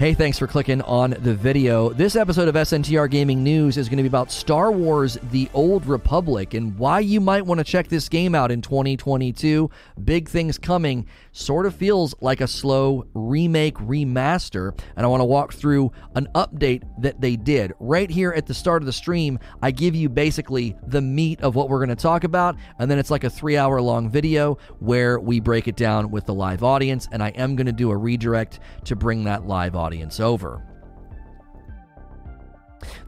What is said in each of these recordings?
Hey, thanks for clicking on the video. This episode of SNTR Gaming News is going to be about Star Wars The Old Republic and why you might want to check this game out in 2022. Big things coming. Sort of feels like a slow remake remaster. And I want to walk through an update that they did. Right here at the start of the stream, I give you basically the meat of what we're going to talk about. And then it's like a three hour long video where we break it down with the live audience. And I am going to do a redirect to bring that live audience audience over.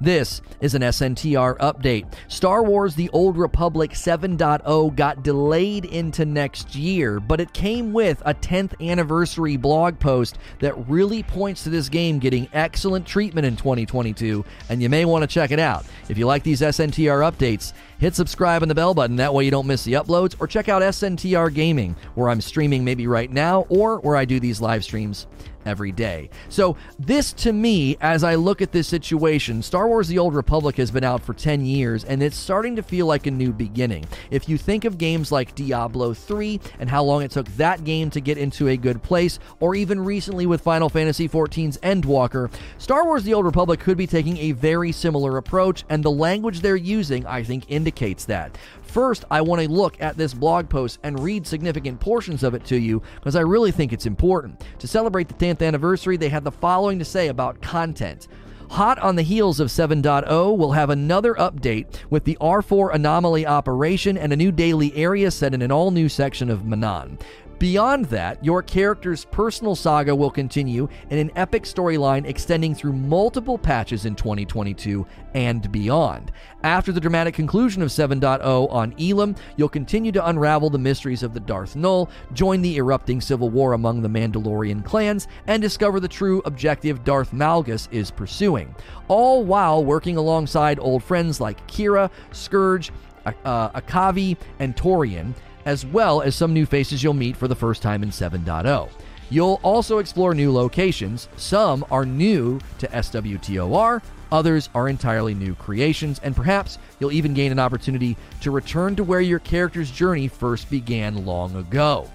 This is an SNTR update. Star Wars The Old Republic 7.0 got delayed into next year, but it came with a 10th anniversary blog post that really points to this game getting excellent treatment in 2022, and you may want to check it out. If you like these SNTR updates, hit subscribe and the bell button. That way you don't miss the uploads, or check out SNTR Gaming, where I'm streaming maybe right now, or where I do these live streams every day. So, this to me, as I look at this situation, Star Wars The Old Republic has been out for 10 years and it's starting to feel like a new beginning. If you think of games like Diablo 3 and how long it took that game to get into a good place, or even recently with Final Fantasy XIV's Endwalker, Star Wars The Old Republic could be taking a very similar approach, and the language they're using, I think, indicates that. First, I want to look at this blog post and read significant portions of it to you because I really think it's important. To celebrate the 10th anniversary, they had the following to say about content. Hot on the heels of 7.0, we'll have another update with the R4 anomaly operation and a new daily area set in an all new section of Manaan. Beyond that, your character's personal saga will continue in an epic storyline extending through multiple patches in 2022 and beyond. After the dramatic conclusion of 7.0 on Elom, you'll continue to unravel the mysteries of the Darth Nul, join the erupting civil war among the Mandalorian clans, and discover the true objective Darth Malgus is pursuing, all while working alongside old friends like Kira, Scourge, uh, Akaavi, and Torian as well as some new faces you'll meet for the first time in 7.0. You'll also explore new locations. Some are new to SWTOR, others are entirely new creations, and perhaps you'll even gain an opportunity to return to where your character's journey first began long ago.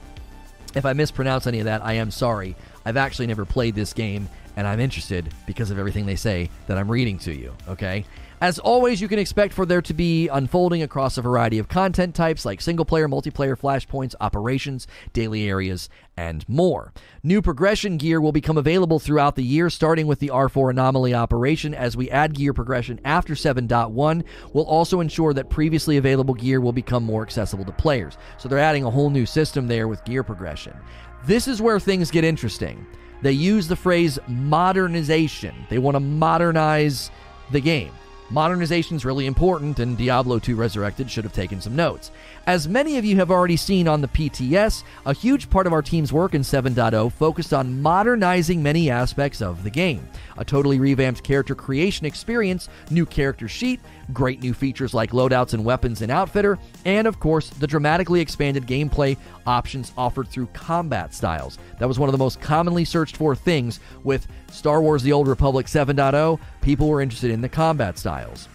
If I mispronounce any of that, I am sorry. I've actually never played this game, and I'm interested because of everything they say that I'm reading to you, okay? As always, you can expect for there to be unfolding across a variety of content types like single player, multiplayer, flashpoints, operations, daily areas, and more. New progression gear will become available throughout the year, starting with the R4 anomaly operation. As we add gear progression after 7.1, we'll also ensure that previously available gear will become more accessible to players. So they're adding a whole new system there with gear progression. This is where things get interesting. They use the phrase modernization, they want to modernize the game. Modernization is really important, and Diablo 2 Resurrected should have taken some notes. As many of you have already seen on the PTS, a huge part of our team's work in 7.0 focused on modernizing many aspects of the game. A totally revamped character creation experience, new character sheet, great new features like loadouts and weapons in Outfitter, and of course, the dramatically expanded gameplay options offered through combat styles. That was one of the most commonly searched for things with Star Wars The Old Republic 7.0. People were interested in the combat styles.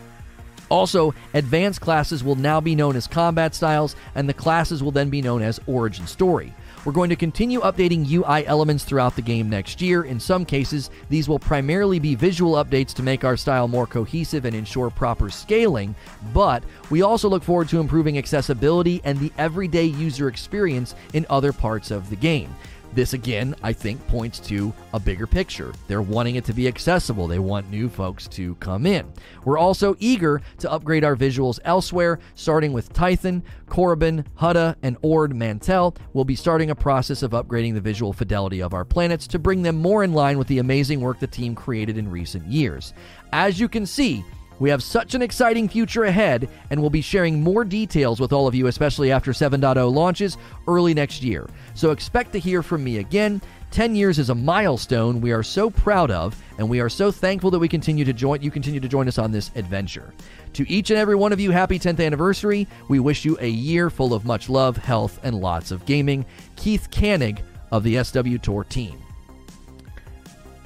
Also, advanced classes will now be known as combat styles, and the classes will then be known as origin story. We're going to continue updating UI elements throughout the game next year. In some cases, these will primarily be visual updates to make our style more cohesive and ensure proper scaling, but we also look forward to improving accessibility and the everyday user experience in other parts of the game. This again, I think, points to a bigger picture. They're wanting it to be accessible. They want new folks to come in. We're also eager to upgrade our visuals elsewhere, starting with Tython, Korriban, Hutta, and Ord Mantell. We'll be starting a process of upgrading the visual fidelity of our planets to bring them more in line with the amazing work the team created in recent years. As you can see, we have such an exciting future ahead, and we'll be sharing more details with all of you, especially after 7.0 launches early next year. So expect to hear from me again. 10 years is a milestone we are so proud of, and we are so thankful that we continue to join you continue to join us on this adventure. To each and every one of you, happy 10th anniversary. We wish you a year full of much love, health, and lots of gaming. Keith Kanneg of the SWTOR team.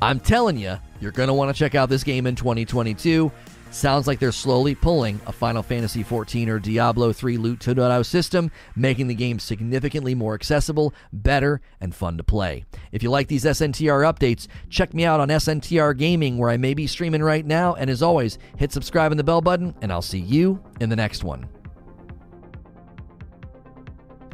I'm telling you, you're going to want to check out this game in 2022. Sounds like they're slowly pulling a Final Fantasy XIV or Diablo 3 Loot 2.0 system, making the game significantly more accessible, better, and fun to play. If you like these SNTR updates, check me out on SNTR Gaming, where I may be streaming right now. And as always, hit subscribe and the bell button, and I'll see you in the next one.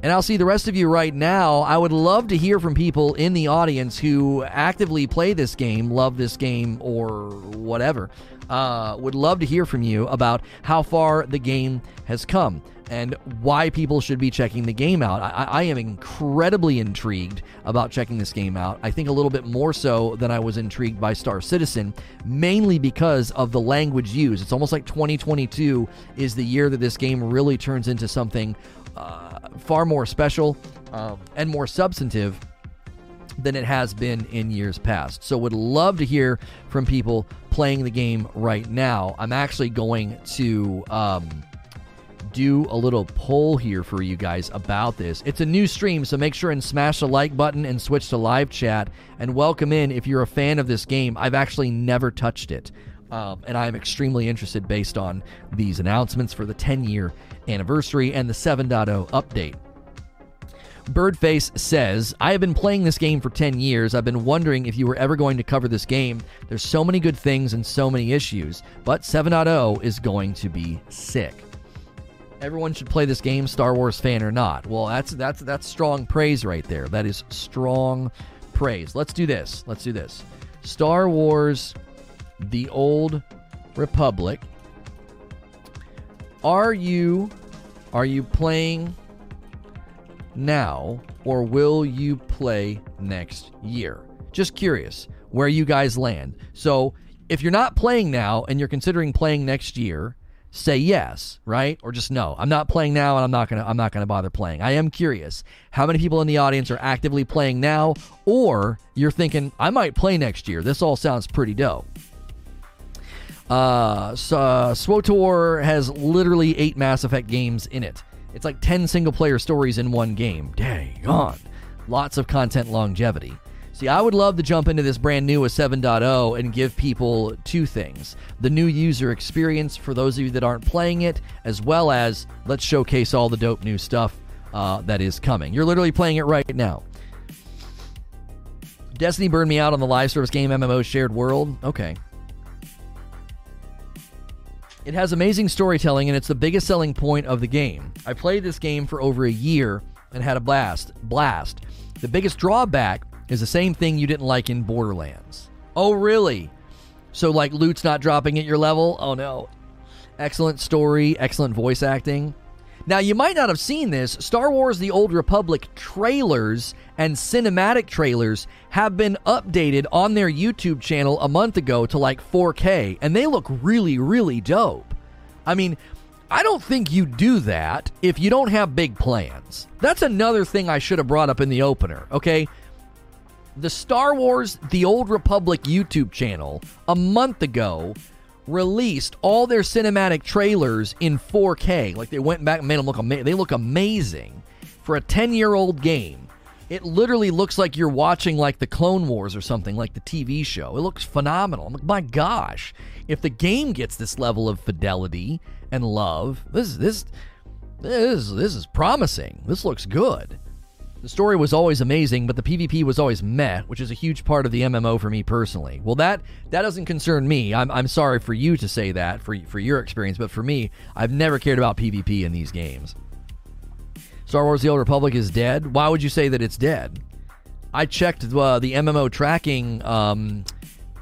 And I'll see the rest of you right now. I would love to hear from people in the audience who actively play this game, love this game, or whatever. Uh, would love to hear from you about how far the game has come and why people should be checking the game out. I, I, am incredibly intrigued about checking this game out. I think a little bit more so than I was intrigued by Star Citizen, mainly because of the language used. It's almost like 2022 is the year that this game really turns into something uh, far more special um, and more substantive than it has been in years past. So, would love to hear from people playing the game right now. I'm actually going to um, do a little poll here for you guys about this. It's a new stream, so make sure and smash the like button and switch to live chat and welcome in if you're a fan of this game. I've actually never touched it. Um, and I'm extremely interested based on these announcements for the 10 year anniversary and the 7.0 update. Birdface says, I have been playing this game for 10 years. I've been wondering if you were ever going to cover this game. There's so many good things and so many issues, but 7.0 is going to be sick. Everyone should play this game, Star Wars fan or not. Well, that's that's that's strong praise right there. That is strong praise. Let's do this. Let's do this. Star Wars The Old Republic are you are you playing now or will you play next year? Just curious where you guys land. So, if you're not playing now and you're considering playing next year, say yes, right? Or just no. I'm not playing now and I'm not going to I'm not going to bother playing. I am curious how many people in the audience are actively playing now or you're thinking I might play next year. This all sounds pretty dope. Uh, so, uh, SWTOR has literally eight Mass Effect games in it. It's like 10 single player stories in one game. Dang on. Lots of content longevity. See, I would love to jump into this brand new with 7.0 and give people two things the new user experience for those of you that aren't playing it, as well as let's showcase all the dope new stuff uh, that is coming. You're literally playing it right now. Destiny burned me out on the live service game MMO Shared World. Okay. It has amazing storytelling and it's the biggest selling point of the game. I played this game for over a year and had a blast. Blast. The biggest drawback is the same thing you didn't like in Borderlands. Oh, really? So, like, loot's not dropping at your level? Oh, no. Excellent story, excellent voice acting. Now, you might not have seen this. Star Wars The Old Republic trailers and cinematic trailers have been updated on their YouTube channel a month ago to like 4K, and they look really, really dope. I mean, I don't think you do that if you don't have big plans. That's another thing I should have brought up in the opener, okay? The Star Wars The Old Republic YouTube channel a month ago released all their cinematic trailers in 4K. Like they went back and made them look amazing. They look amazing for a 10 year old game. It literally looks like you're watching like the Clone Wars or something, like the TV show. It looks phenomenal. I'm like, my gosh, if the game gets this level of fidelity and love, this this this this is promising. This looks good. The story was always amazing, but the PvP was always meh, which is a huge part of the MMO for me personally. Well, that that doesn't concern me. I'm, I'm sorry for you to say that for for your experience, but for me, I've never cared about PvP in these games. Star Wars: The Old Republic is dead. Why would you say that it's dead? I checked uh, the MMO tracking um,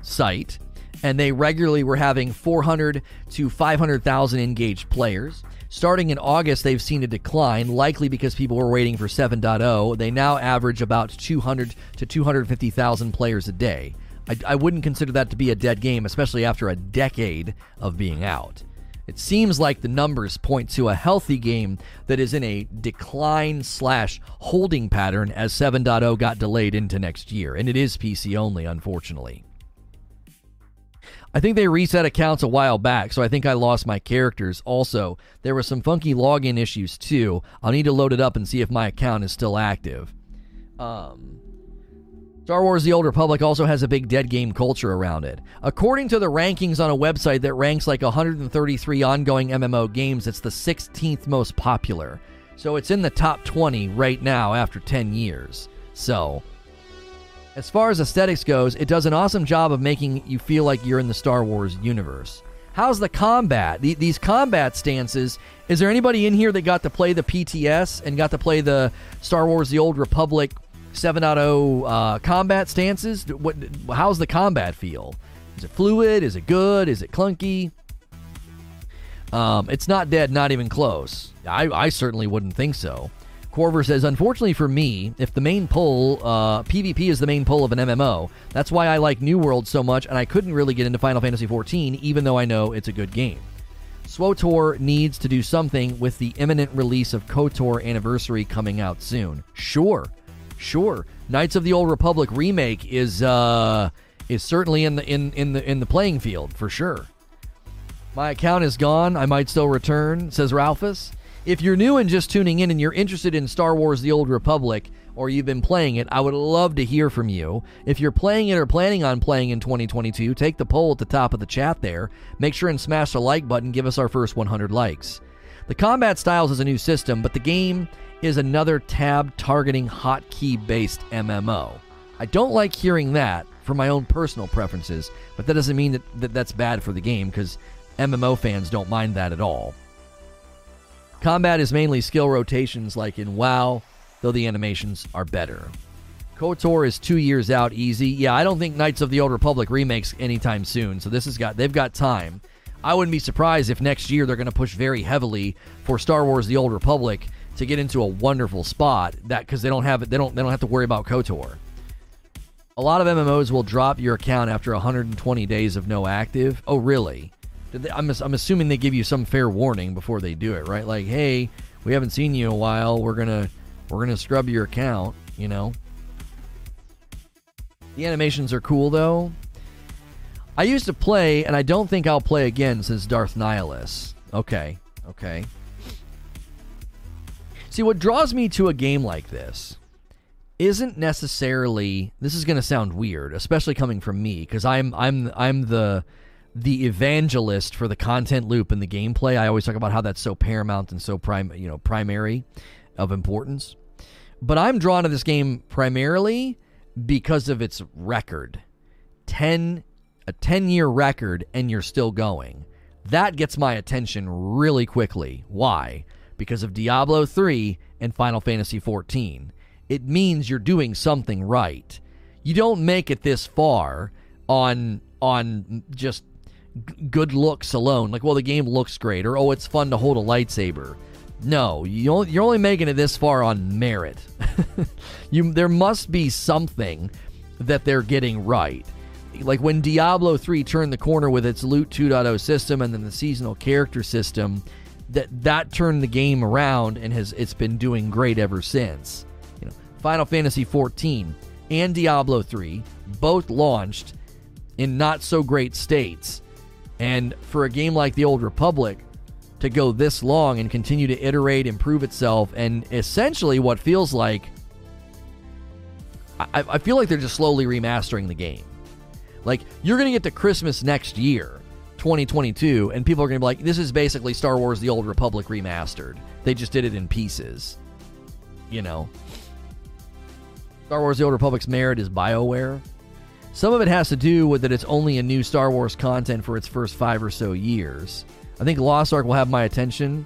site, and they regularly were having 400 to 500,000 engaged players. Starting in August, they've seen a decline, likely because people were waiting for 7.0. They now average about 200 to 250,000 players a day. I, I wouldn't consider that to be a dead game, especially after a decade of being out. It seems like the numbers point to a healthy game that is in a decline slash holding pattern as 7.0 got delayed into next year, and it is PC only, unfortunately. I think they reset accounts a while back, so I think I lost my characters. Also, there were some funky login issues too. I'll need to load it up and see if my account is still active. Um, Star Wars The Old Republic also has a big dead game culture around it. According to the rankings on a website that ranks like 133 ongoing MMO games, it's the 16th most popular. So it's in the top 20 right now after 10 years. So, as far as aesthetics goes, it does an awesome job of making you feel like you're in the Star Wars universe. How's the combat? The, these combat stances. Is there anybody in here that got to play the PTS and got to play the Star Wars The Old Republic 7.0 uh, combat stances. What? How's the combat feel? Is it fluid? Is it good? Is it clunky? Um, it's not dead, not even close. I, I certainly wouldn't think so. Corver says, unfortunately for me, if the main pull, uh, PvP is the main pull of an MMO, that's why I like New World so much, and I couldn't really get into Final Fantasy XIV, even though I know it's a good game. SWOTOR needs to do something with the imminent release of KOTOR Anniversary coming out soon. Sure, Sure, Knights of the Old Republic remake is uh, is certainly in the in in the in the playing field for sure. My account is gone. I might still return, says Ralphus. If you're new and just tuning in and you're interested in Star Wars The Old Republic, or you've been playing it, I would love to hear from you. If you're playing it or planning on playing in 2022, take the poll at the top of the chat there. Make sure and smash the like button, give us our first 100 likes. The combat styles is a new system, but the game is another tab targeting hotkey based MMO. I don't like hearing that for my own personal preferences, but that doesn't mean that, that that's bad for the game because MMO fans don't mind that at all. Combat is mainly skill rotations like in WoW, though the animations are better. KOTOR is two years out easy. Yeah, I don't think Knights of the Old Republic remakes anytime soon, so this has got they've got time. I wouldn't be surprised if next year they're going to push very heavily for Star Wars: The Old Republic to get into a wonderful spot that because they don't have it they don't they don't have to worry about KOTOR. A lot of MMOs will drop your account after 120 days of no active. Oh, really? They, I'm, I'm assuming they give you some fair warning before they do it, right? Like, hey, we haven't seen you in a while. We're gonna we're gonna scrub your account. You know. The animations are cool though. I used to play, and I don't think I'll play again since Darth Nihilus. Okay, okay. See, what draws me to a game like this isn't necessarily this is going to sound weird, especially coming from me because I'm I'm I'm the the evangelist for the content loop and the gameplay. I always talk about how that's so paramount and so prime, you know, primary of importance. But I'm drawn to this game primarily because of its record. 10 a 10 year record and you're still going. That gets my attention really quickly. Why? because of Diablo 3 and Final Fantasy 14. It means you're doing something right. You don't make it this far on on just good looks alone. Like, well, the game looks great, or oh, it's fun to hold a lightsaber. No, you're only making it this far on merit. you there must be something that they're getting right. Like when Diablo 3 turned the corner with its Loot 2.0 system and then the seasonal character system, that that turned the game around and has it's been doing great ever since. You know, Final Fantasy 14 and Diablo 3 both launched in not so great states. And for a game like the Old Republic to go this long and continue to iterate, improve itself, and essentially what feels like I, I feel like they're just slowly remastering the game. Like you're gonna get to Christmas next year 2022, and people are going to be like, this is basically Star Wars The Old Republic remastered. They just did it in pieces. You know? Star Wars The Old Republic's merit is BioWare. Some of it has to do with that it's only a new Star Wars content for its first five or so years. I think Lost Ark will have my attention.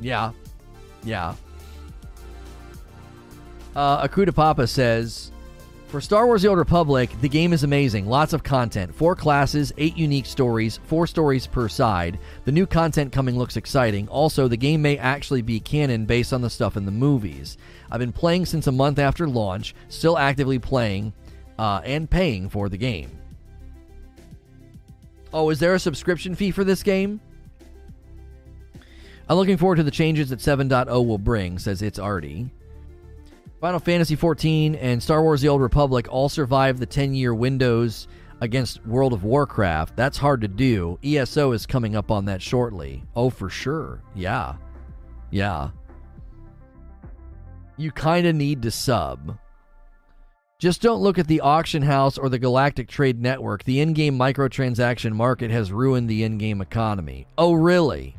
Yeah. Yeah. Uh, Akuda Papa says, for Star Wars The Old Republic, the game is amazing. Lots of content. Four classes, eight unique stories, four stories per side. The new content coming looks exciting. Also, the game may actually be canon based on the stuff in the movies. I've been playing since a month after launch, still actively playing uh, and paying for the game. Oh, is there a subscription fee for this game? I'm looking forward to the changes that 7.0 will bring, says it's Artie. Final Fantasy XIV and Star Wars The Old Republic all survived the 10 year windows against World of Warcraft. That's hard to do. ESO is coming up on that shortly. Oh, for sure. Yeah. Yeah. You kind of need to sub. Just don't look at the auction house or the Galactic Trade Network. The in game microtransaction market has ruined the in game economy. Oh, really?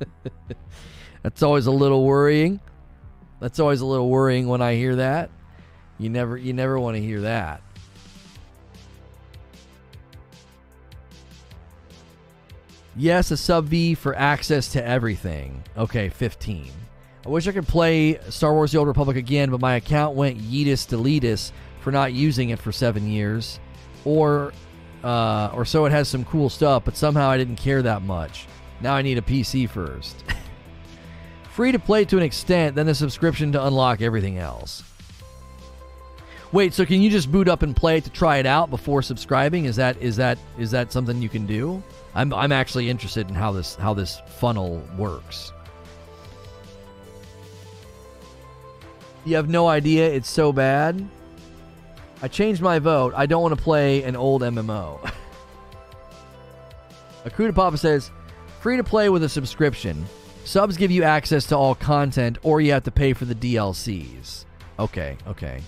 That's always a little worrying. That's always a little worrying when I hear that. You never you never want to hear that. Yes, a sub V for access to everything. Okay, 15. I wish I could play Star Wars The Old Republic again, but my account went yeetus deletus for not using it for seven years. Or uh, or so it has some cool stuff, but somehow I didn't care that much. Now I need a PC first. Free to play to an extent, then the subscription to unlock everything else. Wait, so can you just boot up and play it to try it out before subscribing? Is that is that is that something you can do? I'm I'm actually interested in how this how this funnel works. You have no idea it's so bad. I changed my vote. I don't want to play an old MMO. Akuda Papa says, free to play with a subscription. Subs give you access to all content, or you have to pay for the DLCs. Okay, okay.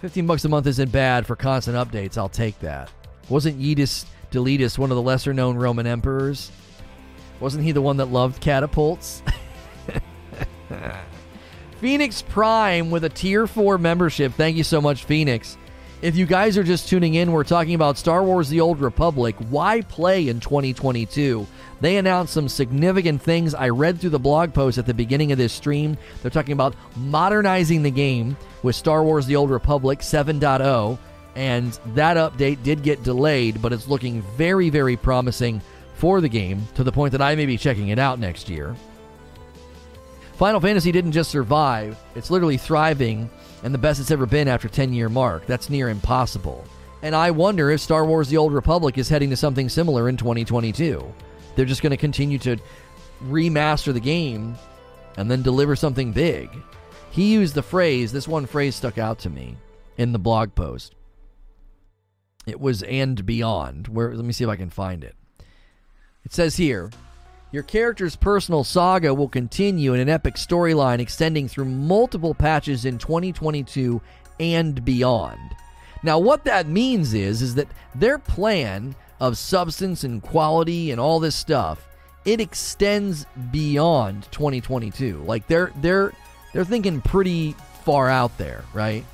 15 bucks a month isn't bad for constant updates. I'll take that. Wasn't Yeetus Deletus one of the lesser known Roman emperors? Wasn't he the one that loved catapults? Phoenix Prime with a tier 4 membership. Thank you so much, Phoenix. If you guys are just tuning in, we're talking about Star Wars The Old Republic. Why play in 2022? They announced some significant things. I read through the blog post at the beginning of this stream. They're talking about modernizing the game with Star Wars The Old Republic 7.0, and that update did get delayed, but it's looking very, very promising for the game to the point that I may be checking it out next year. Final Fantasy didn't just survive, it's literally thriving and the best it's ever been after 10 year mark. That's near impossible. And I wonder if Star Wars The Old Republic is heading to something similar in 2022. They're just going to continue to remaster the game and then deliver something big. He used the phrase, this one phrase stuck out to me in the blog post. It was and beyond. Where let me see if I can find it. It says here, your character's personal saga will continue in an epic storyline extending through multiple patches in 2022 and beyond. Now, what that means is, is that their plan of substance and quality and all this stuff, it extends beyond 2022. Like they're they're they're thinking pretty far out there, right?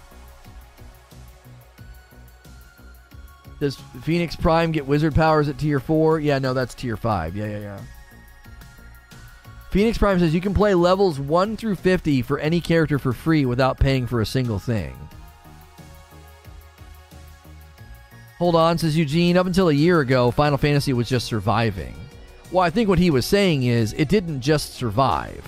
Does Phoenix Prime get wizard powers at tier 4? Yeah, no, that's tier 5. Yeah, yeah, yeah. Phoenix Prime says you can play levels 1 through 50 for any character for free without paying for a single thing. Hold on, says Eugene. Up until a year ago, Final Fantasy was just surviving. Well, I think what he was saying is it didn't just survive,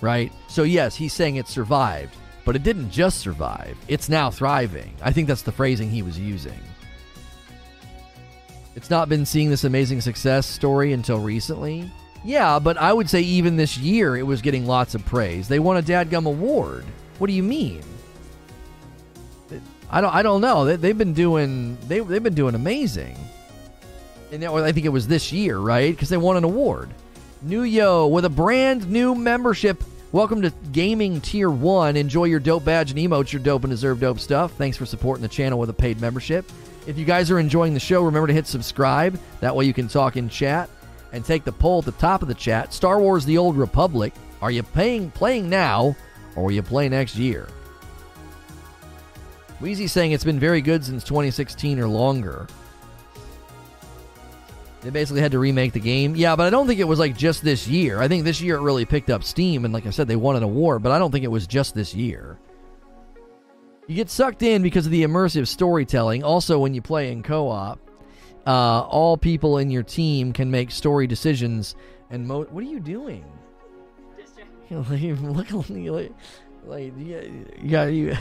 right? So, yes, he's saying it survived, but it didn't just survive. It's now thriving. I think that's the phrasing he was using. It's not been seeing this amazing success story until recently. Yeah, but I would say even this year it was getting lots of praise. They won a Dadgum Award. What do you mean? I don't. I don't know. They, have been doing. They they've been doing amazing. And that, I think it was this year, right? Because they won an award. New Yo with a brand new membership. Welcome to Gaming Tier One. Enjoy your dope badge and emotes. Your dope and deserve dope stuff. Thanks for supporting the channel with a paid membership. If you guys are enjoying the show, remember to hit subscribe. That way you can talk in chat and take the poll at the top of the chat. Star Wars The Old Republic. Are you paying, playing now or will you play next year? Wheezy saying it's been very good since 2016 or longer. They basically had to remake the game. Yeah, but I don't think it was like just this year. I think this year it really picked up steam, and like I said, they won an award, but I don't think it was just this year. You get sucked in because of the immersive storytelling. Also, when you play in co op, uh, all people in your team can make story decisions. And mo- what are you doing? look, look, like, like you, you got you.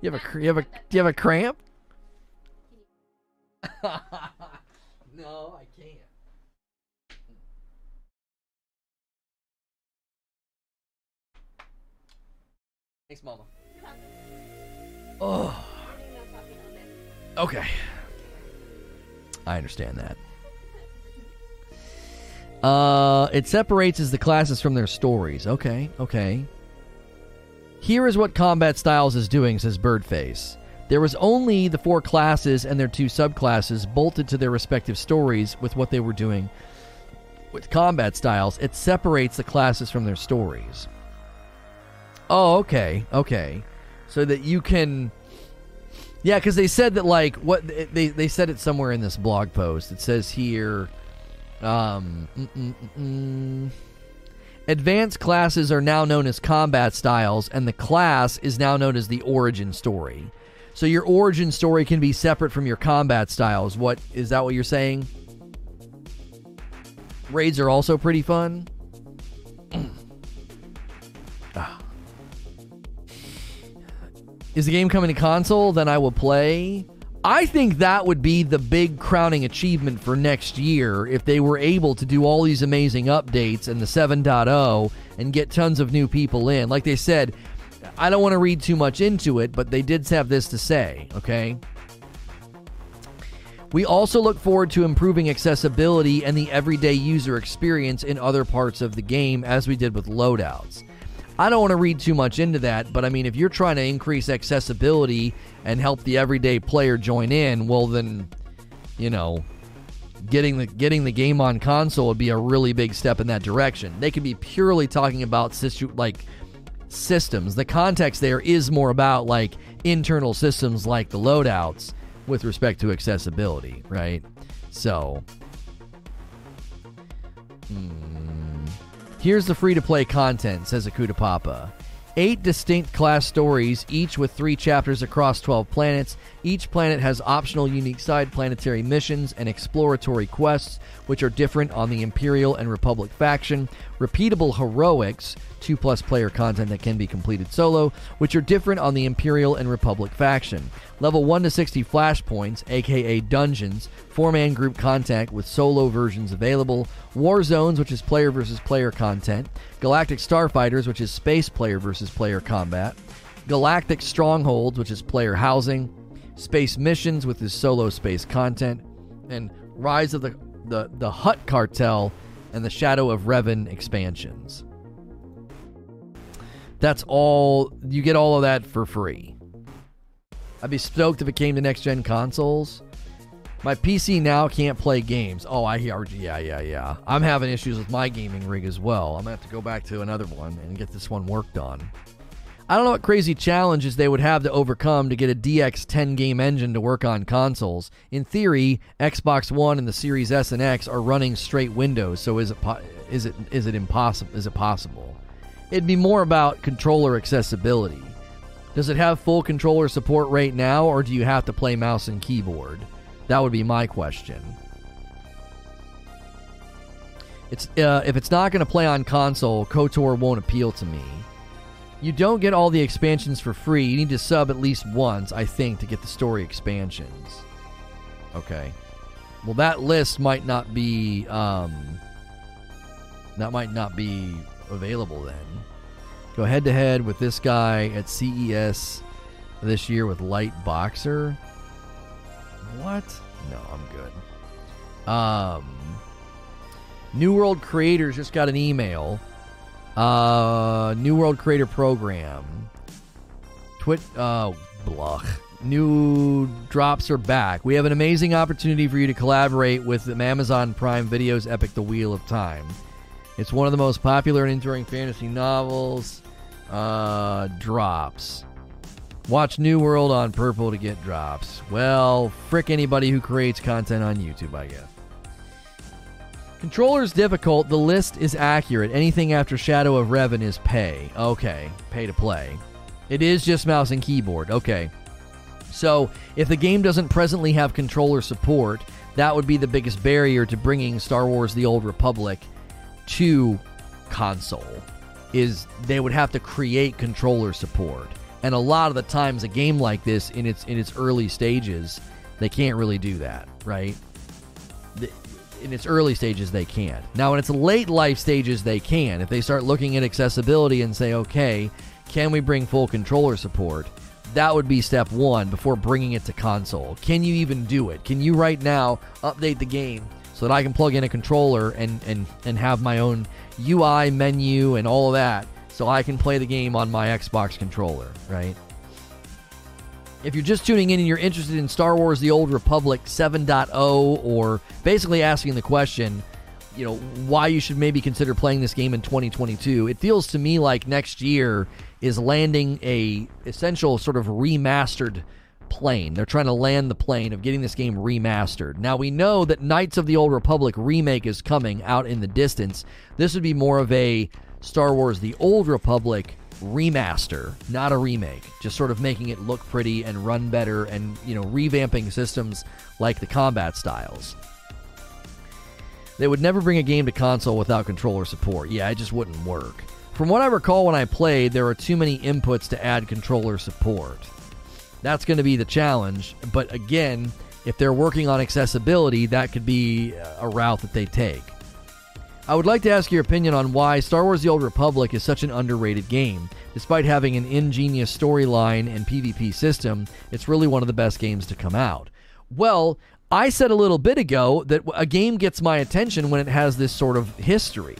You have a you have a do you have a cramp? no, I can't. Thanks, Mama. Oh. Okay. I understand that. Uh, it separates as the classes from their stories. Okay, okay. Here is what Combat Styles is doing, says Birdface. There was only the four classes and their two subclasses bolted to their respective stories with what they were doing with combat styles. It separates the classes from their stories. Oh, okay, okay. So that you can yeah, because they said that like what they they said it somewhere in this blog post. It says here, um, mm, mm, mm, advanced classes are now known as combat styles, and the class is now known as the origin story. So your origin story can be separate from your combat styles. What is that? What you're saying? Raids are also pretty fun. Is the game coming to console? Then I will play. I think that would be the big crowning achievement for next year if they were able to do all these amazing updates and the 7.0 and get tons of new people in. Like they said, I don't want to read too much into it, but they did have this to say, okay? We also look forward to improving accessibility and the everyday user experience in other parts of the game as we did with loadouts. I don't want to read too much into that, but I mean, if you're trying to increase accessibility and help the everyday player join in, well, then, you know, getting the getting the game on console would be a really big step in that direction. They could be purely talking about situ- like systems. The context there is more about like internal systems like the loadouts with respect to accessibility, right? So, hmm. Here's the free to play content, says Akuta Papa. Eight distinct class stories, each with three chapters across 12 planets. Each planet has optional unique side planetary missions and exploratory quests, which are different on the Imperial and Republic faction. Repeatable heroics, 2 plus player content that can be completed solo, which are different on the Imperial and Republic faction. Level 1 to 60 flashpoints, aka dungeons, 4 man group contact with solo versions available, War Zones, which is player versus player content, Galactic Starfighters, which is space player versus player combat, Galactic Strongholds, which is player housing, Space Missions with his solo space content, and Rise of the, the, the Hutt Cartel and the Shadow of Revan expansions. That's all. You get all of that for free. I'd be stoked if it came to next gen consoles. My PC now can't play games. Oh, I hear. Yeah, yeah, yeah. I'm having issues with my gaming rig as well. I'm gonna have to go back to another one and get this one worked on. I don't know what crazy challenges they would have to overcome to get a DX10 game engine to work on consoles. In theory, Xbox One and the Series S and X are running straight Windows, so is it po- is it is it impossible? Is it possible? It'd be more about controller accessibility. Does it have full controller support right now, or do you have to play mouse and keyboard? That would be my question. It's uh, if it's not going to play on console, KOTOR won't appeal to me. You don't get all the expansions for free. You need to sub at least once, I think, to get the story expansions. Okay. Well, that list might not be um, that might not be available then. Go head to head with this guy at CES this year with Light Boxer. What? No, I'm good. Um, New World Creators just got an email. Uh, New World Creator Program. Twit. Uh, blah. New drops are back. We have an amazing opportunity for you to collaborate with Amazon Prime Video's Epic The Wheel of Time. It's one of the most popular and enduring fantasy novels. Uh, drops. Watch New World on Purple to get drops. Well, frick anybody who creates content on YouTube, I guess. Controller's difficult. The list is accurate. Anything after Shadow of Revan is pay. Okay, pay to play. It is just mouse and keyboard. Okay. So, if the game doesn't presently have controller support, that would be the biggest barrier to bringing Star Wars The Old Republic to console is they would have to create controller support. And a lot of the times a game like this in its in its early stages, they can't really do that, right? in its early stages they can't. Now in its late life stages they can. If they start looking at accessibility and say, "Okay, can we bring full controller support?" That would be step 1 before bringing it to console. Can you even do it? Can you right now update the game so that I can plug in a controller and, and, and have my own UI menu and all of that so I can play the game on my Xbox controller, right? If you're just tuning in and you're interested in Star Wars The Old Republic 7.0 or basically asking the question, you know, why you should maybe consider playing this game in 2022, it feels to me like next year is landing a essential sort of remastered plane. They're trying to land the plane of getting this game remastered. Now we know that Knights of the Old Republic remake is coming out in the distance. This would be more of a Star Wars The Old Republic remaster, not a remake. Just sort of making it look pretty and run better and, you know, revamping systems like the combat styles. They would never bring a game to console without controller support. Yeah, it just wouldn't work. From what I recall when I played, there are too many inputs to add controller support. That's going to be the challenge. But again, if they're working on accessibility, that could be a route that they take. I would like to ask your opinion on why Star Wars The Old Republic is such an underrated game. Despite having an ingenious storyline and PvP system, it's really one of the best games to come out. Well, I said a little bit ago that a game gets my attention when it has this sort of history.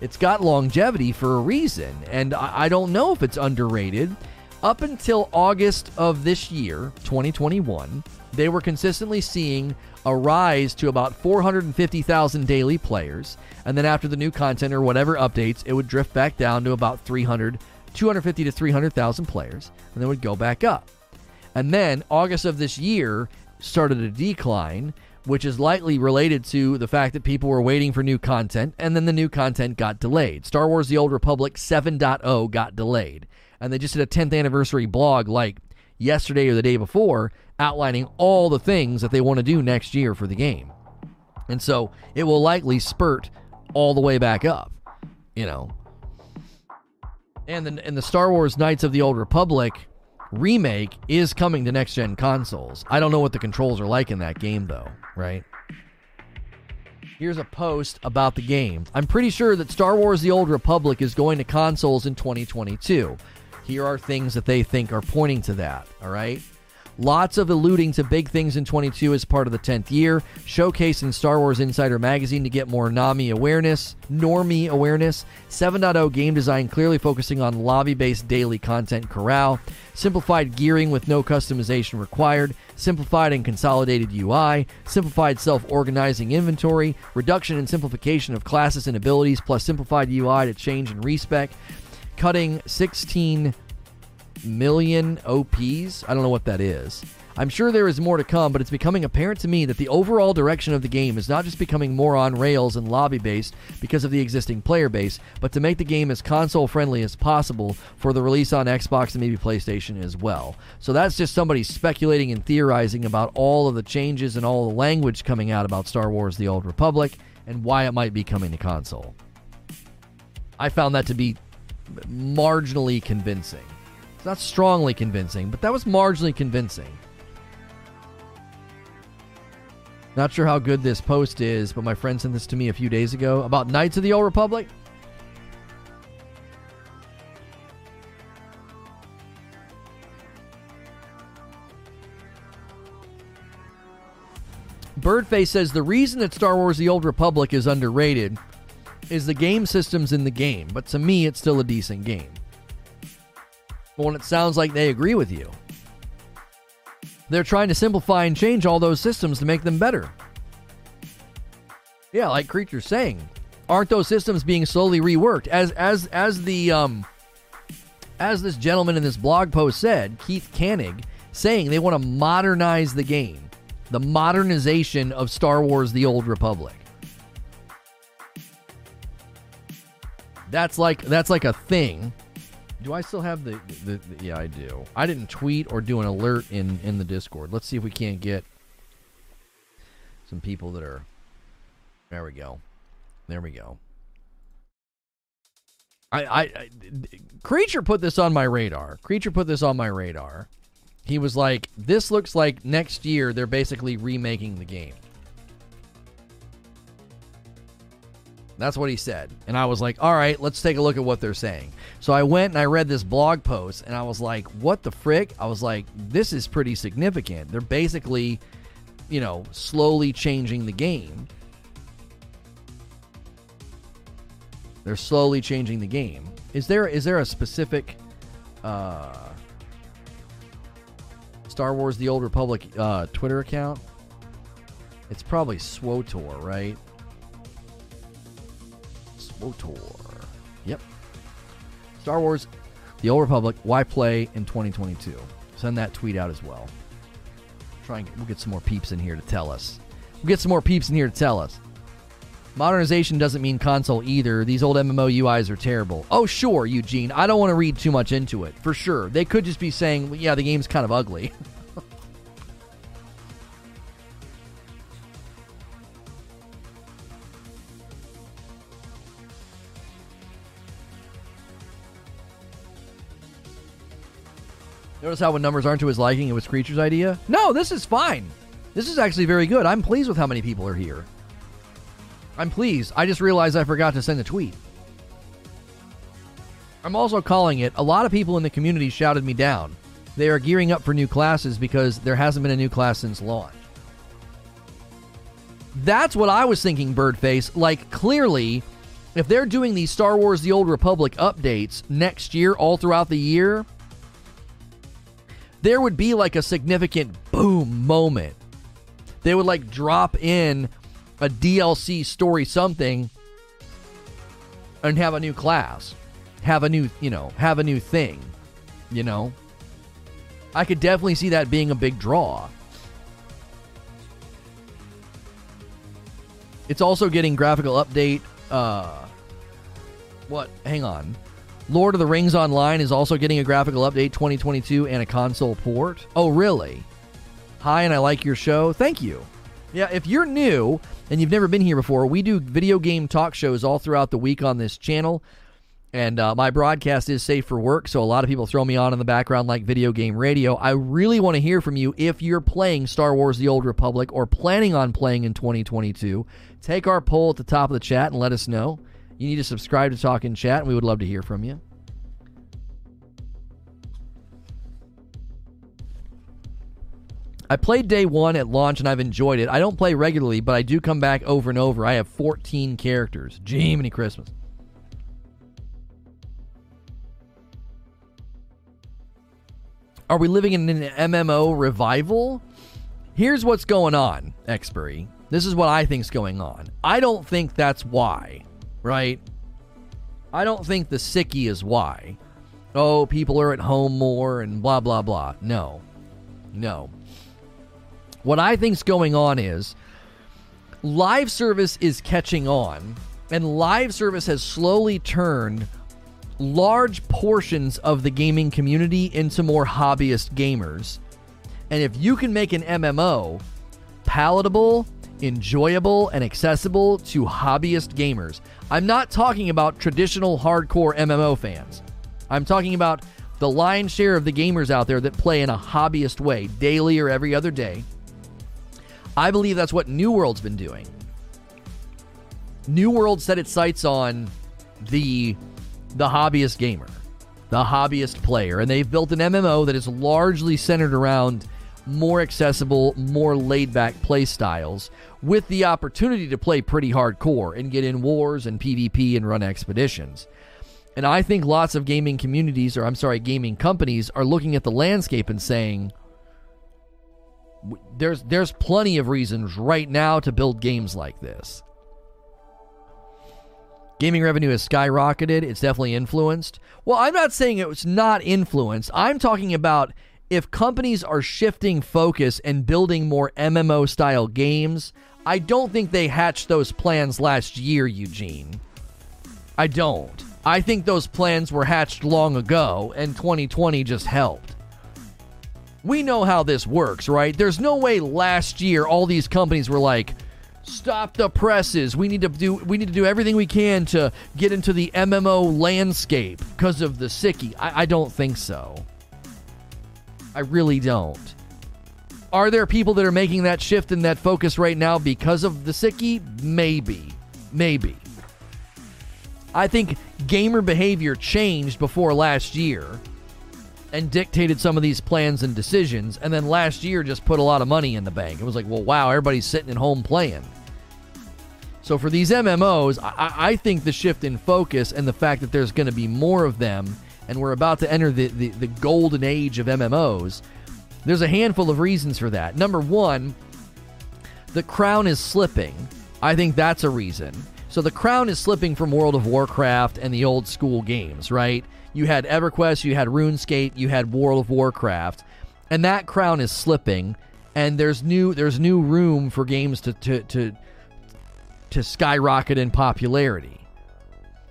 It's got longevity for a reason, and I don't know if it's underrated. Up until August of this year, 2021, they were consistently seeing a rise to about 450,000 daily players. And then after the new content or whatever updates, it would drift back down to about 300, 250 to 300,000 players, and then would go back up. And then August of this year started a decline, which is likely related to the fact that people were waiting for new content, and then the new content got delayed. Star Wars The Old Republic 7.0 got delayed and they just did a 10th anniversary blog like yesterday or the day before outlining all the things that they want to do next year for the game. And so it will likely spurt all the way back up, you know. And the, and the Star Wars Knights of the Old Republic remake is coming to next gen consoles. I don't know what the controls are like in that game, though, right? Here's a post about the game. I'm pretty sure that Star Wars The Old Republic is going to consoles in 2022. Here are things that they think are pointing to that, all right? Lots of alluding to big things in 22 as part of the 10th year. Showcase in Star Wars Insider magazine to get more NAMI awareness, normie awareness. 7.0 game design clearly focusing on lobby based daily content corral. Simplified gearing with no customization required. Simplified and consolidated UI. Simplified self organizing inventory. Reduction and simplification of classes and abilities, plus simplified UI to change and respec cutting 16 million OPs. I don't know what that is. I'm sure there is more to come, but it's becoming apparent to me that the overall direction of the game is not just becoming more on rails and lobby based because of the existing player base, but to make the game as console friendly as possible for the release on Xbox and maybe PlayStation as well. So that's just somebody speculating and theorizing about all of the changes and all the language coming out about Star Wars The Old Republic and why it might be coming to console. I found that to be marginally convincing. It's not strongly convincing, but that was marginally convincing. Not sure how good this post is, but my friend sent this to me a few days ago about Knights of the Old Republic. Birdface says the reason that Star Wars The Old Republic is underrated is the game systems in the game, but to me, it's still a decent game. When it sounds like they agree with you, they're trying to simplify and change all those systems to make them better. Yeah, like Creature's saying, aren't those systems being slowly reworked? As as as the um as this gentleman in this blog post said, Keith Kanneg, saying they want to modernize the game, the modernization of Star Wars: The Old Republic. That's like that's like a thing. Do I still have the, the, the, yeah I do. I didn't tweet or do an alert in in the Discord. Let's see if we can't get some people that are There we go. There we go. I, I, I creature put this on my radar. Creature put this on my radar. He was like, "This looks like next year they're basically remaking the game." That's what he said. And I was like, all right, let's take a look at what they're saying. So I went and I read this blog post and I was like, what the frick? I was like, this is pretty significant. They're basically, you know, slowly changing the game. They're slowly changing the game. Is there is there a specific uh Star Wars The Old Republic uh, Twitter account. It's probably SWOTOR, right? SWOTOR. Yep. Star Wars The Old Republic, why play in 2022? Send that tweet out as well. Try and get, we'll get some more peeps in here to tell us. We'll get some more peeps in here to tell us. Modernization doesn't mean console either. These old MMO UIs are terrible. Oh, sure, Eugene. I don't want to read too much into it. For sure. They could just be saying, yeah, the game's kind of ugly. Notice how when numbers aren't to his liking, it was Creature's idea? No, this is fine. This is actually very good. I'm pleased with how many people are here. I'm pleased. I just realized I forgot to send a tweet. I'm also calling it. A lot of people in the community shouted me down. They are gearing up for new classes because there hasn't been a new class since launch. That's what I was thinking, Birdface. Like, clearly, if they're doing these Star Wars The Old Republic updates next year, all throughout the year, there would be like a significant boom moment. They would like drop in a DLC story something and have a new class, have a new, you know, have a new thing, you know. I could definitely see that being a big draw. It's also getting graphical update uh what? Hang on. Lord of the Rings Online is also getting a graphical update 2022 and a console port. Oh, really? Hi, and I like your show. Thank you. Yeah, if you're new and you've never been here before, we do video game talk shows all throughout the week on this channel. And uh, my broadcast is safe for work, so a lot of people throw me on in the background like video game radio. I really want to hear from you if you're playing Star Wars The Old Republic or planning on playing in 2022. Take our poll at the top of the chat and let us know. You need to subscribe to Talk in Chat, and we would love to hear from you. I played day one at launch and I've enjoyed it. I don't play regularly, but I do come back over and over. I have 14 characters. Jiminy Christmas. Are we living in an MMO revival? Here's what's going on, Expiry. This is what I think's going on. I don't think that's why right? I don't think the sickie is why. Oh, people are at home more and blah, blah, blah. No. No. What I think's going on is live service is catching on, and live service has slowly turned large portions of the gaming community into more hobbyist gamers. And if you can make an MMO palatable enjoyable and accessible to hobbyist gamers. I'm not talking about traditional hardcore MMO fans. I'm talking about the lion's share of the gamers out there that play in a hobbyist way, daily or every other day. I believe that's what New World's been doing. New World set its sights on the the hobbyist gamer, the hobbyist player, and they've built an MMO that is largely centered around more accessible, more laid back play styles with the opportunity to play pretty hardcore and get in wars and PvP and run expeditions. And I think lots of gaming communities, or I'm sorry, gaming companies, are looking at the landscape and saying, there's there's plenty of reasons right now to build games like this. Gaming revenue has skyrocketed. It's definitely influenced. Well, I'm not saying it was not influenced. I'm talking about if companies are shifting focus and building more MMO style games, I don't think they hatched those plans last year, Eugene. I don't. I think those plans were hatched long ago, and 2020 just helped. We know how this works, right? There's no way last year all these companies were like, stop the presses. We need to do we need to do everything we can to get into the MMO landscape because of the sickie. I, I don't think so. I really don't. Are there people that are making that shift and that focus right now because of the sickie? Maybe. Maybe. I think gamer behavior changed before last year and dictated some of these plans and decisions. And then last year just put a lot of money in the bank. It was like, well, wow, everybody's sitting at home playing. So for these MMOs, I, I think the shift in focus and the fact that there's going to be more of them and we're about to enter the, the, the golden age of MMOs, There's a handful of reasons for that. Number one, the crown is slipping. I think that's a reason. So the crown is slipping from World of Warcraft and the old school games, right? You had EverQuest, you had RuneScape, you had World of Warcraft, and that crown is slipping. And there's new there's new room for games to to to, to skyrocket in popularity.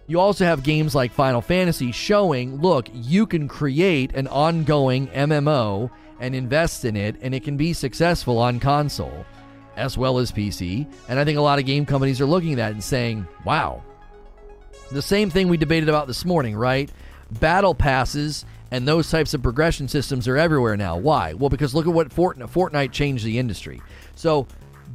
You also have games like Final Fantasy showing, look, you can create an ongoing MMO and invest in it, and it can be successful on console as well as PC. And I think a lot of game companies are looking at that and saying, wow. The same thing we debated about this morning, right? Battle passes and those types of progression systems are everywhere now. Why? Well, because look at what Fortnite, Fortnite changed the industry. So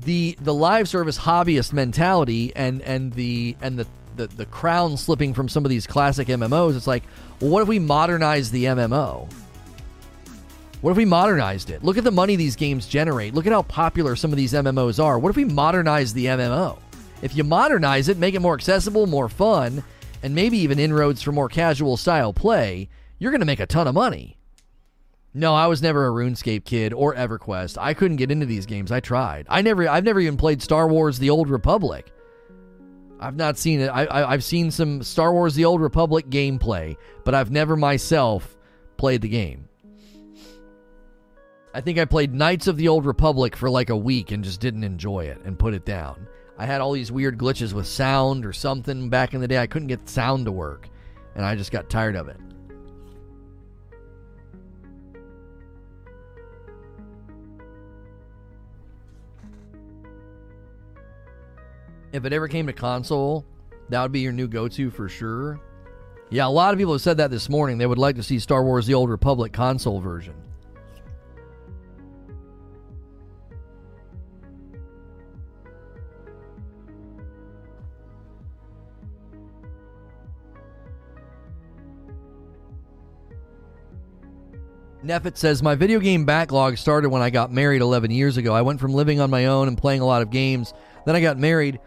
the the live service hobbyist mentality and and the and the the, the crown slipping from some of these classic MMOs, it's like, well, what if we modernize the MMO? What if we modernized it? Look at the money these games generate. Look at how popular some of these MMOs are. What if we modernize the MMO? If you modernize it, make it more accessible, more fun, and maybe even inroads for more casual style play, you're going to make a ton of money. No, I was never a RuneScape kid or EverQuest. I couldn't get into these games. I tried. I never I've never even played Star Wars The Old Republic. I've not seen it. I, I I've seen some Star Wars The Old Republic gameplay, but I've never myself played the game. I think I played Knights of the Old Republic for like a week and just didn't enjoy it and put it down. I had all these weird glitches with sound or something back in the day. I couldn't get sound to work, and I just got tired of it. If it ever came to console, that would be your new go to for sure. Yeah, a lot of people have said that this morning. They would like to see Star Wars The Old Republic console version. Neffet says, My video game backlog started when I got married 11 years ago. I went from living on my own and playing a lot of games. Then I got married,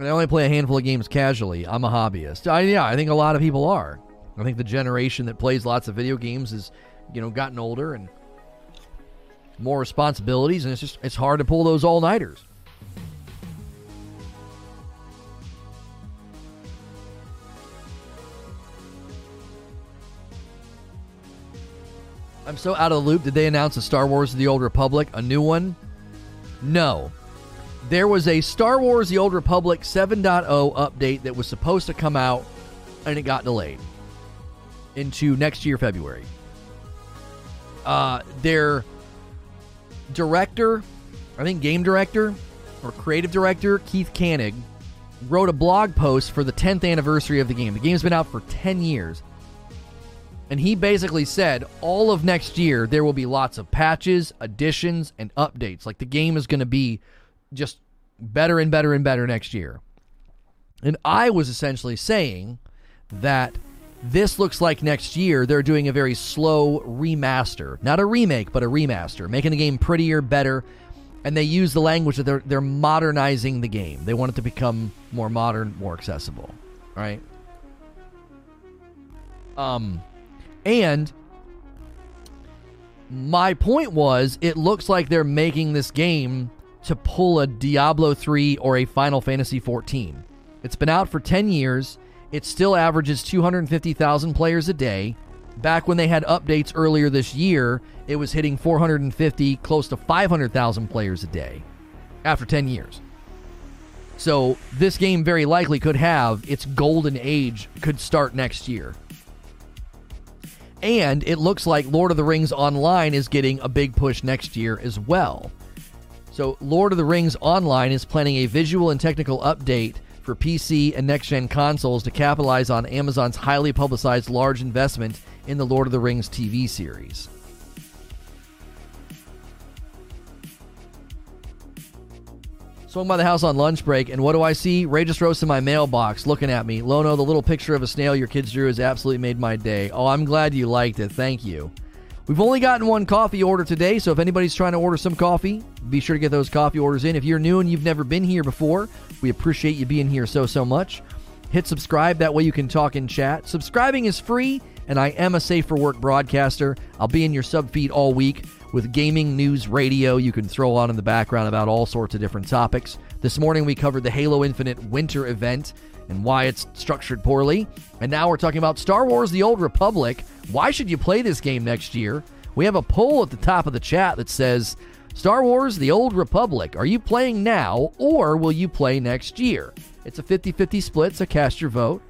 and I only play a handful of games casually. I'm a hobbyist. I, yeah, I think a lot of people are. I think the generation that plays lots of video games has, you know, gotten older and more responsibilities, and it's just it's hard to pull those all nighters. I'm so out of the loop. Did they announce a Star Wars The Old Republic, a new one? No. There was a Star Wars The Old Republic 7.0 update that was supposed to come out, and it got delayed into next year, February. Uh, their director, I think game director or creative director, Keith Kanneg, wrote a blog post for the 10th anniversary of the game. The game's been out for 10 years. And he basically said all of next year there will be lots of patches, additions, and updates. Like the game is going to be just better and better and better next year. And I was essentially saying that this looks like next year they're doing a very slow remaster. Not a remake, but a remaster, making the game prettier, better. And they use the language that they're they're modernizing the game. They want it to become more modern, more accessible. Right? Um and my point was, it looks like they're making this game to pull a Diablo 3 or a Final Fantasy 14. It's been out for 10 years. It still averages 250,000 players a day. Back when they had updates earlier this year, it was hitting 450, close to 500,000 players a day after 10 years. So, this game very likely could have its golden age could start next year. And it looks like Lord of the Rings Online is getting a big push next year as well. So, Lord of the Rings Online is planning a visual and technical update for PC and next gen consoles to capitalize on Amazon's highly publicized large investment in the Lord of the Rings TV series. Swung by the house on lunch break, and what do I see? Ray just in my mailbox looking at me. Lono, the little picture of a snail your kids drew has absolutely made my day. Oh, I'm glad you liked it. Thank you. We've only gotten one coffee order today, so if anybody's trying to order some coffee, be sure to get those coffee orders in. If you're new and you've never been here before, we appreciate you being here so, so much. Hit subscribe, that way you can talk in chat. Subscribing is free, and I am a safe for work broadcaster. I'll be in your sub feed all week. with gaming news radio you can throw on in the background about all sorts of different topics. This morning we covered the Halo Infinite winter event and why it's structured poorly. And now we're talking about Star Wars The Old Republic. Why should you play this game next year? We have a poll at the top of the chat that says Star Wars The Old Republic, are you playing now or will you play next year? It's a 50 50 split, so cast your vote.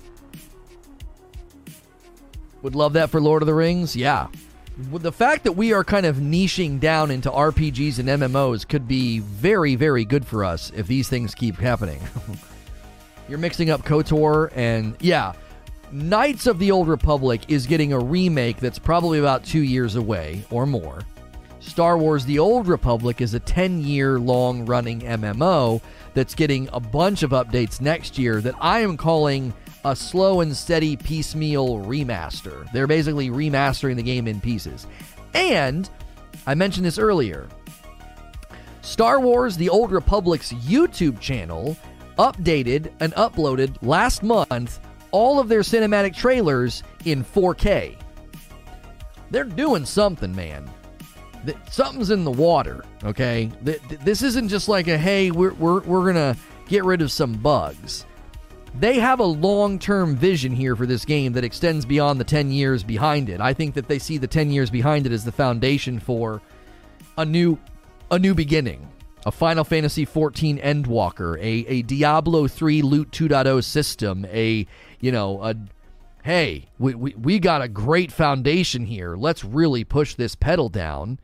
Would love that for Lord of the Rings? Yeah. The fact that we are kind of niching down into RPGs and MMOs could be very, very good for us if these things keep happening. You're mixing up KOTOR and, yeah, Knights of the Old Republic is getting a remake that's probably about two years away or more. Star Wars The Old Republic is a 10 year long running MMO that's getting a bunch of updates next year that I am calling a slow and steady piecemeal remaster. They're basically remastering the game in pieces. And I mentioned this earlier Star Wars The Old Republic's YouTube channel updated and uploaded last month all of their cinematic trailers in 4K. They're doing something, man. Something's in the water, okay? This isn't just like a hey, we're, we're, we're gonna get rid of some bugs they have a long term vision here for this game that extends beyond the 10 years behind it. I think that they see the 10 years behind it as the foundation for a new a new beginning. A Final Fantasy XIV Endwalker, a, a Diablo 3 Loot 2.0 system, a, you know, a hey, we, we, we got a great foundation here. Let's really push this pedal down.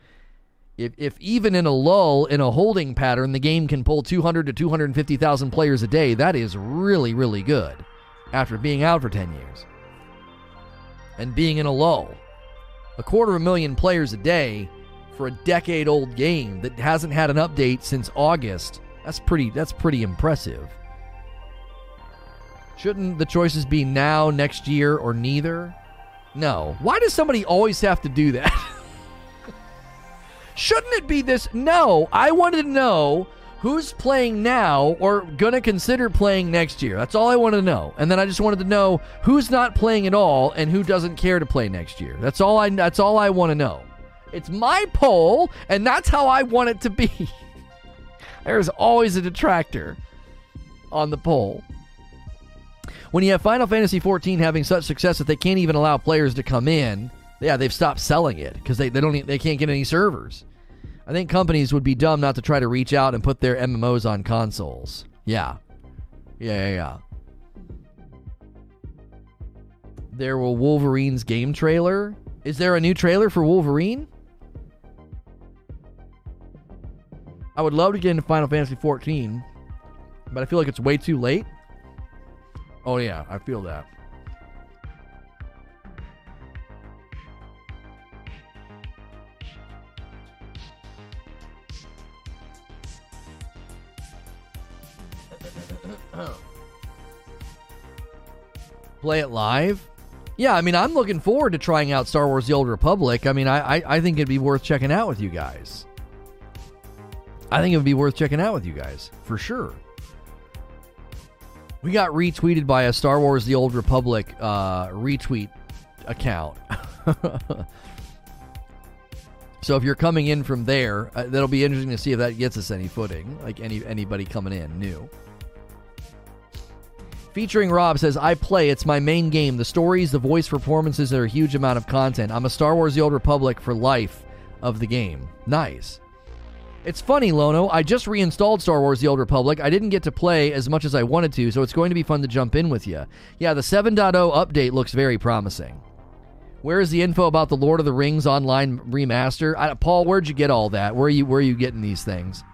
If, if even in a lull in a holding pattern, the game can pull 200 to 250,000 players a day, that is really, really good after being out for 10 years and being in a lull. A quarter of a million players a day for a decade old game that hasn't had an update since August. That's pretty that's pretty impressive. Shouldn't the choices be now, next year, or neither? No. Why does somebody always have to do that? Shouldn't it be this? No, I wanted to know who's playing now or gonna consider playing next year. That's all I wanted to know. And then I just wanted to know who's not playing at all and who doesn't care to play next year. That's all I that's all I want to know. It's my poll and that's how I want it to be. There's always a detractor on the poll. When you have Final Fantasy XIV having such success that they can't even allow players to come in, yeah, they've stopped selling it because they, they don't they can't get any servers. I think companies would be dumb not to try to reach out and put their MMOs on consoles. Yeah. Yeah, yeah, yeah. There will Wolverine's game trailer. Is there a new trailer for Wolverine? I would love to get into Final Fantasy 14, but I feel like it's way too late. Oh yeah, I feel that. Play it live? Yeah, I mean, I'm looking forward to trying out Star Wars The Old Republic. I mean, I, I, I think it'd be worth checking out with you guys. I think it would be worth checking out with you guys, for sure. We got retweeted by a Star Wars The Old Republic uh, retweet account. so if you're coming in from there, uh, that'll be interesting to see if that gets us any footing, like any anybody coming in new. Featuring Rob says, I play. It's my main game. The stories, the voice performances are a huge amount of content. I'm a Star Wars The Old Republic for life of the game. Nice. It's funny, Lono. I just reinstalled Star Wars The Old Republic. I didn't get to play as much as I wanted to, so it's going to be fun to jump in with you. Yeah, the 7.0 update looks very promising. Where is the info about the Lord of the Rings online remaster? I, Paul, where'd you get all that? Where are you where are you getting these things?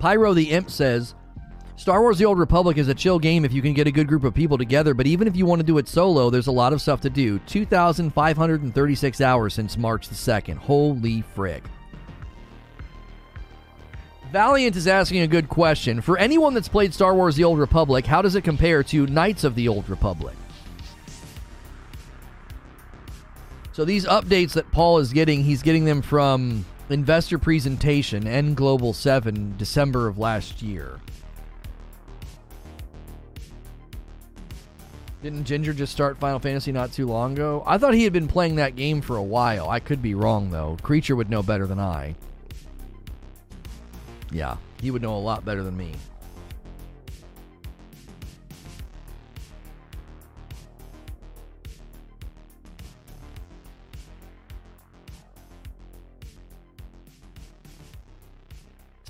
Pyro the Imp says, Star Wars The Old Republic is a chill game if you can get a good group of people together, but even if you want to do it solo, there's a lot of stuff to do. 2,536 hours since March the 2nd. Holy frick. Valiant is asking a good question. For anyone that's played Star Wars The Old Republic, how does it compare to Knights of the Old Republic? So these updates that Paul is getting, he's getting them from investor presentation and Global 7 December of last year. Didn't Ginger just start Final Fantasy not too long ago? I thought he had been playing that game for a while. I could be wrong, though. Creature would know better than I. Yeah, he would know a lot better than me.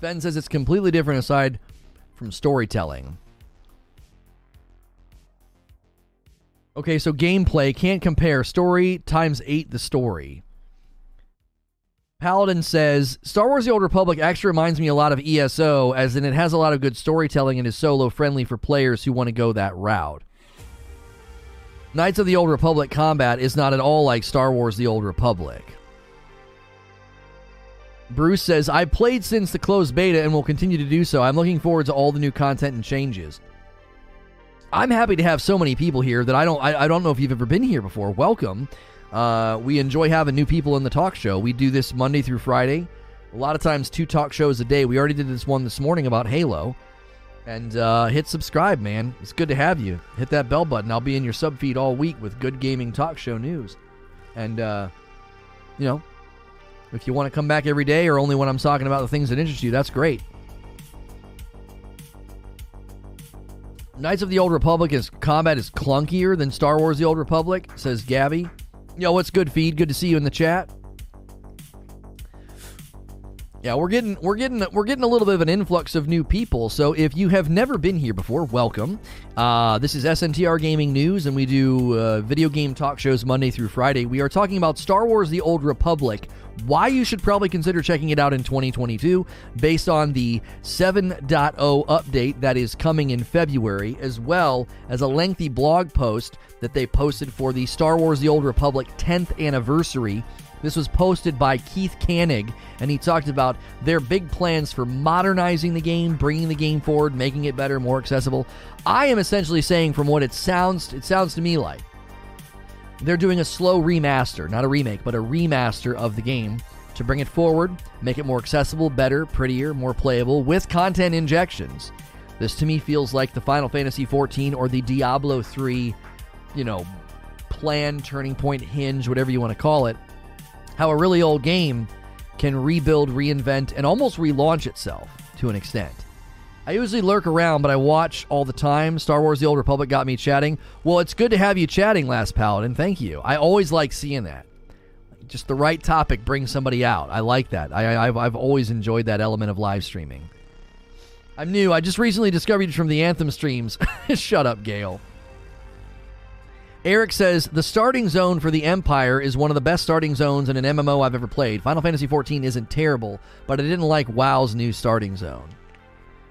Sven says it's completely different aside from storytelling. Okay, so gameplay can't compare story times eight the story. Paladin says Star Wars The Old Republic actually reminds me a lot of ESO, as in it has a lot of good storytelling and is solo friendly for players who want to go that route. Knights of the Old Republic combat is not at all like Star Wars The Old Republic. Bruce says, I played since the closed beta and will continue to do so. I'm looking forward to all the new content and changes. I'm happy to have so many people here that I don't I, I don't know if you've ever been here before. Welcome. Uh, we enjoy having new people in the talk show. We do this Monday through Friday. A lot of times, two talk shows a day. We already did this one this morning about Halo. And uh, hit subscribe, man. It's good to have you. Hit that bell button. I'll be in your sub feed all week with good gaming talk show news. And, uh, you know, if you want to come back every day or only when I'm talking about the things that interest you, that's great. Knights of the Old Republic is combat is clunkier than Star Wars The Old Republic, says Gabby. Yo, what's good, feed? Good to see you in the chat. Yeah, we're getting we're getting we're getting a little bit of an influx of new people. So if you have never been here before, welcome. Uh, this is SNTR Gaming News, and we do uh, video game talk shows Monday through Friday. We are talking about Star Wars: The Old Republic, why you should probably consider checking it out in 2022, based on the 7.0 update that is coming in February, as well as a lengthy blog post that they posted for the Star Wars: The Old Republic 10th anniversary this was posted by Keith Kanneg, and he talked about their big plans for modernizing the game, bringing the game forward, making it better, more accessible. I am essentially saying, from what it sounds, it sounds to me like they're doing a slow remaster, not a remake, but a remaster of the game to bring it forward, make it more accessible, better, prettier, more playable, with content injections. This to me feels like the Final Fantasy XIV or the Diablo 3, you know, plan, turning point, hinge, whatever you want to call it how a really old game can rebuild, reinvent, and almost relaunch itself to an extent. I usually lurk around, but I watch all the time. Star Wars The Old Republic got me chatting. Well, it's good to have you chatting, Last Paladin. Thank you. I always like seeing that. Just the right topic brings somebody out. I like that. I, have I've always enjoyed that element of live streaming. I'm new. I just recently discovered you from the Anthem streams. Shut up, Gail. Eric says the starting zone for the Empire is one of the best starting zones in an MMO I've ever played. Final Fantasy XIV isn't terrible, but I didn't like WoW's new starting zone.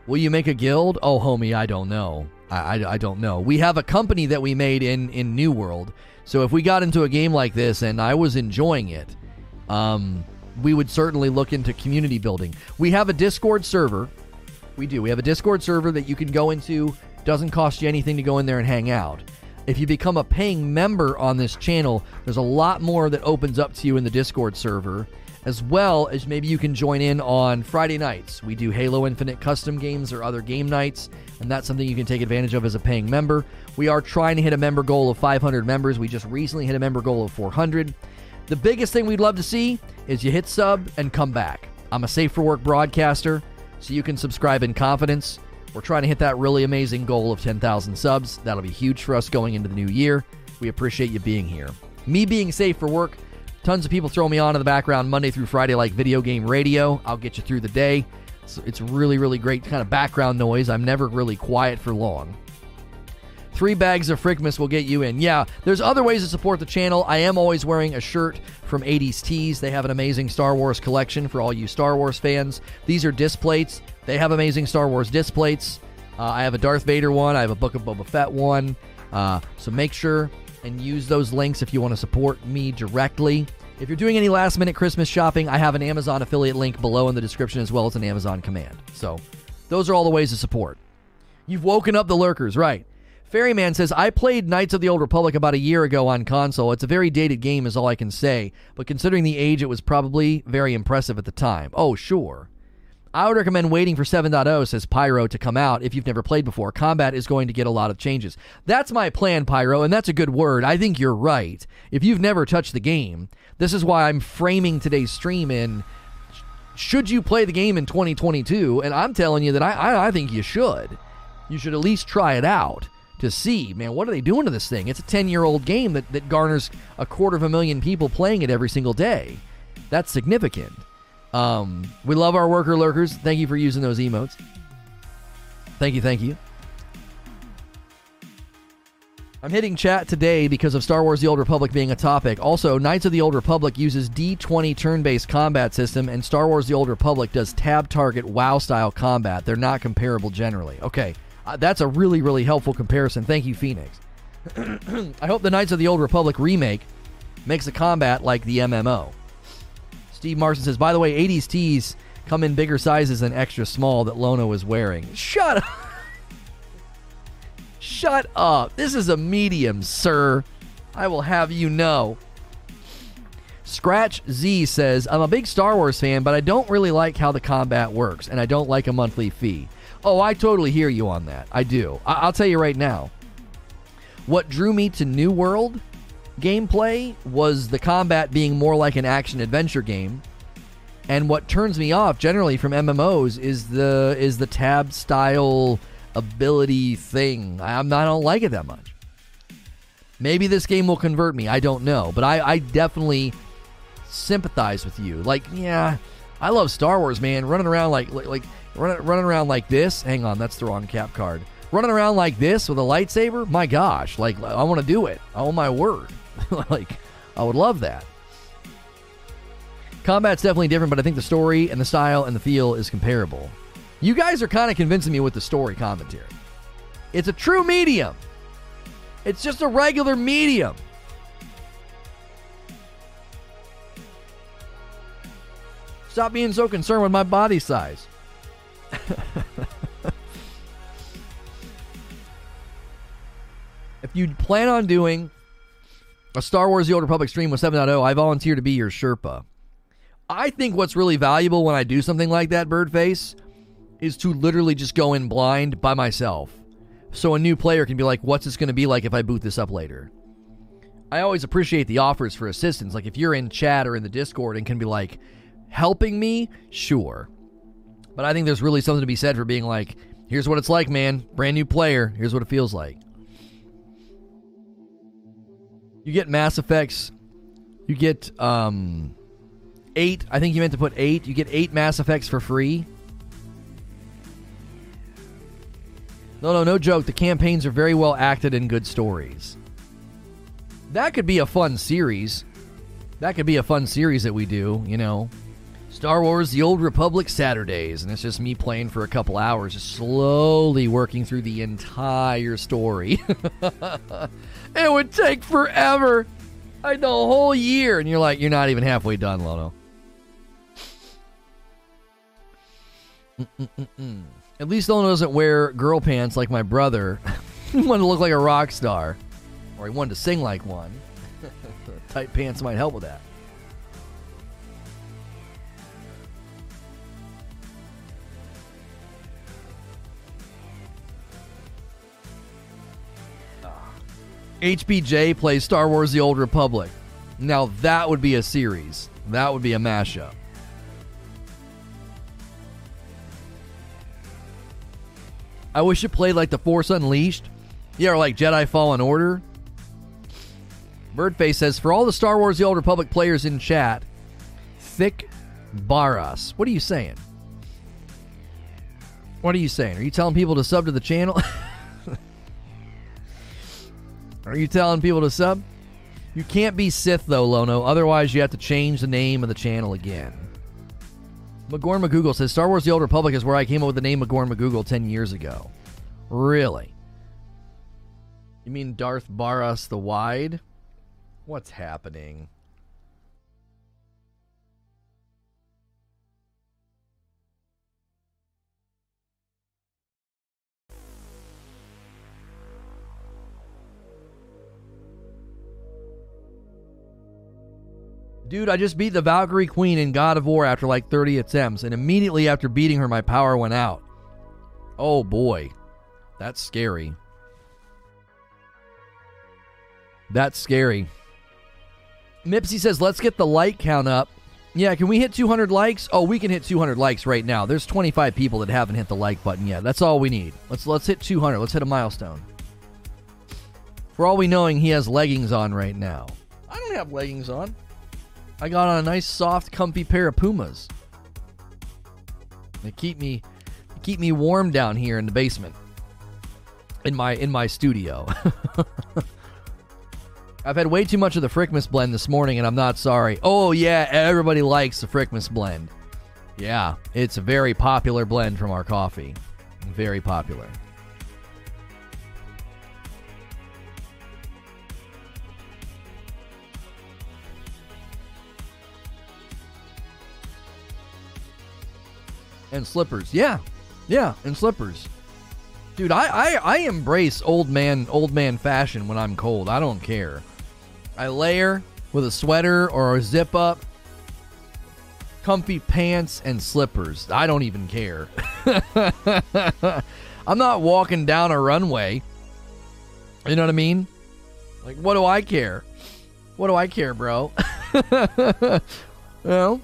Will you make a guild? Oh, homie, I don't know. I, I, I don't know. We have a company that we made in, in New World, so if we got into a game like this and I was enjoying it, um, we would certainly look into community building. We have a Discord server. We do. We have a Discord server that you can go into. Doesn't cost you anything to go in there and hang out. If you become a paying member on this channel, there's a lot more that opens up to you in the Discord server, as well as maybe you can join in on Friday nights. We do Halo Infinite custom games or other game nights, and that's something you can take advantage of as a paying member. We are trying to hit a member goal of 500 members. We just recently hit a member goal of 400. The biggest thing we'd love to see is you hit sub and come back. I'm a safe for work broadcaster, so you can subscribe in confidence. We're trying to hit that really amazing goal of 10,000 subs. That'll be huge for us going into the new year. We appreciate you being here. Me being safe for work, tons of people throw me on in the background Monday through Friday like video game radio. I'll get you through the day. It's really, really great kind of background noise. I'm never really quiet for long. Three bags of Frickmas will get you in. Yeah, there's other ways to support the channel. I am always wearing a shirt from 80s Tees. They have an amazing Star Wars collection for all you Star Wars fans. These are disc plates. They have amazing Star Wars disc plates. Uh, I have a Darth Vader one. I have a Book of Boba Fett one. Uh, so make sure and use those links if you want to support me directly. If you're doing any last minute Christmas shopping, I have an Amazon affiliate link below in the description as well as an Amazon command. So those are all the ways to support. You've woken up the lurkers, right? Ferryman says, I played Knights of the Old Republic about a year ago on console. It's a very dated game, is all I can say. But considering the age, it was probably very impressive at the time. Oh, sure. I would recommend waiting for 7.0, says Pyro, to come out if you've never played before. Combat is going to get a lot of changes. That's my plan, Pyro, and that's a good word. I think you're right. If you've never touched the game, this is why I'm framing today's stream in should you play the game in 2022? And I'm telling you that I, I, I think you should. You should at least try it out to see, man, what are they doing to this thing? It's a 10 year old game that, that garners a quarter of a million people playing it every single day. That's significant. Um, we love our worker lurkers. Thank you for using those emotes. Thank you, thank you. I'm hitting chat today because of Star Wars The Old Republic being a topic. Also, Knights of the Old Republic uses D20 turn based combat system, and Star Wars The Old Republic does tab target WoW style combat. They're not comparable generally. Okay, uh, that's a really, really helpful comparison. Thank you, Phoenix. I hope the Knights of the Old Republic remake makes the combat like the MMO. Steve Marson says, by the way, 80s tees come in bigger sizes than extra small that Lono is wearing. Shut up. Shut up. This is a medium, sir. I will have you know. Scratch Z says, I'm a big Star Wars fan, but I don't really like how the combat works, and I don't like a monthly fee. Oh, I totally hear you on that. I do. I- will tell you right now. What drew me to New World gameplay was the combat being more like an action adventure game. And what turns me off generally from MMOs is the is the tab style ability thing. I, I don't like it that much. Maybe this game will convert me. I don't know, but I, I definitely sympathize with you. Like, yeah, I love Star Wars, man. Running around like like, like running, around like this. Hang on, that's the wrong cap card. Running around like this with a lightsaber. My gosh, like I want to do it. Oh my word, like I would love that. Combat's definitely different, but I think the story and the style and the feel is comparable. You guys are kind of convincing me with the story commentary. It's a true medium. It's just a regular medium. Stop being so concerned with my body size. if you plan on doing a Star Wars The Old Republic stream with 7.0, I volunteer to be your Sherpa. I think what's really valuable when I do something like that, Birdface, is to literally just go in blind by myself. So a new player can be like, what's this going to be like if I boot this up later? I always appreciate the offers for assistance. Like if you're in chat or in the Discord and can be like, helping me, sure. But I think there's really something to be said for being like, here's what it's like, man. Brand new player. Here's what it feels like. You get Mass Effects. You get um, eight. I think you meant to put eight. You get eight Mass Effects for free. No, no, no joke. The campaigns are very well acted and good stories. That could be a fun series. That could be a fun series that we do, you know. Star Wars The Old Republic Saturdays, and it's just me playing for a couple hours, just slowly working through the entire story. it would take forever. I know a whole year, and you're like, you're not even halfway done, Lono. At least Lono doesn't wear girl pants like my brother. he wanted to look like a rock star, or he wanted to sing like one. Tight pants might help with that. HBJ plays Star Wars The Old Republic. Now that would be a series. That would be a mashup. I wish it played like The Force Unleashed. Yeah, or like Jedi Fallen Order. Birdface says, for all the Star Wars The Old Republic players in chat, thick Baras. What are you saying? What are you saying? Are you telling people to sub to the channel? are you telling people to sub? You can't be Sith though, Lono. Otherwise, you have to change the name of the channel again. McGorn McGoogle says Star Wars The Old Republic is where I came up with the name McGorn McGoogle 10 years ago. Really? You mean Darth Baras the Wide? What's happening? Dude, I just beat the Valkyrie Queen in God of War after like 30 attempts, and immediately after beating her, my power went out. Oh boy. That's scary. That's scary. Mipsy says, let's get the like count up. Yeah, can we hit 200 likes? Oh, we can hit 200 likes right now. There's 25 people that haven't hit the like button yet. That's all we need. Let's let's hit 200. Let's hit a milestone. For all we knowing, he has leggings on right now. I don't have leggings on. I got on a nice, soft, comfy pair of Pumas. They keep me they keep me warm down here in the basement. In my in my studio. I've had way too much of the Frickmas blend this morning and I'm not sorry. Oh yeah, everybody likes the Frickmas blend. Yeah, it's a very popular blend from our coffee. Very popular. And slippers. Yeah, yeah, and slippers. Dude, I, I, I embrace old man old man fashion when I'm cold. I don't care. I layer with a sweater or a zip up, comfy pants and slippers. I don't even care. I'm not walking down a runway. You know what I mean? Like, what do I care? What do I care, bro? know?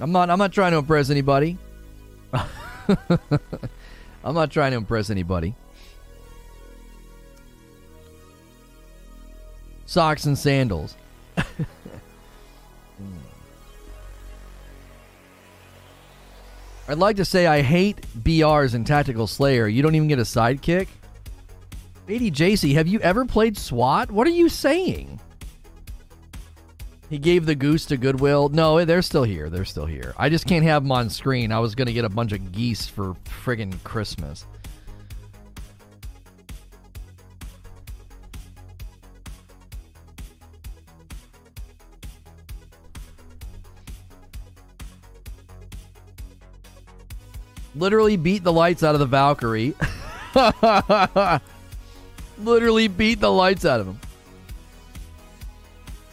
I'm not. I'm not trying to impress anybody. I'm not trying to impress anybody. Socks and sandals. I'd like to say I hate BRs in Tactical Slayer. You don't even get a sidekick. 80 JC, have you ever played SWAT? What are you saying? He gave the goose to Goodwill. No, they're still here. They're still here. I just can't have them on screen. I was going to get a bunch of geese for friggin' Christmas. Literally beat the lights out of the Valkyrie. Literally beat the lights out of him.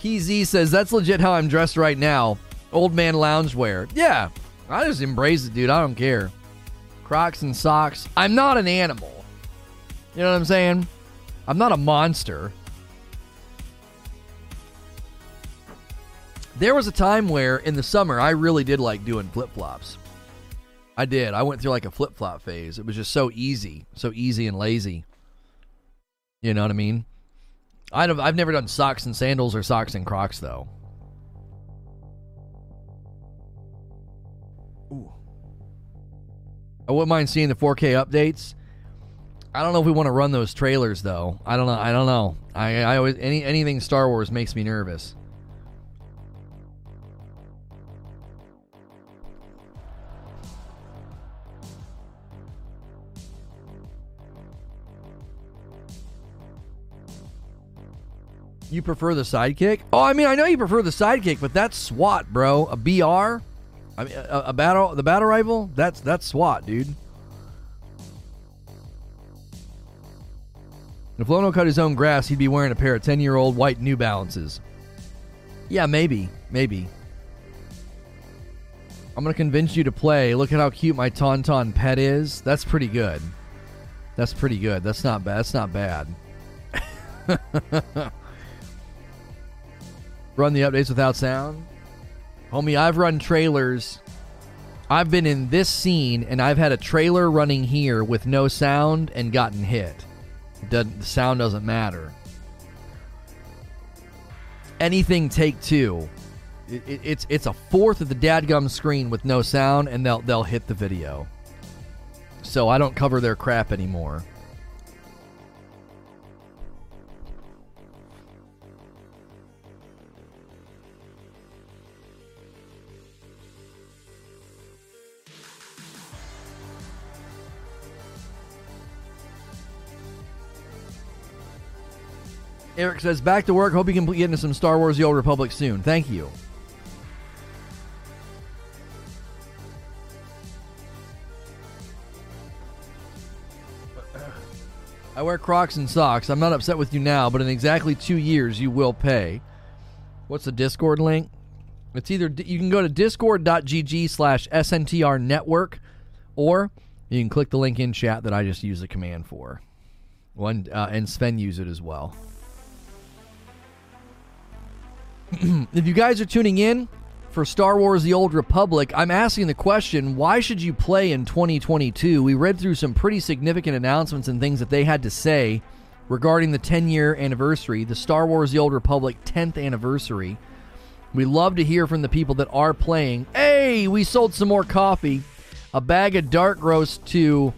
KZ says, That's legit how I'm dressed right now. Old man loungewear. Yeah, I just embrace it, dude. I don't care. Crocs and socks. I'm not an animal. You know what I'm saying? I'm not a monster. There was a time where in the summer I really did like doing flip flops. I did. I went through like a flip flop phase. It was just so easy, so easy and lazy. You know what I mean? I've I've never done socks and sandals or socks and Crocs though. Ooh. I wouldn't mind seeing the 4K updates. I don't know if we want to run those trailers though. I don't know. I don't know. I I always any anything Star Wars makes me nervous. You prefer the sidekick? Oh, I mean, I know you prefer the sidekick, but that's SWAT, bro. A BR, I mean, a, a battle, the battle rifle. That's that's SWAT, dude. If Lono cut his own grass, he'd be wearing a pair of ten-year-old white New Balances. Yeah, maybe, maybe. I'm gonna convince you to play. Look at how cute my Tauntaun pet is. That's pretty good. That's pretty good. That's not bad. That's not bad. Run the updates without sound? Homie, I've run trailers. I've been in this scene and I've had a trailer running here with no sound and gotten hit. Doesn't, The sound doesn't matter. Anything take two. It, it, it's it's a fourth of the dadgum screen with no sound and they'll they'll hit the video. So I don't cover their crap anymore. Eric says, back to work. Hope you can get into some Star Wars The Old Republic soon. Thank you. I wear Crocs and socks. I'm not upset with you now, but in exactly two years, you will pay. What's the Discord link? It's either you can go to discord.gg slash SNTR network or you can click the link in chat that I just used the command for. One uh, and Sven use it as well. if you guys are tuning in for Star Wars The Old Republic, I'm asking the question why should you play in 2022? We read through some pretty significant announcements and things that they had to say regarding the 10 year anniversary, the Star Wars The Old Republic 10th anniversary. We love to hear from the people that are playing. Hey, we sold some more coffee. A bag of dark roast to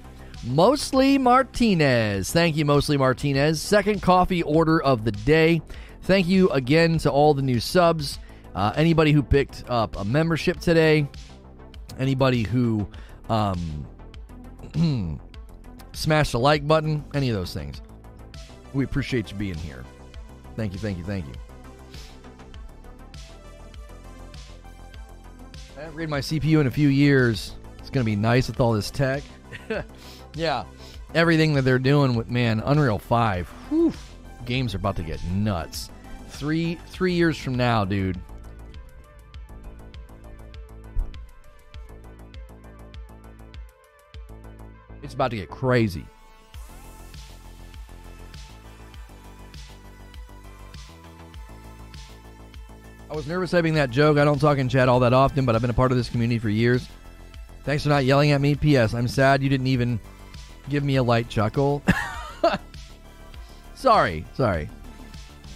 Mostly Martinez. Thank you, Mostly Martinez. Second coffee order of the day. Thank you again to all the new subs. Uh, anybody who picked up a membership today, anybody who um, smashed the like button, any of those things. We appreciate you being here. Thank you, thank you, thank you. I haven't read my CPU in a few years. It's going to be nice with all this tech. yeah, everything that they're doing with, man, Unreal 5. Whew, games are about to get nuts three three years from now, dude. It's about to get crazy. I was nervous having that joke. I don't talk in chat all that often, but I've been a part of this community for years. Thanks for not yelling at me. P.S. I'm sad you didn't even give me a light chuckle. sorry, sorry.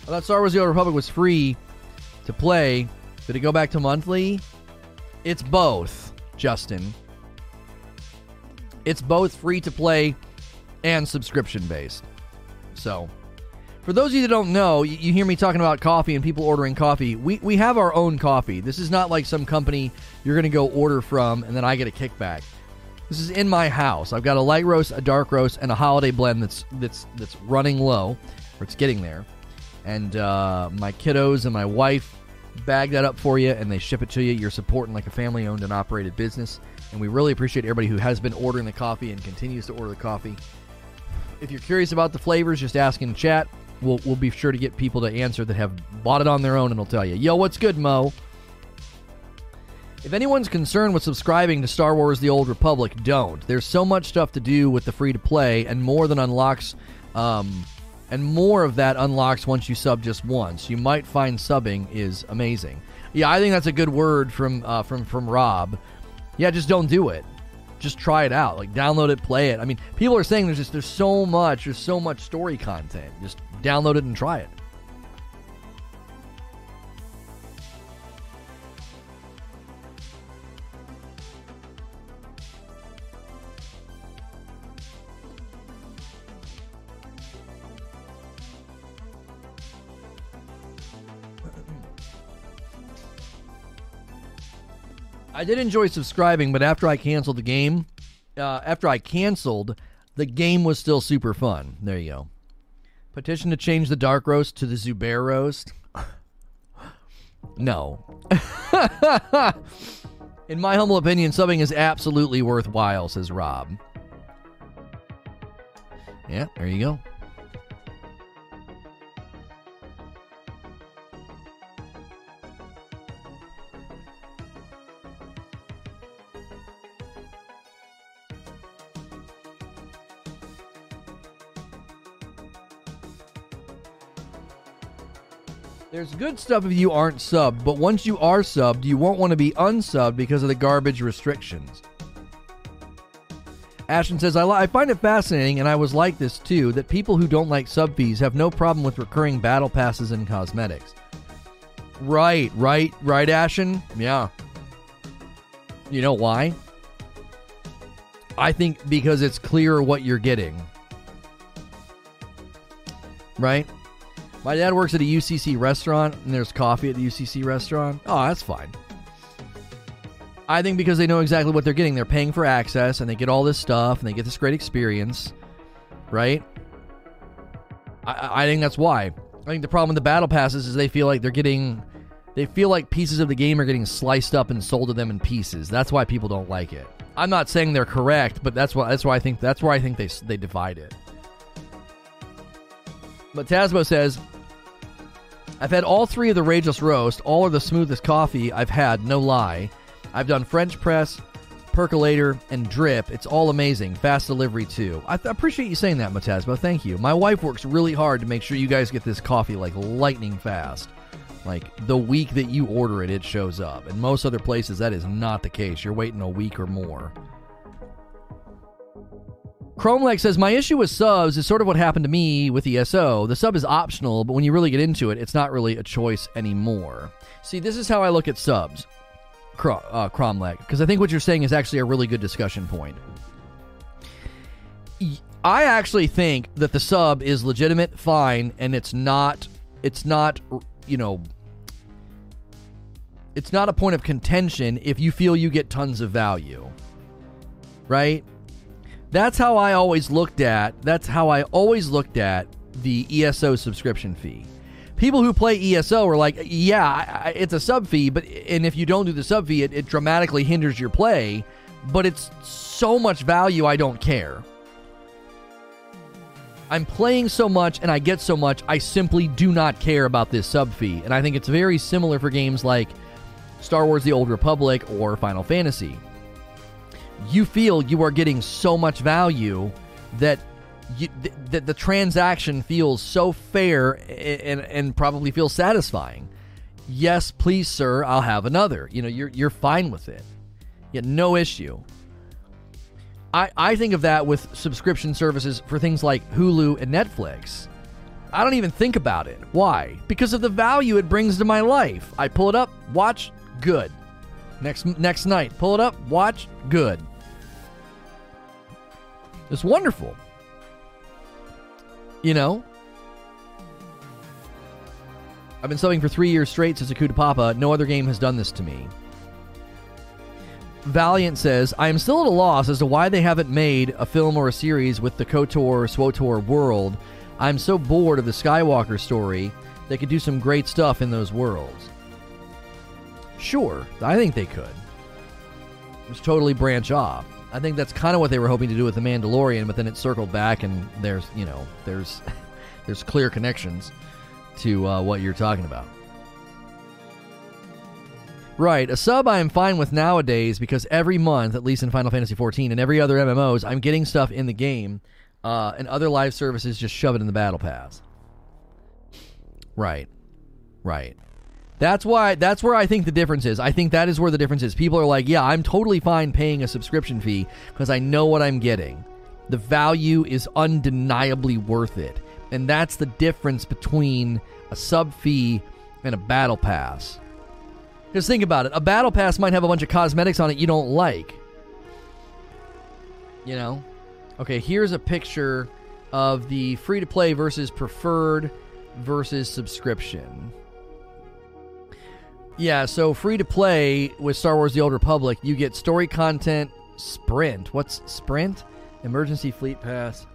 I thought Star Wars The Old Republic was free to play. Did it go back to monthly? It's both, Justin. It's both free to play and subscription based. So, for those of you that don't know, you, you, hear me talking about coffee and people ordering coffee. We, we have our own coffee. This is not like some company you're going to go order from and then I get a kickback. This is in my house. I've got a light roast, a dark roast, and a holiday blend that's that's that's running low, or it's getting there and uh, my kiddos and my wife bag that up for you and they ship it to you. You're supporting like a family owned and operated business. And we really appreciate everybody who has been ordering the coffee and continues to order the coffee. If you're curious about the flavors, just ask in chat. We'll, we'll be sure to get people to answer that have bought it on their own and they'll tell you, yo, what's good, Mo? If anyone's concerned with subscribing to Star Wars The Old Republic, don't. There's so much stuff to do with the free to play and more than unlocks um, and more of that unlocks once you sub just once. You might find subbing is amazing. Yeah, I think that's a good word from uh, from from Rob. Yeah, just don't do it. Just try it out. Like download it, play it. I mean, people are saying there's just there's so much, there's so much story content. Just download it and try it. I did enjoy subscribing, but after I canceled the game, uh, after I canceled, the game was still super fun. There you go. Petition to change the dark roast to the Zubair roast. no. In my humble opinion, subbing is absolutely worthwhile, says Rob. Yeah, there you go. There's good stuff if you aren't subbed, but once you are subbed, you won't want to be unsubbed because of the garbage restrictions. Ashton says, I, li- I find it fascinating, and I was like this too, that people who don't like sub fees have no problem with recurring battle passes and cosmetics. Right, right, right, Ashton? Yeah. You know why? I think because it's clear what you're getting. Right? My dad works at a UCC restaurant, and there's coffee at the UCC restaurant. Oh, that's fine. I think because they know exactly what they're getting, they're paying for access, and they get all this stuff, and they get this great experience, right? I, I think that's why. I think the problem with the battle passes is they feel like they're getting, they feel like pieces of the game are getting sliced up and sold to them in pieces. That's why people don't like it. I'm not saying they're correct, but that's why that's why I think that's where I think they they divide it. But Tasmo says, I've had all three of the Rageless Roast. All are the smoothest coffee I've had, no lie. I've done French press, percolator, and drip. It's all amazing. Fast delivery, too. I th- appreciate you saying that, Matasmo. Thank you. My wife works really hard to make sure you guys get this coffee like lightning fast. Like the week that you order it, it shows up. In most other places, that is not the case. You're waiting a week or more. Chromeleg says, My issue with subs is sort of what happened to me with ESO. The sub is optional, but when you really get into it, it's not really a choice anymore. See, this is how I look at subs, Cro- uh, because I think what you're saying is actually a really good discussion point. I actually think that the sub is legitimate, fine, and it's not, it's not, you know, it's not a point of contention if you feel you get tons of value, right? That's how I always looked at. That's how I always looked at the ESO subscription fee. People who play ESO are like, yeah, it's a sub fee, but and if you don't do the sub fee, it, it dramatically hinders your play. But it's so much value, I don't care. I'm playing so much and I get so much, I simply do not care about this sub fee. And I think it's very similar for games like Star Wars The Old Republic or Final Fantasy you feel you are getting so much value that you, th- that the transaction feels so fair and, and probably feels satisfying. Yes, please, sir, I'll have another. You know, you're you're fine with it. Yet no issue. I, I think of that with subscription services for things like Hulu and Netflix. I don't even think about it. Why? Because of the value it brings to my life. I pull it up, watch, good. Next next night, pull it up, watch, good. It's wonderful. You know? I've been subbing for three years straight since Akuta Papa. No other game has done this to me. Valiant says, I am still at a loss as to why they haven't made a film or a series with the KOTOR SWTOR world. I'm so bored of the Skywalker story. They could do some great stuff in those worlds. Sure, I think they could. Just totally branch off. I think that's kind of what they were hoping to do with the Mandalorian, but then it circled back, and there's you know there's there's clear connections to uh, what you're talking about. Right, a sub I am fine with nowadays because every month, at least in Final Fantasy XIV and every other MMOs, I'm getting stuff in the game, uh, and other live services just shove it in the battle pass. Right, right. That's why that's where I think the difference is. I think that is where the difference is. People are like, "Yeah, I'm totally fine paying a subscription fee because I know what I'm getting. The value is undeniably worth it." And that's the difference between a sub fee and a battle pass. Just think about it. A battle pass might have a bunch of cosmetics on it you don't like. You know? Okay, here's a picture of the free to play versus preferred versus subscription. Yeah, so free to play with Star Wars The Old Republic, you get story content, sprint. What's sprint? Emergency fleet pass.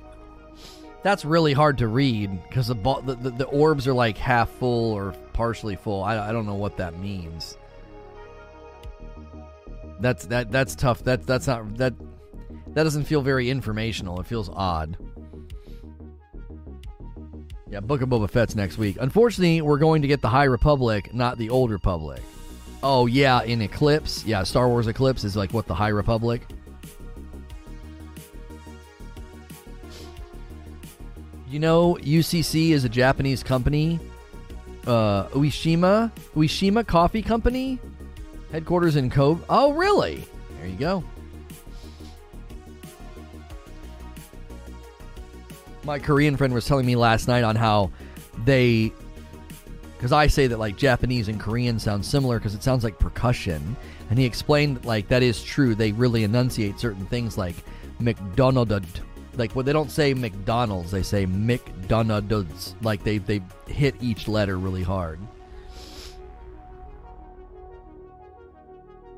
That's really hard to read because the, the, the, the, orbs are like half full or partially full. I, I don't know what that means. That's that that's tough. That that's not that that doesn't feel very informational. It feels odd. Yeah, Book of Boba Fett's next week. Unfortunately, we're going to get the High Republic, not the Old Republic. Oh yeah, in Eclipse. Yeah, Star Wars Eclipse is like what the High Republic. You know, UCC is a Japanese company. Uh, Ueshima, Ueshima Coffee Company, headquarters in Kobe. Oh, really? There you go. My Korean friend was telling me last night on how they because I say that like Japanese and Korean sound similar because it sounds like percussion, and he explained that, like that is true. They really enunciate certain things like McDonald, like well they don't say McDonald's, they say McDonald's. Like they they hit each letter really hard.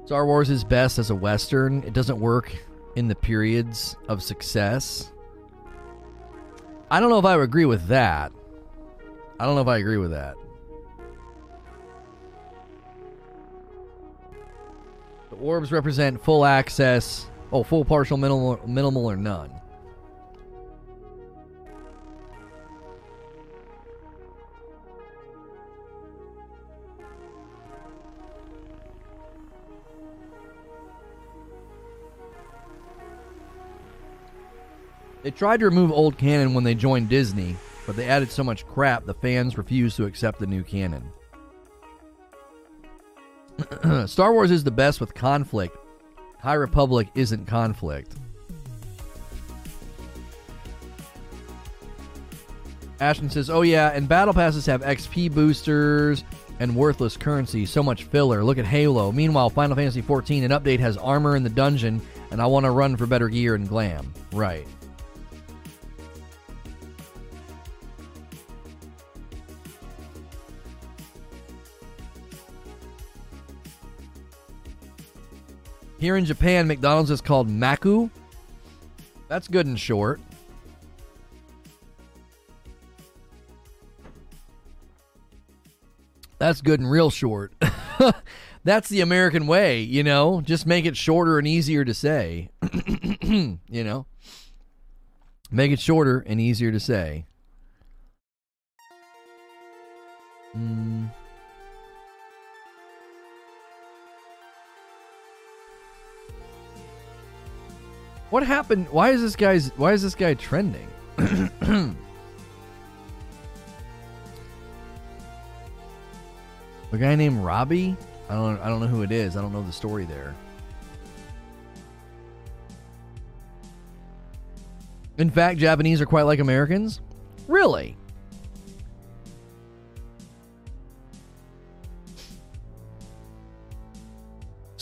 Star Wars is best as a western. It doesn't work in the periods of success. I don't know if I agree with that. I don't know if I agree with that. The orbs represent full access. Oh, full, partial, minimal, minimal, or none. They tried to remove old canon when they joined Disney, but they added so much crap the fans refused to accept the new canon. Star Wars is the best with conflict. High Republic isn't conflict. Ashton says, "Oh yeah, and battle passes have XP boosters and worthless currency. So much filler. Look at Halo. Meanwhile, Final Fantasy XIV, an update has armor in the dungeon, and I want to run for better gear and glam. Right. Here in Japan, McDonald's is called Maku. That's good and short. That's good and real short. That's the American way, you know? Just make it shorter and easier to say. you know? Make it shorter and easier to say. Mm. What happened? Why is this guy's why is this guy trending? A guy named Robbie? I don't I don't know who it is. I don't know the story there. In fact, Japanese are quite like Americans? Really?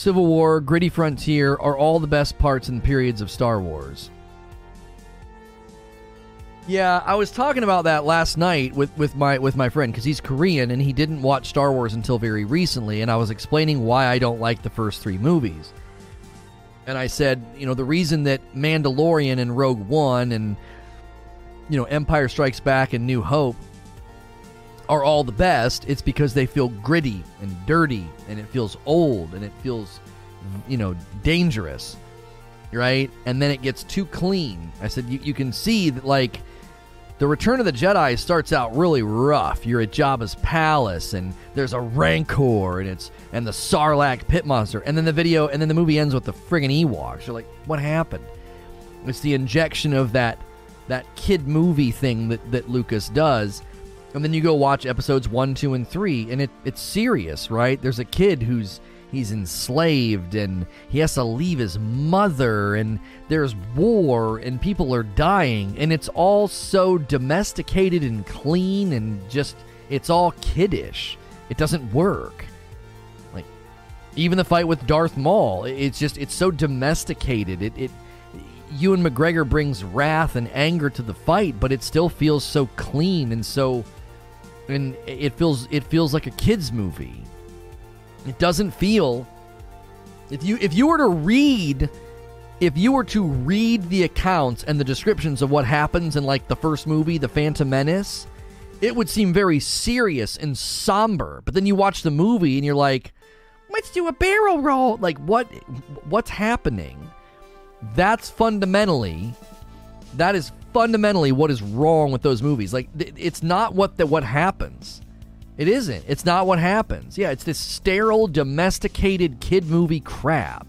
Civil War, Gritty Frontier are all the best parts and periods of Star Wars. Yeah, I was talking about that last night with, with my with my friend because he's Korean and he didn't watch Star Wars until very recently, and I was explaining why I don't like the first three movies. And I said, you know, the reason that Mandalorian and Rogue One and you know Empire Strikes Back and New Hope are all the best, it's because they feel gritty and dirty and it feels old and it feels, you know, dangerous. Right? And then it gets too clean. I said, you, you can see that, like, the Return of the Jedi starts out really rough. You're at Jabba's palace, and there's a Rancor, and it's and the Sarlacc pit monster, and then the video, and then the movie ends with the friggin' Ewoks. You're like, what happened? It's the injection of that that kid movie thing that that Lucas does, and then you go watch episodes one, two, and three, and it, it's serious, right? There's a kid who's he's enslaved and he has to leave his mother and there's war and people are dying and it's all so domesticated and clean and just it's all kiddish. It doesn't work. Like even the fight with Darth Maul, it's just it's so domesticated. It it Ewan McGregor brings wrath and anger to the fight, but it still feels so clean and so and it feels it feels like a kids movie. It doesn't feel if you if you were to read if you were to read the accounts and the descriptions of what happens in like the first movie, The Phantom Menace, it would seem very serious and somber. But then you watch the movie and you're like, let's do a barrel roll. Like what what's happening? That's fundamentally that is fundamentally what is wrong with those movies. Like it's not what the, what happens. It isn't. It's not what happens. Yeah, it's this sterile, domesticated kid movie crap.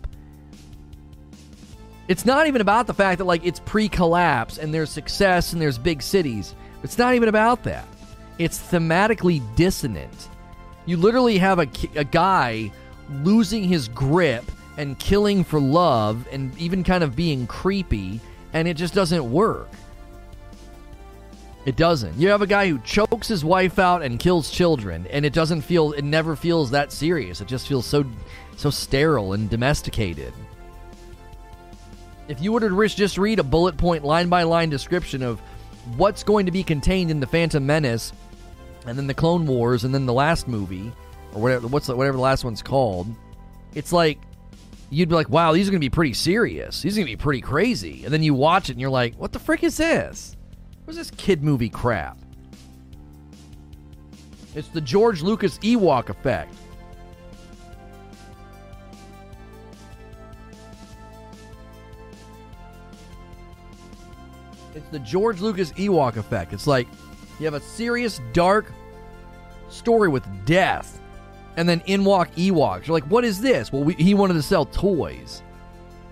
It's not even about the fact that like it's pre-collapse and there's success and there's big cities. It's not even about that. It's thematically dissonant. You literally have a, a guy losing his grip and killing for love and even kind of being creepy and it just doesn't work. It doesn't. You have a guy who chokes his wife out and kills children, and it doesn't feel. It never feels that serious. It just feels so, so sterile and domesticated. If you were to just read a bullet point, line by line description of what's going to be contained in the Phantom Menace, and then the Clone Wars, and then the last movie, or whatever, what's the, whatever the last one's called, it's like you'd be like, "Wow, these are going to be pretty serious. These are going to be pretty crazy." And then you watch it, and you're like, "What the frick is this?" What's this kid movie crap? It's the George Lucas Ewok effect. It's the George Lucas Ewok effect. It's like you have a serious, dark story with death, and then in walk Ewoks. You're like, what is this? Well, we, he wanted to sell toys.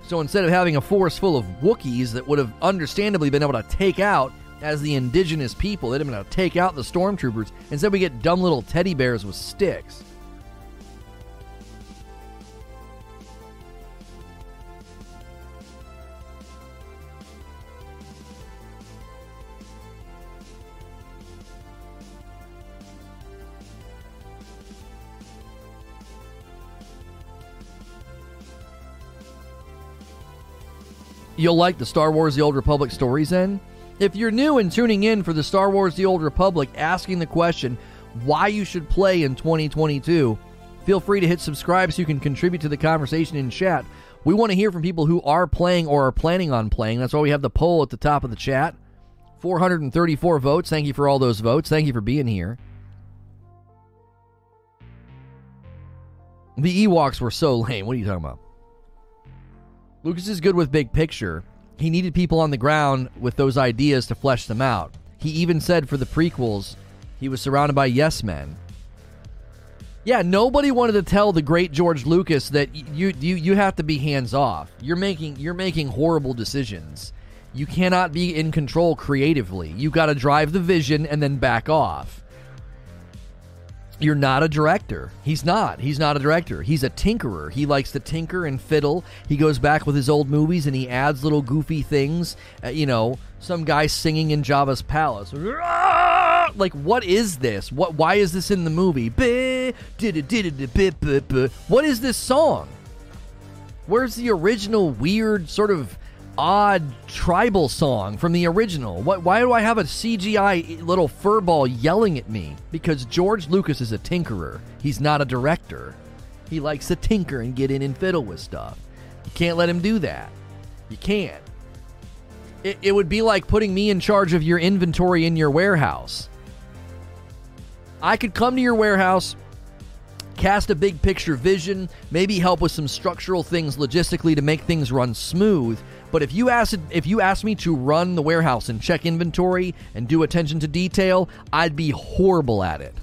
So instead of having a forest full of Wookiees that would have understandably been able to take out as the indigenous people, they'd have been able to take out the stormtroopers. Instead, we get dumb little teddy bears with sticks. You'll like the Star Wars The Old Republic stories then? If you're new and tuning in for the Star Wars The Old Republic asking the question why you should play in 2022, feel free to hit subscribe so you can contribute to the conversation in chat. We want to hear from people who are playing or are planning on playing. That's why we have the poll at the top of the chat. 434 votes. Thank you for all those votes. Thank you for being here. The Ewoks were so lame. What are you talking about? Lucas is good with big picture. He needed people on the ground with those ideas to flesh them out. He even said for the prequels, he was surrounded by yes men. Yeah, nobody wanted to tell the great George Lucas that you you you have to be hands off. You're making you're making horrible decisions. You cannot be in control creatively. You got to drive the vision and then back off. You're not a director. He's not. He's not a director. He's a tinkerer. He likes to tinker and fiddle. He goes back with his old movies and he adds little goofy things. Uh, you know, some guy singing in Jabba's palace. Like, what is this? What? Why is this in the movie? What is this song? Where's the original weird sort of odd tribal song from the original. What, why do I have a CGI little furball yelling at me? Because George Lucas is a tinkerer. He's not a director. He likes to tinker and get in and fiddle with stuff. You can't let him do that. You can't. It, it would be like putting me in charge of your inventory in your warehouse. I could come to your warehouse, cast a big picture vision, maybe help with some structural things logistically to make things run smooth, but if you asked if you asked me to run the warehouse and check inventory and do attention to detail, I'd be horrible at it.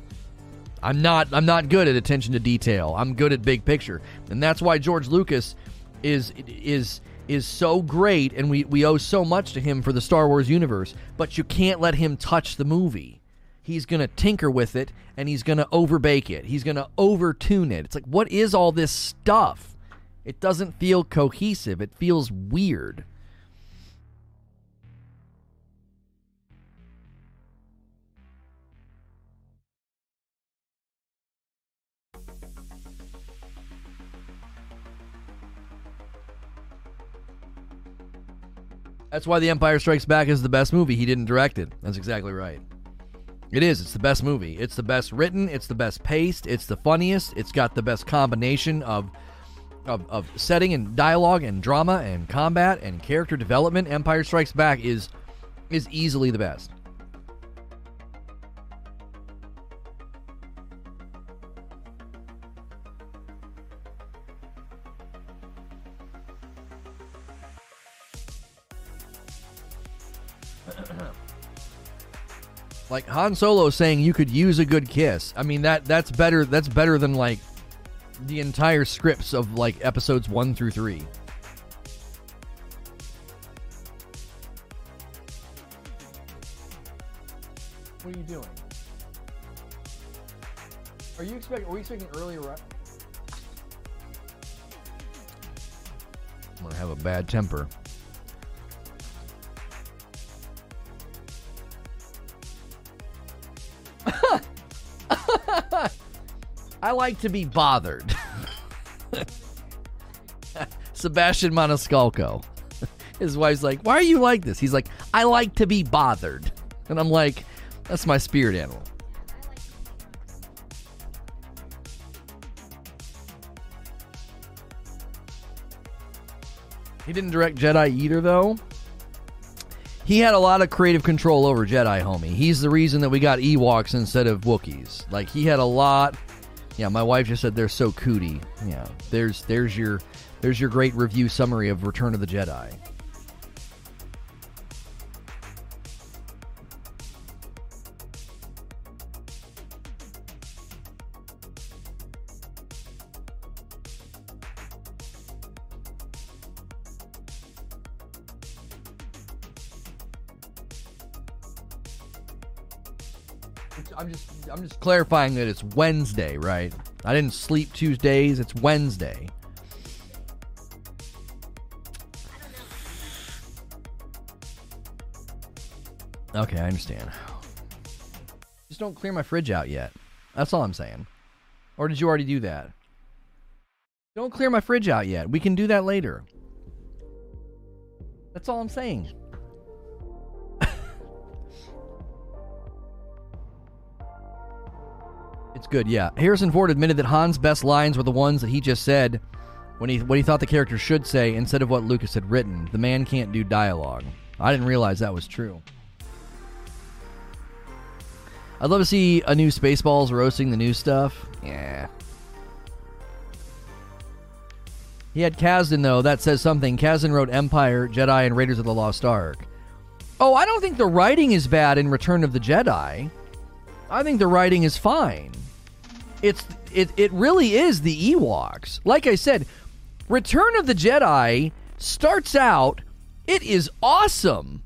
I'm not I'm not good at attention to detail. I'm good at big picture. And that's why George Lucas is is is so great and we, we owe so much to him for the Star Wars universe, but you can't let him touch the movie. He's to tinker with it and he's to overbake it. He's to overtune it. It's like what is all this stuff? It doesn't feel cohesive. It feels weird. That's why The Empire Strikes Back is the best movie. He didn't direct it. That's exactly right. It is. It's the best movie. It's the best written. It's the best paced. It's the funniest. It's got the best combination of of, of setting and dialogue and drama and combat and character development, Empire Strikes Back is is easily the best. like Han Solo saying you could use a good kiss. I mean that that's better that's better than like the entire scripts of like episodes one through three. What are you doing? Are you expecting? Are we expecting earlier? Right? I'm gonna have a bad temper. I like to be bothered. Sebastian Maniscalco. His wife's like, Why are you like this? He's like, I like to be bothered. And I'm like, That's my spirit animal. He didn't direct Jedi either, though. He had a lot of creative control over Jedi, homie. He's the reason that we got Ewoks instead of Wookiees. Like, he had a lot yeah, my wife just said they're so cootie. Yeah, there's there's your there's your great review summary of Return of the Jedi. Clarifying that it's Wednesday, right? I didn't sleep Tuesdays. It's Wednesday. Okay, I understand. Just don't clear my fridge out yet. That's all I'm saying. Or did you already do that? Don't clear my fridge out yet. We can do that later. That's all I'm saying. It's good, yeah. Harrison Ford admitted that Han's best lines were the ones that he just said when he what he thought the character should say instead of what Lucas had written. The man can't do dialogue. I didn't realize that was true. I'd love to see a new Spaceballs roasting the new stuff. Yeah. He had Kasdan, though. That says something. Kasdan wrote Empire, Jedi, and Raiders of the Lost Ark. Oh, I don't think the writing is bad in Return of the Jedi. I think the writing is fine. It's it it really is the Ewoks. Like I said, Return of the Jedi starts out it is awesome.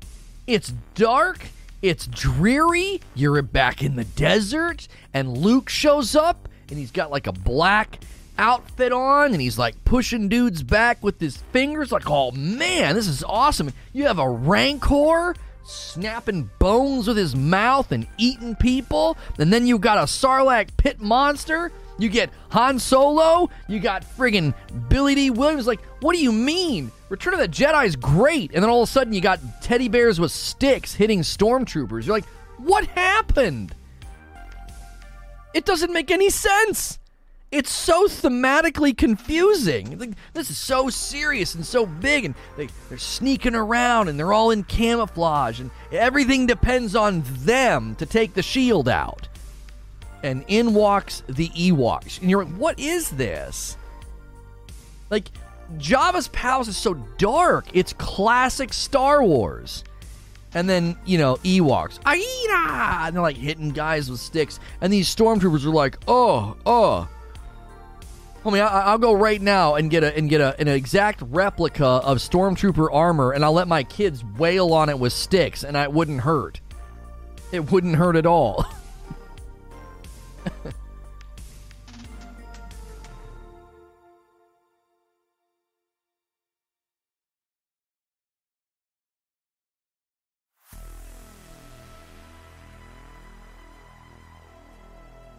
It's dark, it's dreary. You're back in the desert, and Luke shows up, and he's got like a black outfit on, and he's like pushing dudes back with his fingers. Like, oh man, this is awesome. You have a Rancor snapping bones with his mouth and eating people, and then you got a Sarlacc pit monster. You get Han Solo. You got friggin' Billy Dee Williams. Like, what do you mean? Return of the Jedi is great, and then all of a sudden you got teddy bears with sticks hitting stormtroopers. You're like, what happened? It doesn't make any sense. It's so thematically confusing. This is so serious and so big, and they, they're sneaking around, and they're all in camouflage, and everything depends on them to take the shield out. And in walks the Ewoks. And you're like, what is this? Like, Jabba's palace is so dark. It's classic Star Wars. And then, you know, Ewoks, Aida! And they're like hitting guys with sticks. And these stormtroopers are like, oh, oh. Homie, I, will go right now and get a and get a, an exact replica of stormtrooper armor, and I'll let my kids wail on it with sticks, and it wouldn't hurt. It wouldn't hurt at all.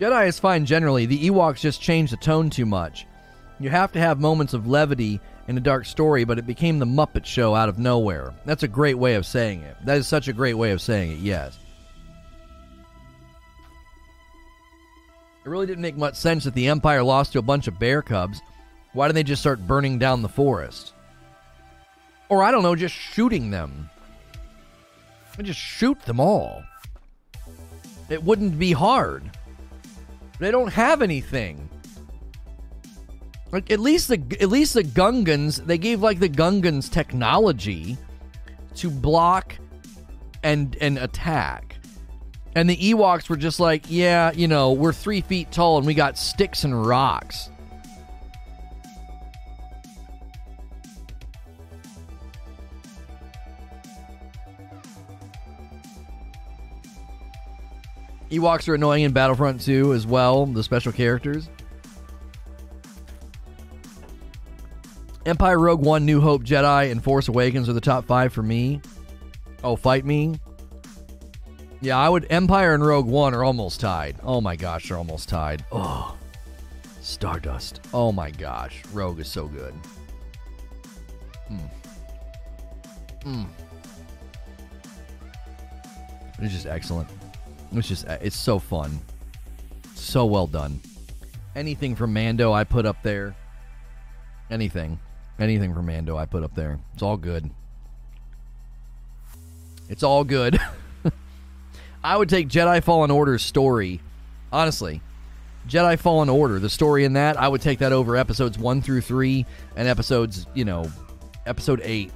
Jedi is fine generally. The Ewoks just changed the tone too much. You have to have moments of levity in a dark story, but it became the Muppet Show out of nowhere. That's a great way of saying it. That is such a great way of saying it, yes. It really didn't make much sense that the Empire lost to a bunch of bear cubs. Why didn't they just start burning down the forest? Or, I don't know, just shooting them. And just shoot them all. It wouldn't be hard. They don't have anything. Like at least the at least the Gungans, they gave like the Gungans technology to block and and attack. And the Ewoks were just like, yeah, you know, we're three feet tall and we got sticks and rocks. Ewoks are annoying in Battlefront 2 as well, the special characters. Empire, Rogue One, New Hope, Jedi, and Force Awakens are the top five for me. Oh, fight me. Yeah, I would. Empire and Rogue One are almost tied. Oh my gosh, they're almost tied. Oh, Stardust. Oh my gosh, Rogue is so good. Hmm. Hmm. It's just excellent. It's just uh, it's so fun, so well done. Anything from Mando, I put up there. Anything, anything from Mando, I put up there. It's all good. It's all good. I would take Jedi Fallen Order's story, honestly. Jedi Fallen Order, the story in that, I would take that over episodes one through three and episodes, you know, episode eight.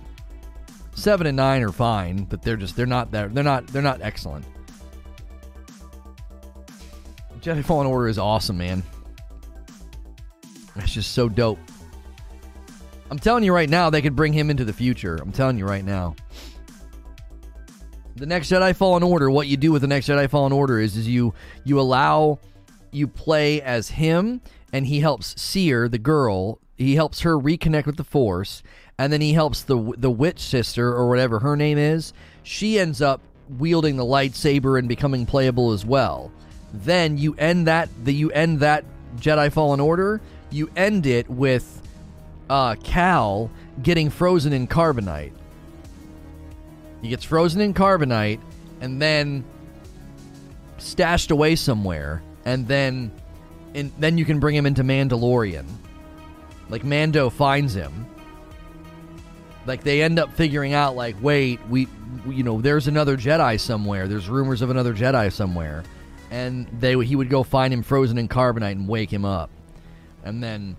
Seven and nine are fine, but they're just they're not there. They're not they're not excellent. Jedi Fallen Order is awesome, man. That's just so dope. I'm telling you right now, they could bring him into the future. I'm telling you right now. the next Jedi Fallen Order, what you do with the next Jedi Fallen Order is, is you you allow you play as him, and he helps Cere, the girl. He helps her reconnect with the Force, and then he helps the the witch sister or whatever her name is. She ends up wielding the lightsaber and becoming playable as well. Then you end that the you end that Jedi Fallen Order. You end it with uh, Cal getting frozen in carbonite. He gets frozen in carbonite and then stashed away somewhere, and then and then you can bring him into Mandalorian. Like Mando finds him. Like they end up figuring out like wait, we, you know, there's another Jedi somewhere. There's rumors of another Jedi somewhere. And they he would go find him frozen in carbonite and wake him up. And then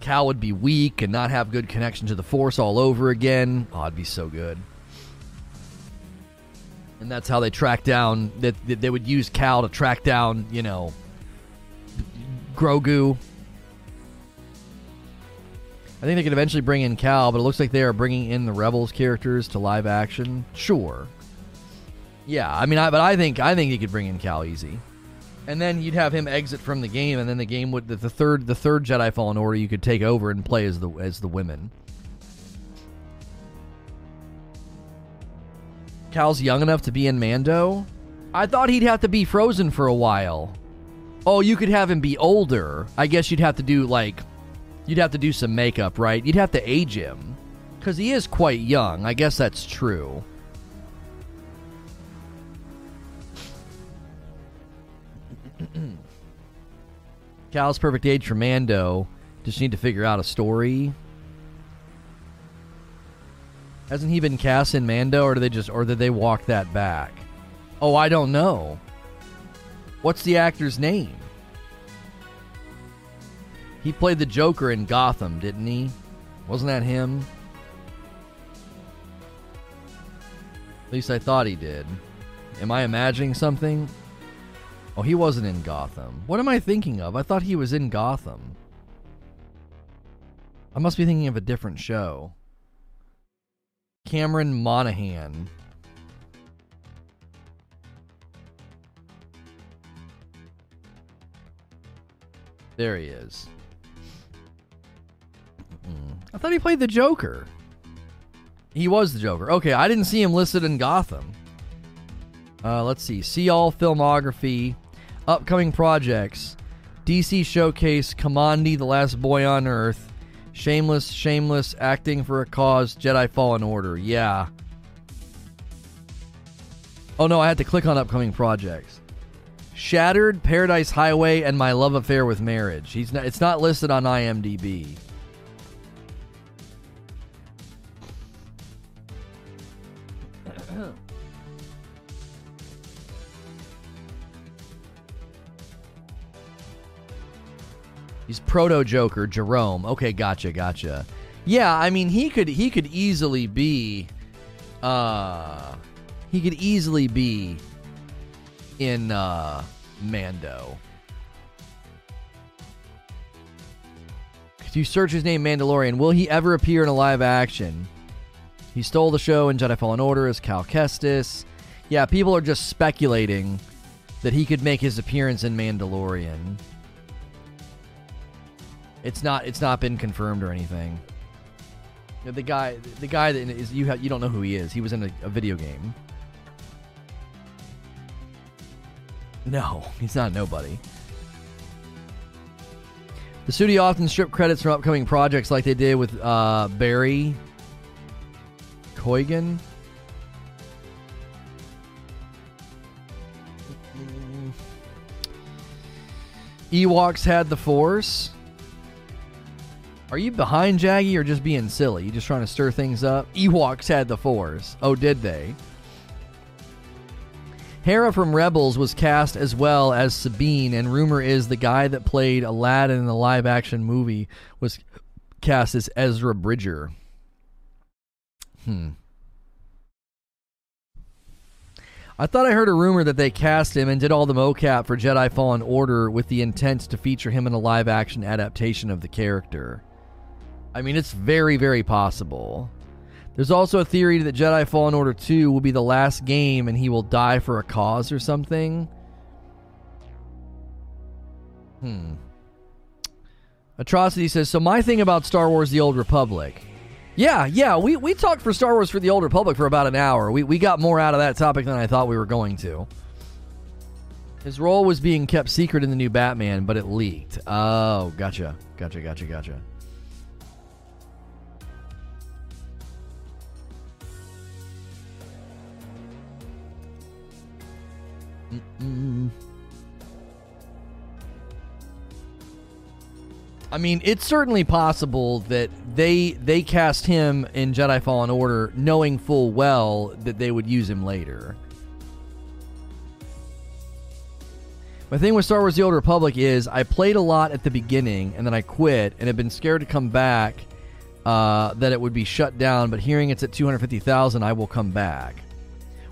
Cal would be weak and not have good connection to the Force all over again. Oh, it'd be so good. And that's how they track down that they would use Cal to track down, you know, Grogu. I think they could eventually bring in Cal, but it looks like they are bringing in the Rebels characters to live action. Sure. Yeah, I mean, I, but I think I think you could bring in Cal easy and then you'd have him exit from the game, and then the game would the, the third the third Jedi Fallen Order you could take over and play as the as the women. Cal's young enough to be in Mando. I thought he'd have to be frozen for a while. Oh, you could have him be older. I guess you'd have to do like you'd have to do some makeup, right? You'd have to age him cuz he is quite young. I guess that's true. Cal's perfect age for Mando. Just need to figure out a story. Hasn't he been cast in Mando, or did they just, or did they walk that back? Oh, I don't know. What's the actor's name? He played the Joker in Gotham, didn't he? Wasn't that him? At least I thought he did. Am I imagining something? Oh, he wasn't in Gotham. What am I thinking of? I thought he was in Gotham. I must be thinking of a different show. Cameron Monaghan. There he is. I thought he played the Joker. He was the Joker. Okay, I didn't see him listed in Gotham. Uh, let's see. See all filmography. Upcoming projects DC Showcase, Kamandi, The Last Boy on Earth, Shameless, Shameless, Acting for a Cause, Jedi Fallen Order. Yeah. Oh no, I had to click on upcoming projects. Shattered, Paradise Highway, and My Love Affair with Marriage. He's not, it's not listed on IMDb. He's proto Joker, Jerome. Okay, gotcha, gotcha. Yeah, I mean he could he could easily be uh he could easily be in uh Mando. If you search his name Mandalorian, will he ever appear in a live action? He stole the show in Jedi Fallen Order as Cal Kestis. Yeah, people are just speculating that he could make his appearance in Mandalorian. It's not. It's not been confirmed or anything. The guy, the guy that is you. Have, you don't know who he is. He was in a, a video game. No, he's not nobody. The studio often strip credits from upcoming projects, like they did with uh, Barry Keoghan. Ewoks had the Force. Are you behind Jaggy or just being silly? You just trying to stir things up? Ewoks had the Force. Oh, did they? Hera from Rebels was cast as well as Sabine, and rumor is the guy that played Aladdin in the live action movie was cast as Ezra Bridger. Hmm. I thought I heard a rumor that they cast him and did all the mocap for Jedi Fallen Order with the intent to feature him in a live action adaptation of the character. I mean, it's very, very possible. There's also a theory that Jedi Fallen Order 2 will be the last game and he will die for a cause or something. Hmm. Atrocity says, So my thing about Star Wars The Old Republic. Yeah, yeah, we, we talked for Star Wars for the Old Republic for about an hour. We, we got more out of that topic than I thought we were going to. His role was being kept secret in the new Batman, but it leaked. Oh, gotcha. Gotcha, gotcha, gotcha. Mm-mm. I mean, it's certainly possible that they they cast him in Jedi Fallen Order knowing full well that they would use him later. My thing with Star Wars The Old Republic is I played a lot at the beginning and then I quit and have been scared to come back uh, that it would be shut down, but hearing it's at 250,000, I will come back.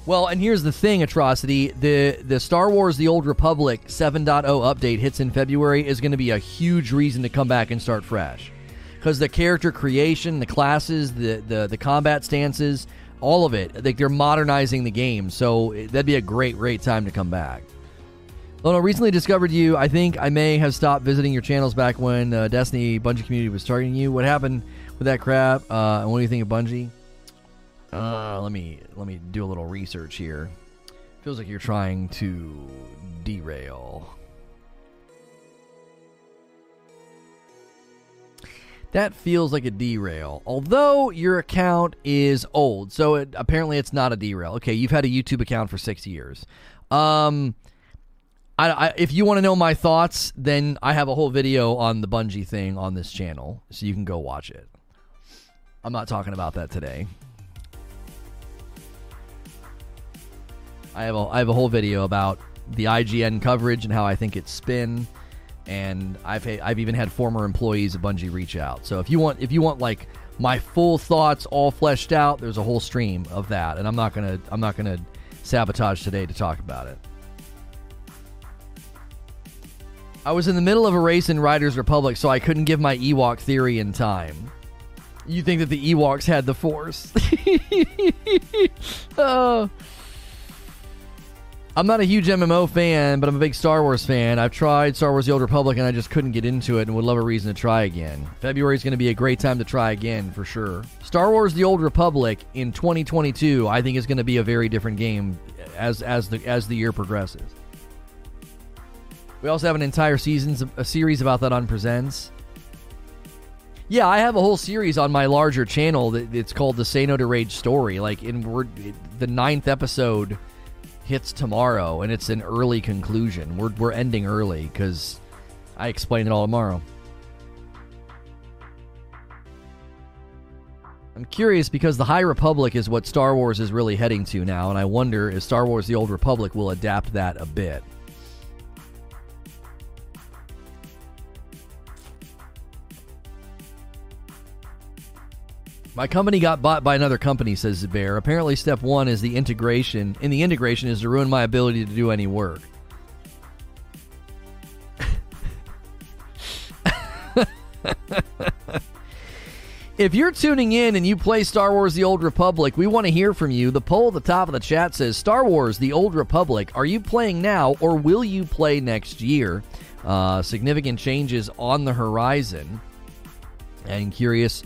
Well, and here's the thing, Atrocity. The the Star Wars The Old Republic 7.0 update hits in February is going to be a huge reason to come back and start fresh. Because the character creation, the classes, the, the, the combat stances, all of it, like they're modernizing the game. So that'd be a great, great time to come back. Lono, recently discovered you. I think I may have stopped visiting your channels back when uh, Destiny Bungie community was targeting you. What happened with that crap? Uh, and what do you think of Bungie? Uh, let me let me do a little research here. Feels like you're trying to derail. That feels like a derail. Although your account is old, so it, apparently it's not a derail. Okay, you've had a YouTube account for six years. Um, I, I, if you want to know my thoughts, then I have a whole video on the Bungie thing on this channel, so you can go watch it. I'm not talking about that today. I have a I have a whole video about the IGN coverage and how I think it's spin, and I've I've even had former employees of Bungie reach out. So if you want if you want like my full thoughts all fleshed out, there's a whole stream of that, and I'm not gonna I'm not gonna sabotage today to talk about it. I was in the middle of a race in Riders Republic, so I couldn't give my Ewok theory in time. You think that the Ewoks had the Force? uh, I'm not a huge MMO fan, but I'm a big Star Wars fan. I've tried Star Wars The Old Republic and I just couldn't get into it and would love a reason to try again. February is going to be a great time to try again for sure. Star Wars The Old Republic in 2022 I think is going to be a very different game as as the as the year progresses. We also have an entire seasons a series about that on Presents. Yeah, I have a whole series on my larger channel that it's called the Say No to Rage story. Like in we're, the ninth episode hits tomorrow, and it's an early conclusion. We're we're ending early because I explain it all tomorrow. I'm curious because the High Republic is what Star Wars is really heading to now, and I wonder if Star Wars The Old Republic will adapt that a bit. My company got bought by another company, says Bear. Apparently, step one is the integration, and the integration is to ruin my ability to do any work. if you're tuning in and you play Star Wars The Old Republic, we want to hear from you. The poll at the top of the chat says Star Wars The Old Republic, are you playing now or will you play next year? Uh, significant changes on the horizon. And curious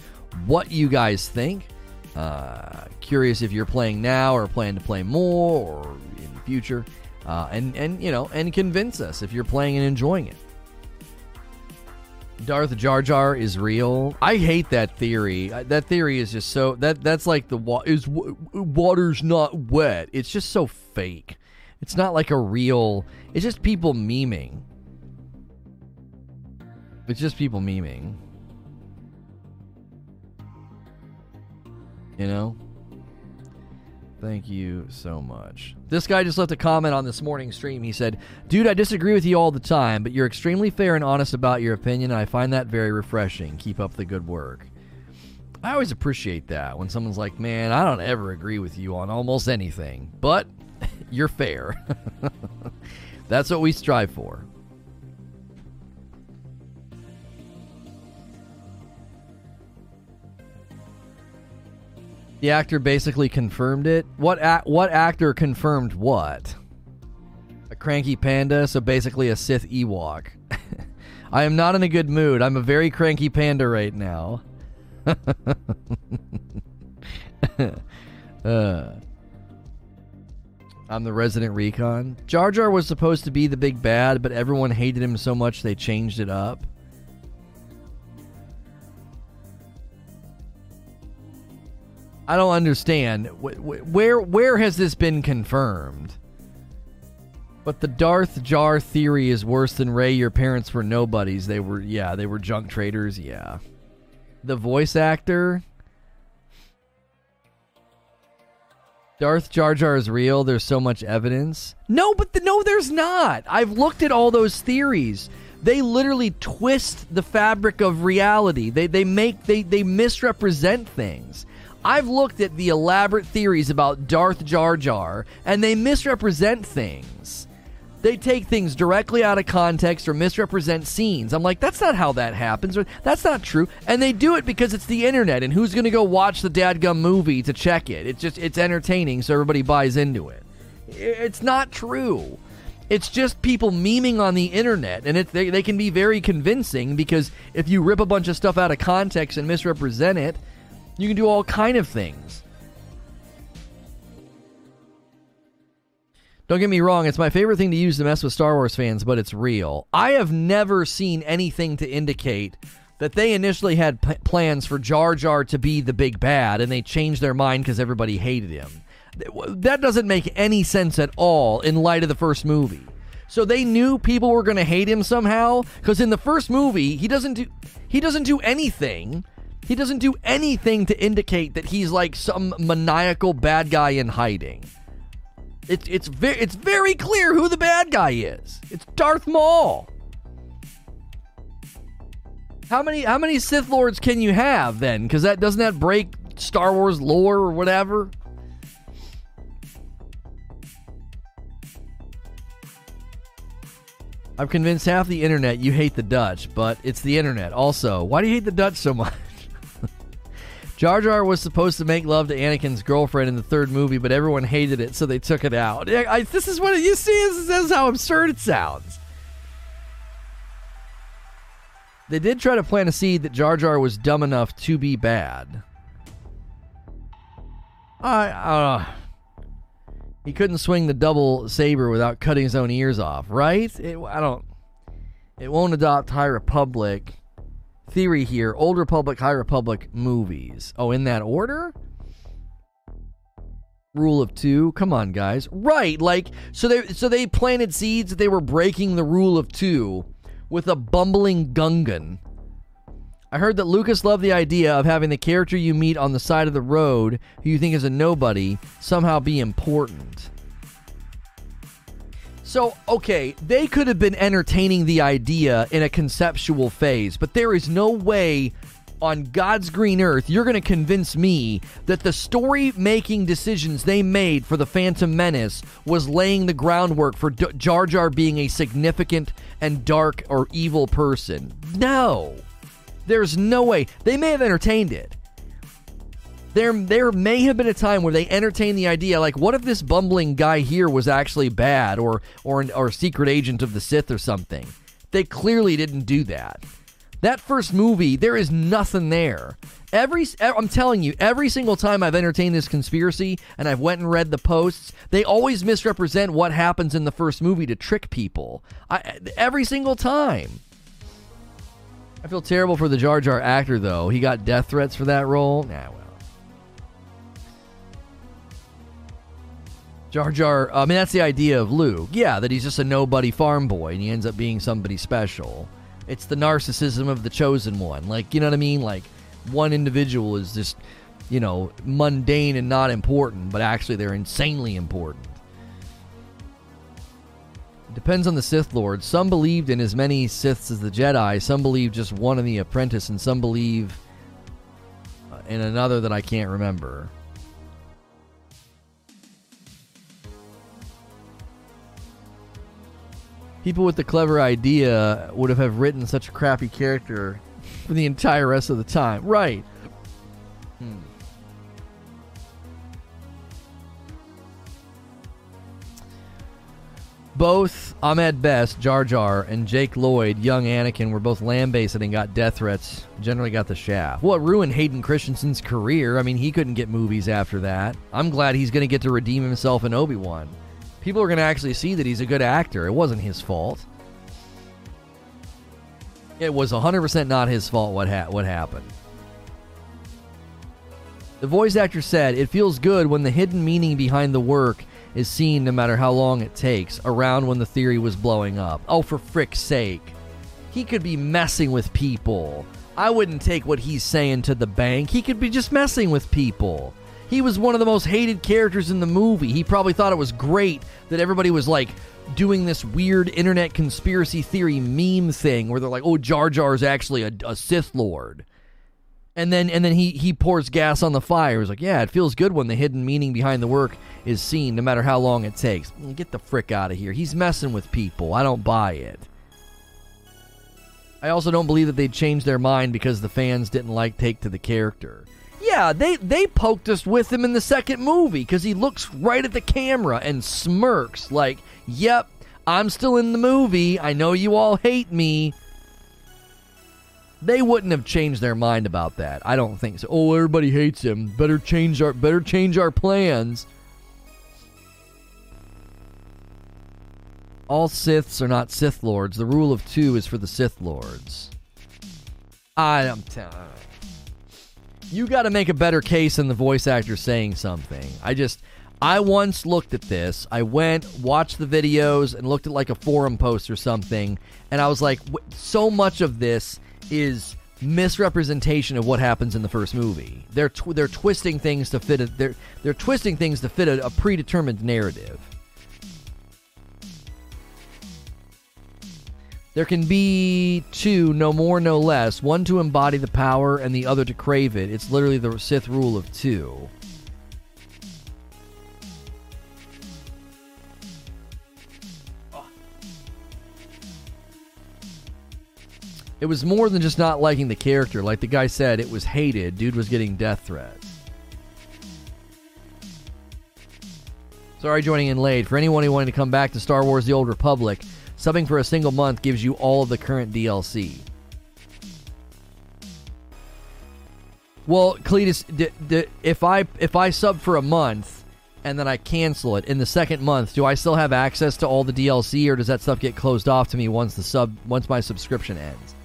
what you guys think. Uh, curious if you're playing now or plan to play more or in the future. Uh, and, and, you know, and convince us if you're playing and enjoying it. Darth Jar Jar is real. I hate that theory. That theory is just so that that's like the wa- is water's not wet. It's just so fake. It's not like a real. It's just people memeing. It's just people memeing. You know? Thank you so much. This guy just left a comment on this morning's stream. He said, Dude, I disagree with you all the time, but you're extremely fair and honest about your opinion, and I find that very refreshing. Keep up the good work. I always appreciate that when someone's like, Man, I don't ever agree with you on almost anything, but you're fair. That's what we strive for. The actor basically confirmed it. What a- what actor confirmed what? A cranky panda, so basically a Sith Ewok. I am not in a good mood. I'm a very cranky panda right now. uh, I'm the resident recon. Jar Jar was supposed to be the big bad, but everyone hated him so much they changed it up. I don't understand. Where where has this been confirmed? But the Darth Jar theory is worse than Rey. Your parents were nobodies. They were yeah, they were junk traders. Yeah. The voice actor. Darth Jar Jar is real. There's so much evidence. No, but the, no, there's not. I've looked at all those theories. They literally twist the fabric of reality. They they make they they misrepresent things. I've looked at the elaborate theories about Darth Jar Jar, and they misrepresent things. They take things directly out of context or misrepresent scenes. I'm like, that's not how that happens, or that's not true. And they do it because it's the internet, and who's going to go watch the dadgum movie to check it? It's just, it's entertaining, so everybody buys into it. It's not true. It's just people memeing on the internet, and it, they, they can be very convincing because if you rip a bunch of stuff out of context and misrepresent it, you can do all kind of things. Don't get me wrong, it's my favorite thing to use to mess with Star Wars fans, but it's real. I have never seen anything to indicate that they initially had p- plans for Jar Jar to be the big bad and they changed their mind because everybody hated him. That doesn't make any sense at all in light of the first movie. So they knew people were going to hate him somehow because in the first movie he doesn't do he doesn't do anything he doesn't do anything to indicate that he's like some maniacal bad guy in hiding. It's it's very it's very clear who the bad guy is. It's Darth Maul. How many how many Sith Lords can you have then? Because that doesn't that break Star Wars lore or whatever? I've convinced half the internet you hate the Dutch, but it's the internet. Also, why do you hate the Dutch so much? Jar Jar was supposed to make love to Anakin's girlfriend in the third movie, but everyone hated it, so they took it out. I, this is what you see. This is how absurd it sounds. They did try to plant a seed that Jar Jar was dumb enough to be bad. I uh, he couldn't swing the double saber without cutting his own ears off, right? It, I don't. It won't adopt High Republic theory here Old Republic, High Republic movies. Oh, in that order? Rule of two. Come on, guys. Right, like so they so they planted seeds that they were breaking the rule of two with a bumbling Gungan. I heard that Lucas loved the idea of having the character you meet on the side of the road who you think is a nobody somehow be important. So, okay, they could have been entertaining the idea in a conceptual phase, but there is no way on God's green earth you're going to convince me that the story making decisions they made for the Phantom Menace was laying the groundwork for D- Jar Jar being a significant and dark or evil person. No. There's no way. They may have entertained it there there may have been a time where they entertained the idea like what if this bumbling guy here was actually bad or or or secret agent of the Sith or something. They clearly didn't do that. That first movie, there is nothing there. Every I'm telling you, every single time I've entertained this conspiracy and I've went and read the posts, they always misrepresent what happens in the first movie to trick people. I, every single time. I feel terrible for the Jar Jar actor though. He got death threats for that role. Nah, Jar Jar, I mean, that's the idea of Luke. Yeah, that he's just a nobody farm boy and he ends up being somebody special. It's the narcissism of the chosen one. Like, you know what I mean? Like, one individual is just, you know, mundane and not important, but actually they're insanely important. Depends on the Sith Lord. Some believed in as many Siths as the Jedi, some believe just one in the apprentice, and some believe in another that I can't remember. people with the clever idea would have, have written such a crappy character for the entire rest of the time. Right. Hmm. Both Ahmed Best, Jar Jar, and Jake Lloyd, young Anakin, were both lambasted and got death threats. Generally got the shaft. What well, ruined Hayden Christensen's career? I mean, he couldn't get movies after that. I'm glad he's going to get to redeem himself in Obi Wan. People are going to actually see that he's a good actor. It wasn't his fault. It was 100% not his fault what, ha- what happened. The voice actor said, It feels good when the hidden meaning behind the work is seen no matter how long it takes, around when the theory was blowing up. Oh, for frick's sake. He could be messing with people. I wouldn't take what he's saying to the bank. He could be just messing with people. He was one of the most hated characters in the movie. He probably thought it was great that everybody was like doing this weird internet conspiracy theory meme thing where they're like, "Oh, Jar Jar is actually a, a Sith Lord," and then and then he he pours gas on the fire. He's like, "Yeah, it feels good when the hidden meaning behind the work is seen, no matter how long it takes." Mm, get the frick out of here. He's messing with people. I don't buy it. I also don't believe that they changed their mind because the fans didn't like take to the character. Yeah, they they poked us with him in the second movie because he looks right at the camera and smirks like, "Yep, I'm still in the movie. I know you all hate me." They wouldn't have changed their mind about that. I don't think so. Oh, everybody hates him. Better change our better change our plans. All Siths are not Sith Lords. The rule of two is for the Sith Lords. I am telling you got to make a better case than the voice actor saying something. I just, I once looked at this. I went, watched the videos, and looked at like a forum post or something, and I was like, so much of this is misrepresentation of what happens in the first movie. They're tw- they're twisting things to fit a, they're they're twisting things to fit a, a predetermined narrative. There can be two, no more, no less. One to embody the power and the other to crave it. It's literally the Sith rule of two. It was more than just not liking the character. Like the guy said, it was hated. Dude was getting death threats. Sorry, joining in late. For anyone who wanted to come back to Star Wars The Old Republic, Subbing for a single month gives you all of the current DLC. Well, Cletus, d- d- if I if I sub for a month and then I cancel it in the second month, do I still have access to all the DLC, or does that stuff get closed off to me once the sub once my subscription ends?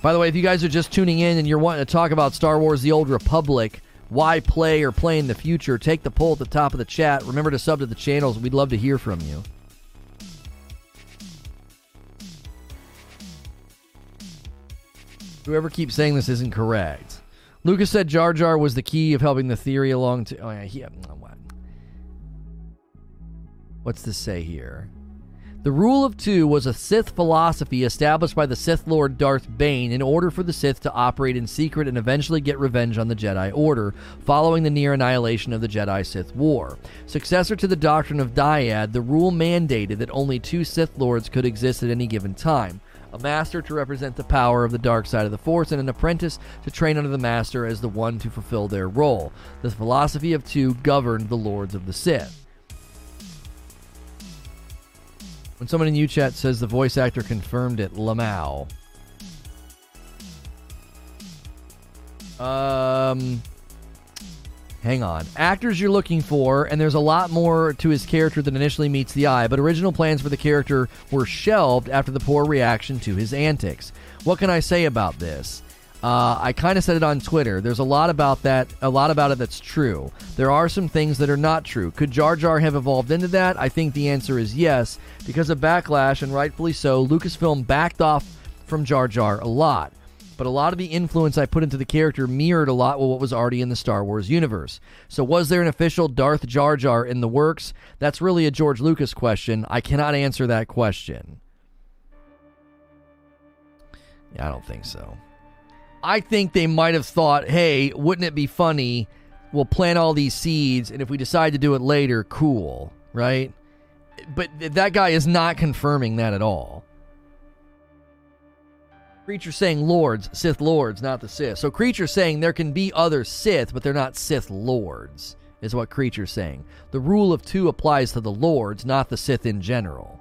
By the way, if you guys are just tuning in and you're wanting to talk about Star Wars: The Old Republic, why play or play in the future, take the poll at the top of the chat. Remember to sub to the channels. We'd love to hear from you. Whoever keeps saying this isn't correct. Lucas said Jar Jar was the key of helping the theory along to. Oh, yeah, he, uh, what? What's this say here? The rule of two was a Sith philosophy established by the Sith Lord Darth Bane in order for the Sith to operate in secret and eventually get revenge on the Jedi Order, following the near annihilation of the Jedi Sith War. Successor to the doctrine of Dyad, the rule mandated that only two Sith Lords could exist at any given time a master to represent the power of the dark side of the Force, and an apprentice to train under the master as the one to fulfill their role. The philosophy of two governed the Lords of the Sith. When someone in UChat says the voice actor confirmed it, Lamau. Um, hang on. Actors you're looking for, and there's a lot more to his character than initially meets the eye, but original plans for the character were shelved after the poor reaction to his antics. What can I say about this? Uh, I kind of said it on Twitter. There's a lot about that, a lot about it that's true. There are some things that are not true. Could Jar Jar have evolved into that? I think the answer is yes. Because of backlash, and rightfully so, Lucasfilm backed off from Jar Jar a lot. But a lot of the influence I put into the character mirrored a lot with what was already in the Star Wars universe. So, was there an official Darth Jar Jar in the works? That's really a George Lucas question. I cannot answer that question. Yeah, I don't think so. I think they might have thought, hey, wouldn't it be funny? We'll plant all these seeds, and if we decide to do it later, cool, right? But that guy is not confirming that at all. Creature saying lords, Sith lords, not the Sith. So Creature saying there can be other Sith, but they're not Sith lords. is what Creature's saying. The rule of two applies to the Lords, not the Sith in general.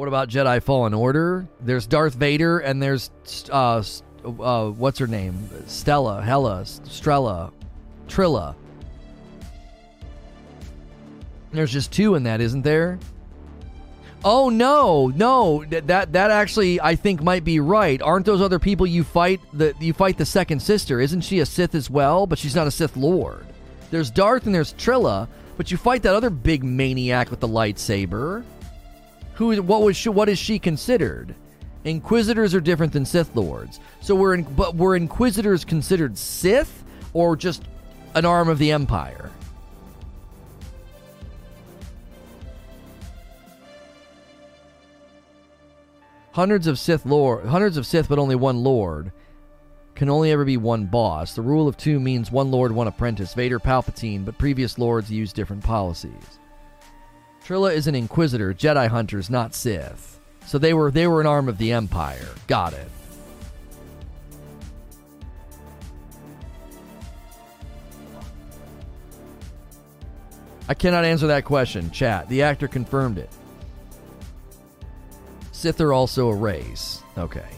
What about Jedi Fallen Order? There's Darth Vader and there's uh, uh what's her name? Stella, Hella, Strella, Trilla. There's just two in that, isn't there? Oh no, no, that that actually I think might be right. Aren't those other people you fight the you fight the second sister? Isn't she a Sith as well? But she's not a Sith Lord. There's Darth and there's Trilla, but you fight that other big maniac with the lightsaber. Who? What was? She, what is she considered? Inquisitors are different than Sith Lords. So we're in, but were Inquisitors considered Sith or just an arm of the Empire? Hundreds of Sith Lord, hundreds of Sith, but only one Lord. Can only ever be one boss. The rule of two means one Lord, one apprentice. Vader, Palpatine, but previous Lords use different policies. Trilla is an Inquisitor, Jedi hunters, not Sith. So they were they were an arm of the Empire. Got it. I cannot answer that question, chat. The actor confirmed it. Sith are also a race. Okay.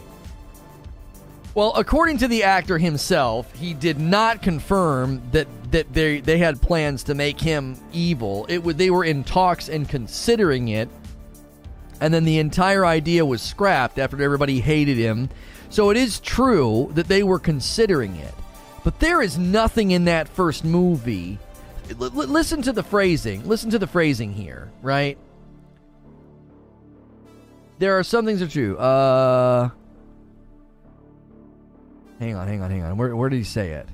Well, according to the actor himself, he did not confirm that that they they had plans to make him evil. It would they were in talks and considering it, and then the entire idea was scrapped after everybody hated him. So it is true that they were considering it, but there is nothing in that first movie. L- listen to the phrasing. Listen to the phrasing here, right? There are some things that are true. Uh, hang on, hang on, hang on. Where, where did he say it?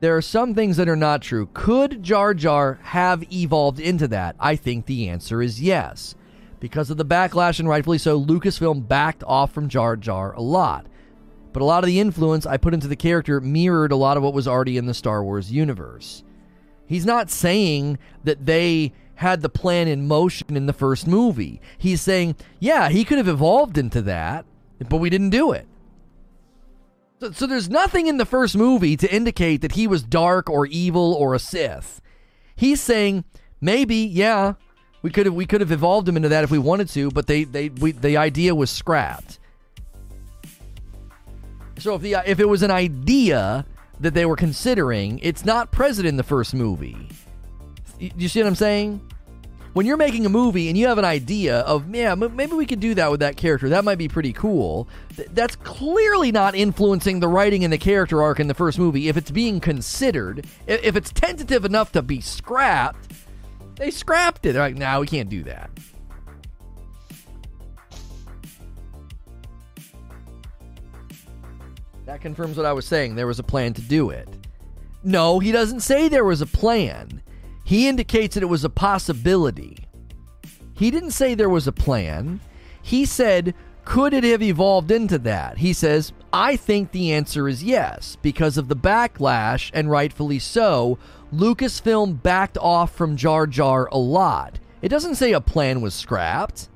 There are some things that are not true. Could Jar Jar have evolved into that? I think the answer is yes. Because of the backlash, and rightfully so, Lucasfilm backed off from Jar Jar a lot. But a lot of the influence I put into the character mirrored a lot of what was already in the Star Wars universe. He's not saying that they had the plan in motion in the first movie. He's saying, yeah, he could have evolved into that, but we didn't do it. So, so there's nothing in the first movie to indicate that he was dark or evil or a Sith. He's saying, maybe, yeah, we could have we could have evolved him into that if we wanted to, but they they we, the idea was scrapped. So if the if it was an idea that they were considering, it's not present in the first movie. You see what I'm saying? When you're making a movie and you have an idea of, yeah, maybe we could do that with that character, that might be pretty cool. That's clearly not influencing the writing and the character arc in the first movie. If it's being considered, if it's tentative enough to be scrapped, they scrapped it. They're like, no, we can't do that. That confirms what I was saying. There was a plan to do it. No, he doesn't say there was a plan. He indicates that it was a possibility. He didn't say there was a plan. He said, could it have evolved into that? He says, I think the answer is yes. Because of the backlash, and rightfully so, Lucasfilm backed off from Jar Jar a lot. It doesn't say a plan was scrapped.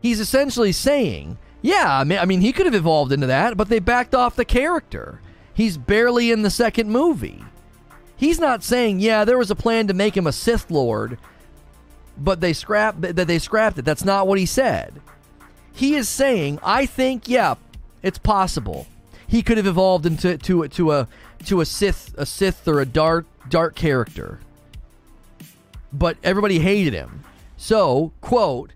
He's essentially saying, yeah, I mean, I mean, he could have evolved into that, but they backed off the character. He's barely in the second movie. He's not saying, yeah, there was a plan to make him a Sith Lord, but they scrapped that they scrapped it. That's not what he said. He is saying, I think, yeah, it's possible. He could have evolved into to, to a to a Sith a Sith or a dark dark character. But everybody hated him. So, quote,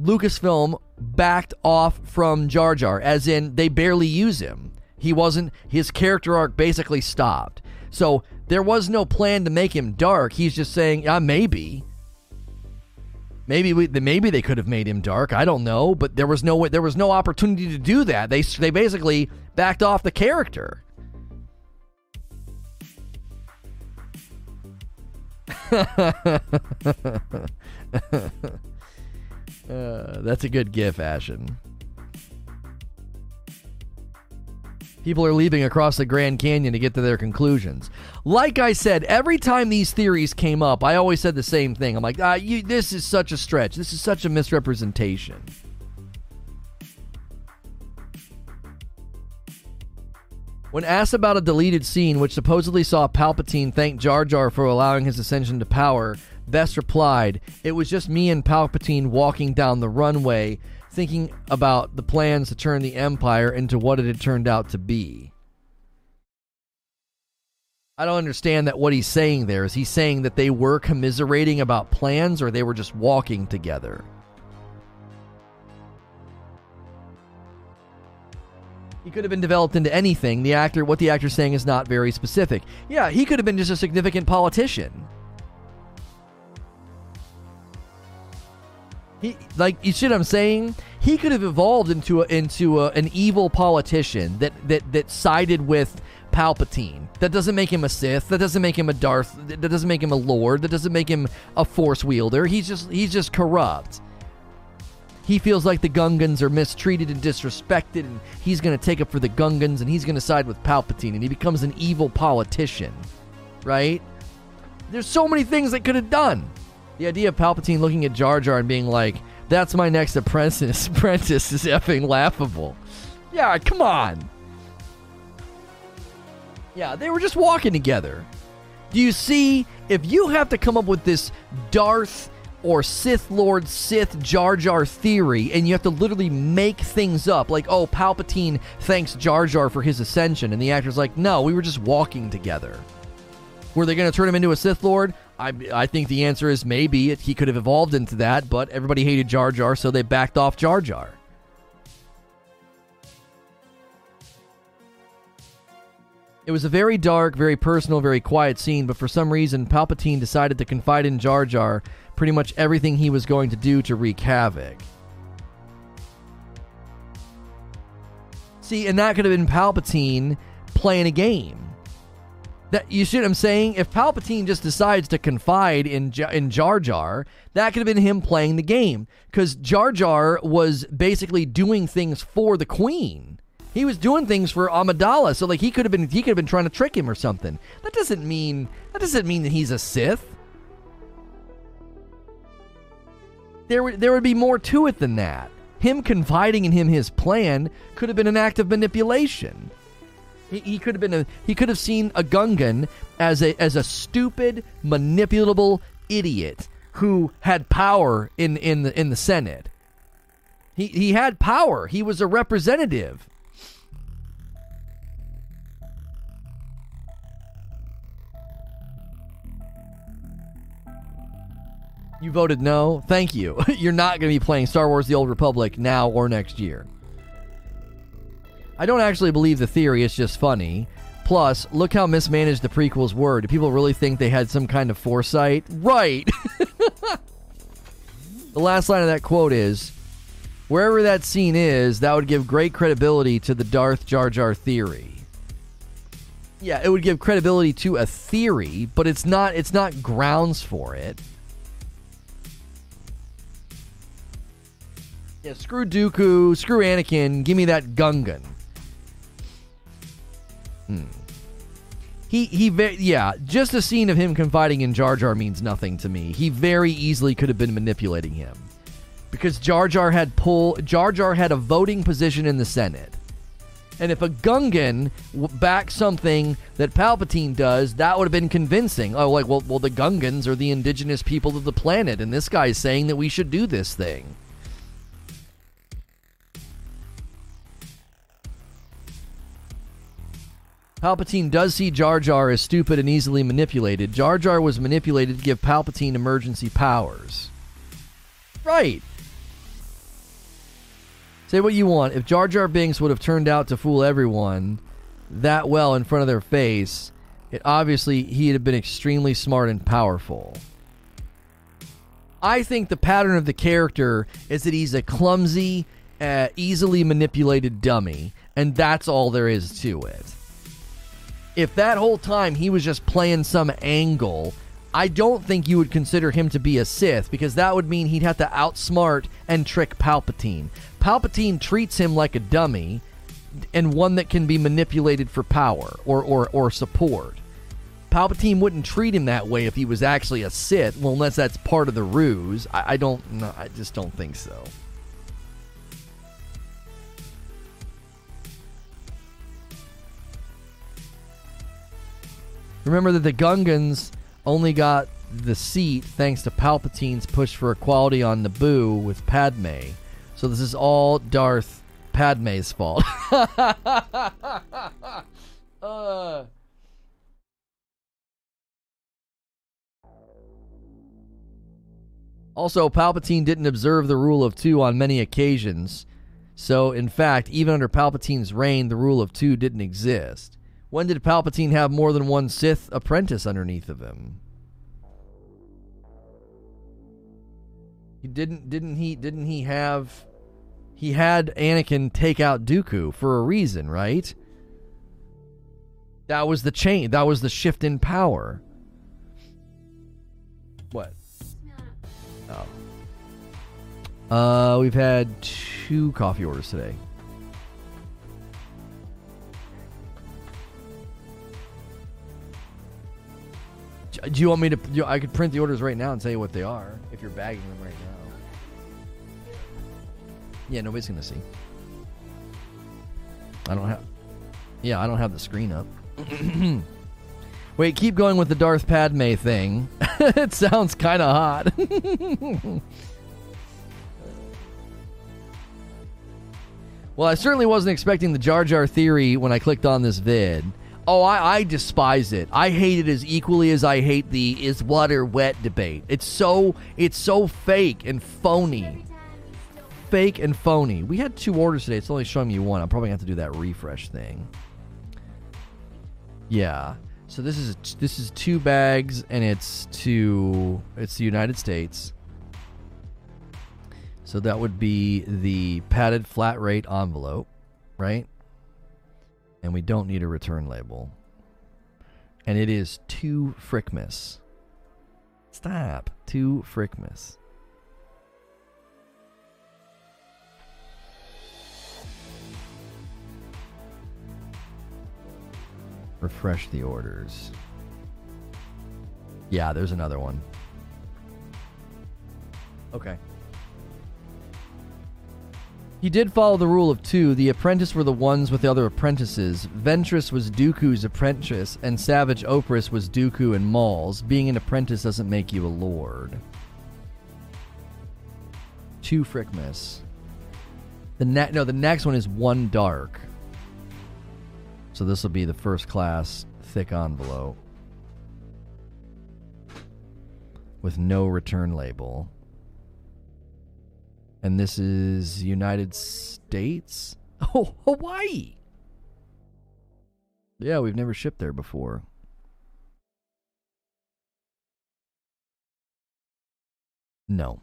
Lucasfilm backed off from Jar Jar, as in they barely use him. He wasn't his character arc basically stopped. So there was no plan to make him dark. He's just saying, yeah, maybe. Maybe we, maybe they could have made him dark. I don't know, but there was no way, there was no opportunity to do that. They they basically backed off the character. uh, that's a good gif, Ashen. People are leaving across the Grand Canyon to get to their conclusions. Like I said, every time these theories came up, I always said the same thing. I'm like, ah, you, this is such a stretch. This is such a misrepresentation. When asked about a deleted scene which supposedly saw Palpatine thank Jar Jar for allowing his ascension to power, Best replied, It was just me and Palpatine walking down the runway, thinking about the plans to turn the Empire into what it had turned out to be. I don't understand that what he's saying there. Is he saying that they were commiserating about plans or they were just walking together? He could have been developed into anything. The actor, what the actor's saying is not very specific. Yeah, he could have been just a significant politician. He, like you see what I'm saying? He could have evolved into a, into a, an evil politician that, that that sided with Palpatine. That doesn't make him a Sith. That doesn't make him a Darth. That doesn't make him a Lord. That doesn't make him a Force wielder. He's just he's just corrupt. He feels like the Gungans are mistreated and disrespected, and he's going to take up for the Gungans, and he's going to side with Palpatine, and he becomes an evil politician, right? There's so many things they could have done. The idea of Palpatine looking at Jar Jar and being like, "That's my next apprentice," apprentice is effing laughable. Yeah, come on. Yeah, they were just walking together. Do you see? If you have to come up with this Darth or Sith Lord Sith Jar Jar theory, and you have to literally make things up, like, oh, Palpatine thanks Jar Jar for his ascension, and the actor's like, no, we were just walking together. Were they going to turn him into a Sith Lord? I, I think the answer is maybe he could have evolved into that, but everybody hated Jar Jar, so they backed off Jar Jar. It was a very dark, very personal, very quiet scene, but for some reason, Palpatine decided to confide in Jar Jar pretty much everything he was going to do to wreak havoc. See, and that could have been Palpatine playing a game. That you see what I'm saying? If Palpatine just decides to confide in in Jar Jar, that could have been him playing the game because Jar Jar was basically doing things for the Queen. He was doing things for Amidala, so like he could have been he could have been trying to trick him or something. That doesn't mean that doesn't mean that he's a Sith. There would there would be more to it than that. Him confiding in him his plan could have been an act of manipulation. He, he could have been a he could have seen a Gungan as a as a stupid, manipulable idiot who had power in in the in the Senate. He he had power. He was a representative. You voted no. Thank you. You're not going to be playing Star Wars The Old Republic now or next year. I don't actually believe the theory, it's just funny. Plus, look how mismanaged the prequels were. Do people really think they had some kind of foresight? Right! the last line of that quote is Wherever that scene is, that would give great credibility to the Darth Jar Jar theory. Yeah, it would give credibility to a theory, but it's not it's not grounds for it. Yeah, screw Dooku, screw Anakin, give me that Gungan. Hmm. He he yeah, just a scene of him confiding in Jar Jar means nothing to me. He very easily could have been manipulating him. Because Jar Jar had pull Jar Jar had a voting position in the Senate. And if a Gungan backed something that Palpatine does, that would have been convincing. Oh, like, well, well, the Gungans are the indigenous people of the planet, and this guy's saying that we should do this thing. Palpatine does see Jar Jar as stupid and easily manipulated. Jar Jar was manipulated to give Palpatine emergency powers. Right. Say what you want. If Jar Jar Binks would have turned out to fool everyone that well in front of their face, it obviously he'd have been extremely smart and powerful. I think the pattern of the character is that he's a clumsy, uh, easily manipulated dummy, and that's all there is to it if that whole time he was just playing some angle, I don't think you would consider him to be a Sith because that would mean he'd have to outsmart and trick Palpatine. Palpatine treats him like a dummy and one that can be manipulated for power or, or, or support. Palpatine wouldn't treat him that way if he was actually a Sith, well, unless that's part of the ruse. I, I don't, I just don't think so. Remember that the Gungans only got the seat thanks to Palpatine's push for equality on Naboo with Padme. So this is all Darth Padme's fault. uh. Also, Palpatine didn't observe the rule of two on many occasions. So, in fact, even under Palpatine's reign, the rule of two didn't exist. When did Palpatine have more than one Sith apprentice underneath of him? He didn't didn't he didn't he have he had Anakin take out Dooku for a reason, right? That was the change. That was the shift in power. What? Oh. Uh, we've had two coffee orders today. Do you want me to? I could print the orders right now and tell you what they are if you're bagging them right now. Yeah, nobody's gonna see. I don't have. Yeah, I don't have the screen up. Wait, keep going with the Darth Padme thing. it sounds kind of hot. well, I certainly wasn't expecting the Jar Jar theory when I clicked on this vid. Oh, I, I despise it. I hate it as equally as I hate the is water wet debate. It's so it's so fake and phony. Fake and phony. We had two orders today. It's only showing me one. I'm probably gonna have to do that refresh thing. Yeah. So this is this is two bags and it's to it's the United States. So that would be the padded flat rate envelope, right? And we don't need a return label. And it is to Frickmas. Stop. To Frickmas. Refresh the orders. Yeah, there's another one. Okay. He did follow the rule of two. The apprentice were the ones with the other apprentices. Ventress was Dooku's apprentice, and Savage Opress was Dooku and Maul's. Being an apprentice doesn't make you a lord. Two Frickmas. The ne- no, the next one is one dark. So this will be the first class thick envelope with no return label. And this is United States? Oh, Hawaii. Yeah, we've never shipped there before. No.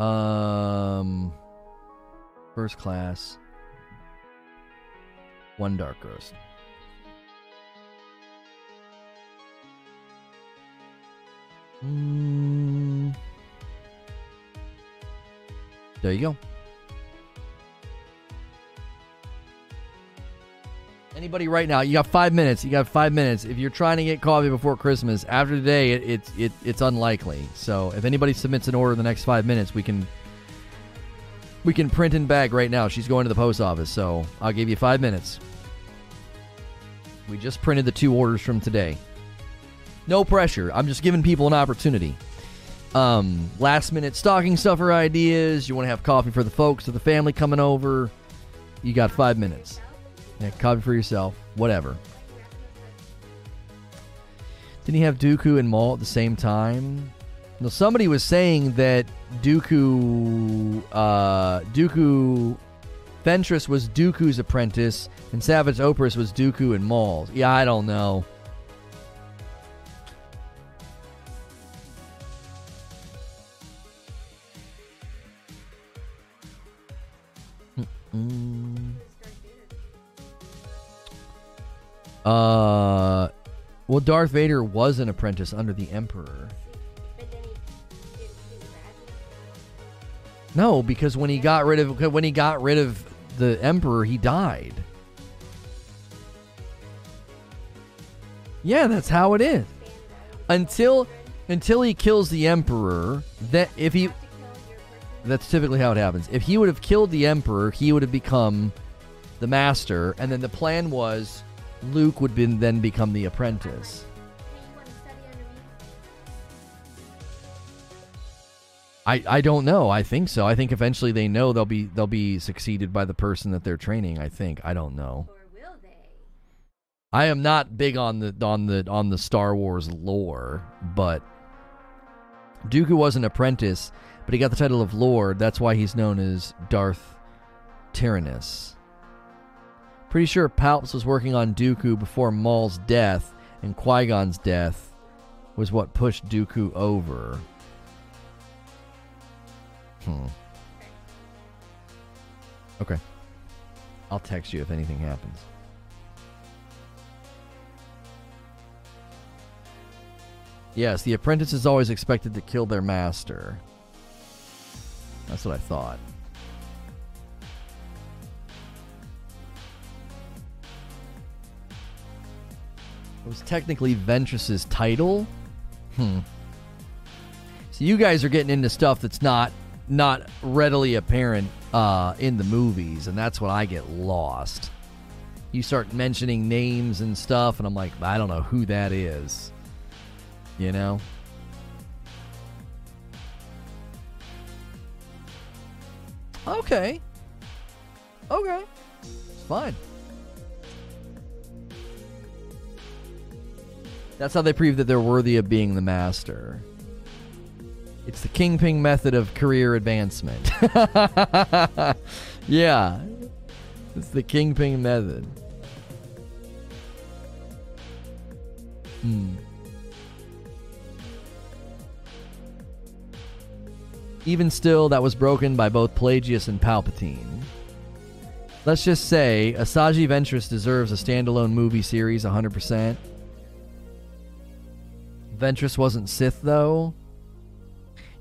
Um first class one dark roast. Mm. There you go. Anybody right now, you got five minutes. You got five minutes. If you're trying to get coffee before Christmas, after today, it, it, it, it's unlikely. So if anybody submits an order in the next five minutes, we can we can print and bag right now. She's going to the post office, so I'll give you five minutes. We just printed the two orders from today. No pressure. I'm just giving people an opportunity. Um, last minute stocking stuffer ideas. You want to have coffee for the folks or the family coming over. You got five minutes. Yeah, coffee for yourself. Whatever. Didn't he have Dooku and Maul at the same time? No, somebody was saying that Dooku, uh, Dooku, Ventress was Dooku's apprentice, and Savage Opress was Dooku and Maul's. Yeah, I don't know. Mm. Uh, well, Darth Vader was an apprentice under the Emperor. No, because when he got rid of when he got rid of the Emperor, he died. Yeah, that's how it is. Until until he kills the Emperor, that if he that's typically how it happens. If he would have killed the Emperor, he would have become the Master, and then the plan was Luke would be, then become the apprentice. I, I don't know. I think so. I think eventually they know they'll be they'll be succeeded by the person that they're training. I think. I don't know. I am not big on the on the on the Star Wars lore, but Dooku was an apprentice, but he got the title of Lord. That's why he's known as Darth Tyrannus. Pretty sure Palps was working on Dooku before Maul's death, and Qui Gon's death was what pushed Dooku over. Hmm. Okay. I'll text you if anything happens. Yes, the apprentice is always expected to kill their master. That's what I thought. It was technically Ventress's title. Hmm. So you guys are getting into stuff that's not not readily apparent uh, in the movies, and that's when I get lost. You start mentioning names and stuff, and I'm like, I don't know who that is. You know? Okay. Okay. It's fine. That's how they prove that they're worthy of being the master. It's the kingpin method of career advancement. yeah. It's the kingpin method. Hmm. Even still, that was broken by both Plagueis and Palpatine. Let's just say Asajj Ventress deserves a standalone movie series 100%. Ventress wasn't Sith, though.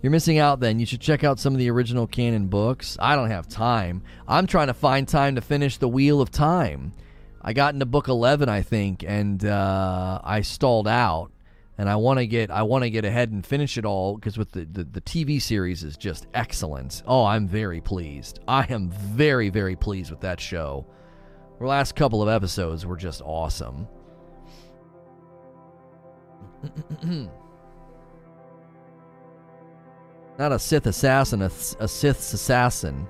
You're missing out then. You should check out some of the original canon books. I don't have time. I'm trying to find time to finish The Wheel of Time. I got into book 11, I think, and uh, I stalled out. And I want to get I want to get ahead and finish it all because with the, the the TV series is just excellent. Oh, I'm very pleased. I am very very pleased with that show. The last couple of episodes were just awesome. Not a Sith assassin, a, a Sith assassin.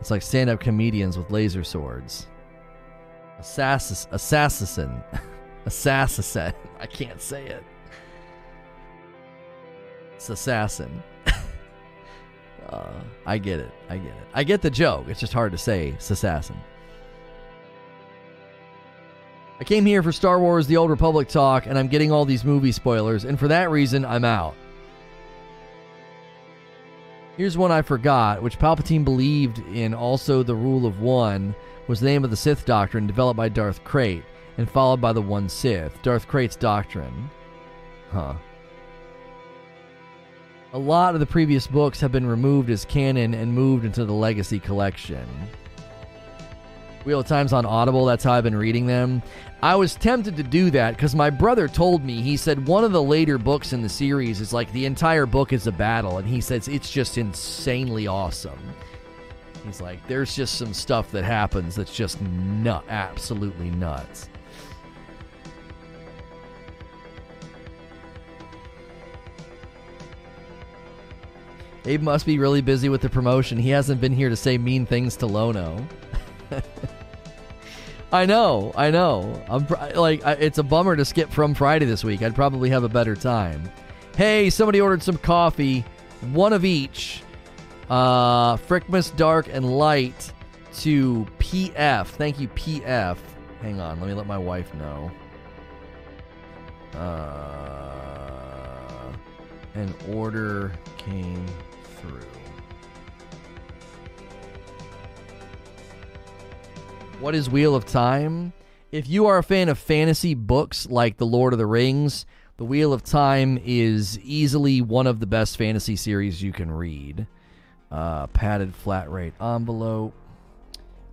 It's like stand up comedians with laser swords. Assassin. assassin. assassin. I can't say it. It's assassin. uh, I get it. I get it. I get the joke. It's just hard to say assassin. I came here for Star Wars The Old Republic talk, and I'm getting all these movie spoilers, and for that reason, I'm out. Here's one I forgot, which Palpatine believed in also the Rule of One, was the name of the Sith doctrine developed by Darth Krayt, and followed by the One Sith, Darth Krayt's doctrine. Huh. A lot of the previous books have been removed as canon and moved into the Legacy Collection. Wheel of Time's on Audible, that's how I've been reading them. I was tempted to do that because my brother told me, he said one of the later books in the series is like the entire book is a battle, and he says it's just insanely awesome. He's like, there's just some stuff that happens that's just nut, absolutely nuts. Abe must be really busy with the promotion. He hasn't been here to say mean things to Lono. I know, I know. I'm pr- like, I, it's a bummer to skip from Friday this week. I'd probably have a better time. Hey, somebody ordered some coffee, one of each. Uh, Frickmas Dark and Light to PF. Thank you, PF. Hang on, let me let my wife know. Uh, an order came What is Wheel of Time? If you are a fan of fantasy books like The Lord of the Rings, The Wheel of Time is easily one of the best fantasy series you can read. Uh, padded flat rate envelope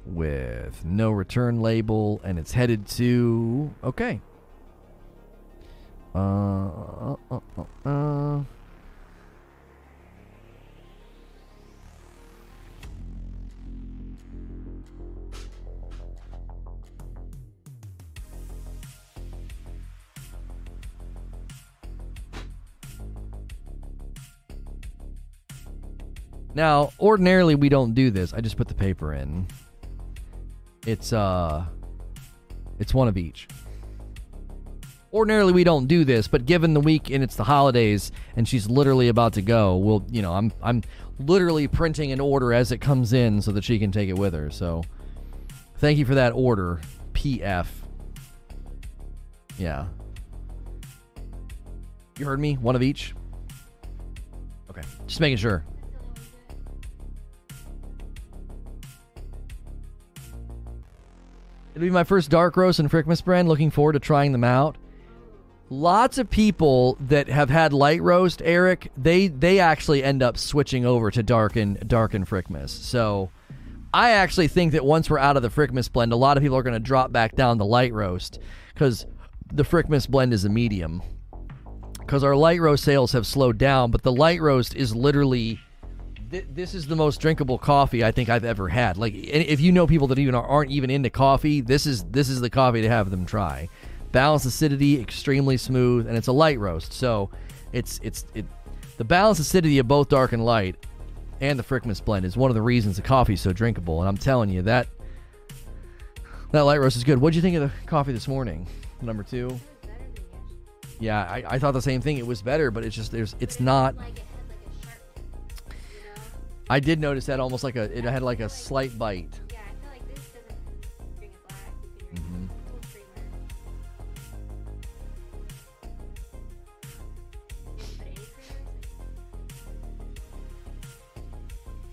with no return label, and it's headed to. Okay. Uh, uh, uh, uh, Now, ordinarily we don't do this. I just put the paper in. It's uh it's one of each. Ordinarily we don't do this, but given the week and it's the holidays and she's literally about to go, we'll you know, I'm I'm literally printing an order as it comes in so that she can take it with her. So thank you for that order, PF. Yeah. You heard me? One of each? Okay. Just making sure. It'll be my first dark roast and Frickmas brand. Looking forward to trying them out. Lots of people that have had light roast, Eric, they they actually end up switching over to dark and dark and Frickmas. So I actually think that once we're out of the Frickmas blend, a lot of people are going to drop back down to light roast because the Frickmas blend is a medium. Because our light roast sales have slowed down, but the light roast is literally th- this is the most drinkable coffee I think I've ever had. Like, if you know people that even aren't even into coffee, this is this is the coffee to have them try. Balanced acidity, extremely smooth, and it's a light roast. So, it's it's it. The balanced acidity of both dark and light, and the Frickmas blend is one of the reasons the coffee is so drinkable. And I'm telling you that that light roast is good. What'd you think of the coffee this morning? Number two. Yeah, I, I thought the same thing. It was better, but it's just there's it's not. I did notice that almost like a it had like a slight bite. Yeah, I feel like this doesn't bring it back. It's Mhm. full creamer. But any creamers,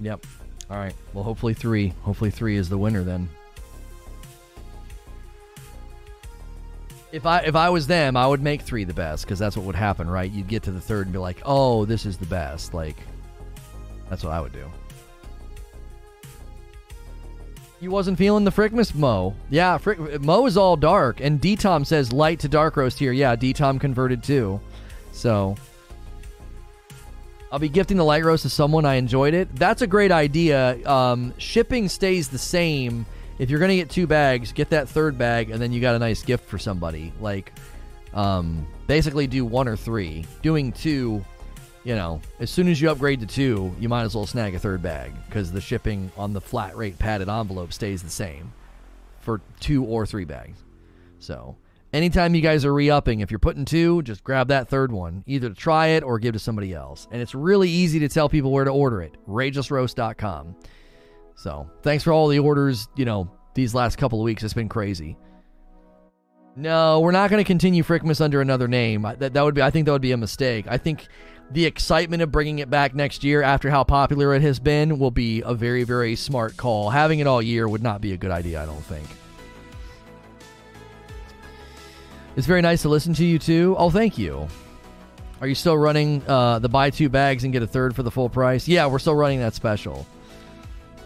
Yep. All right. Well, hopefully three. Hopefully three is the winner then. If I if I was them, I would make three the best because that's what would happen, right? You'd get to the third and be like, "Oh, this is the best." Like, that's what I would do. You wasn't feeling the Frickmas Mo. Yeah, Frick, Mo is all dark, and D Tom says light to dark roast here. Yeah, D Tom converted too. So I'll be gifting the light roast to someone. I enjoyed it. That's a great idea. Um, shipping stays the same. If you're gonna get two bags, get that third bag, and then you got a nice gift for somebody. Like, um, basically do one or three. Doing two, you know, as soon as you upgrade to two, you might as well snag a third bag because the shipping on the flat rate padded envelope stays the same for two or three bags. So anytime you guys are re-upping, if you're putting two, just grab that third one, either to try it or give to somebody else. And it's really easy to tell people where to order it. rageousroast.com. So thanks for all the orders. You know, these last couple of weeks, it's been crazy. No, we're not going to continue Frickmas under another name. That, that would be, I think that would be a mistake. I think the excitement of bringing it back next year after how popular it has been will be a very, very smart call. Having it all year would not be a good idea, I don't think. It's very nice to listen to you too. Oh, thank you. Are you still running uh, the buy two bags and get a third for the full price? Yeah, we're still running that special.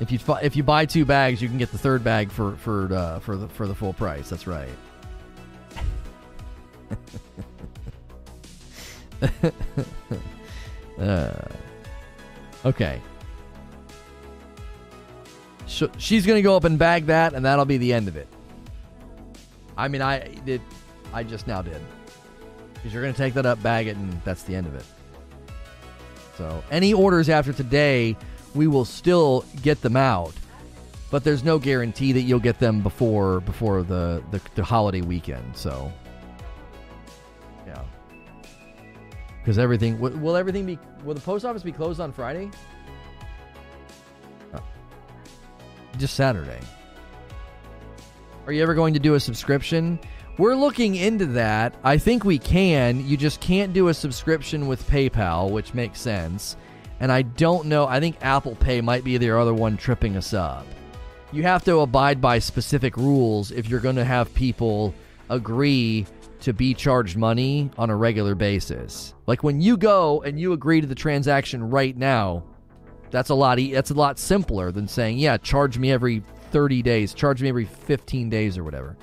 If you if you buy two bags, you can get the third bag for for uh, for the for the full price. That's right. uh, okay. Sh- she's gonna go up and bag that, and that'll be the end of it. I mean, I did. I just now did. Because you're gonna take that up, bag it, and that's the end of it. So any orders after today, we will still get them out, but there's no guarantee that you'll get them before before the the, the holiday weekend. So because everything will, will everything be will the post office be closed on Friday? Just Saturday. Are you ever going to do a subscription? We're looking into that. I think we can. You just can't do a subscription with PayPal, which makes sense. And I don't know. I think Apple Pay might be the other one tripping us up. You have to abide by specific rules if you're going to have people agree to be charged money on a regular basis. Like when you go and you agree to the transaction right now, that's a lot e- that's a lot simpler than saying, "Yeah, charge me every 30 days, charge me every 15 days or whatever."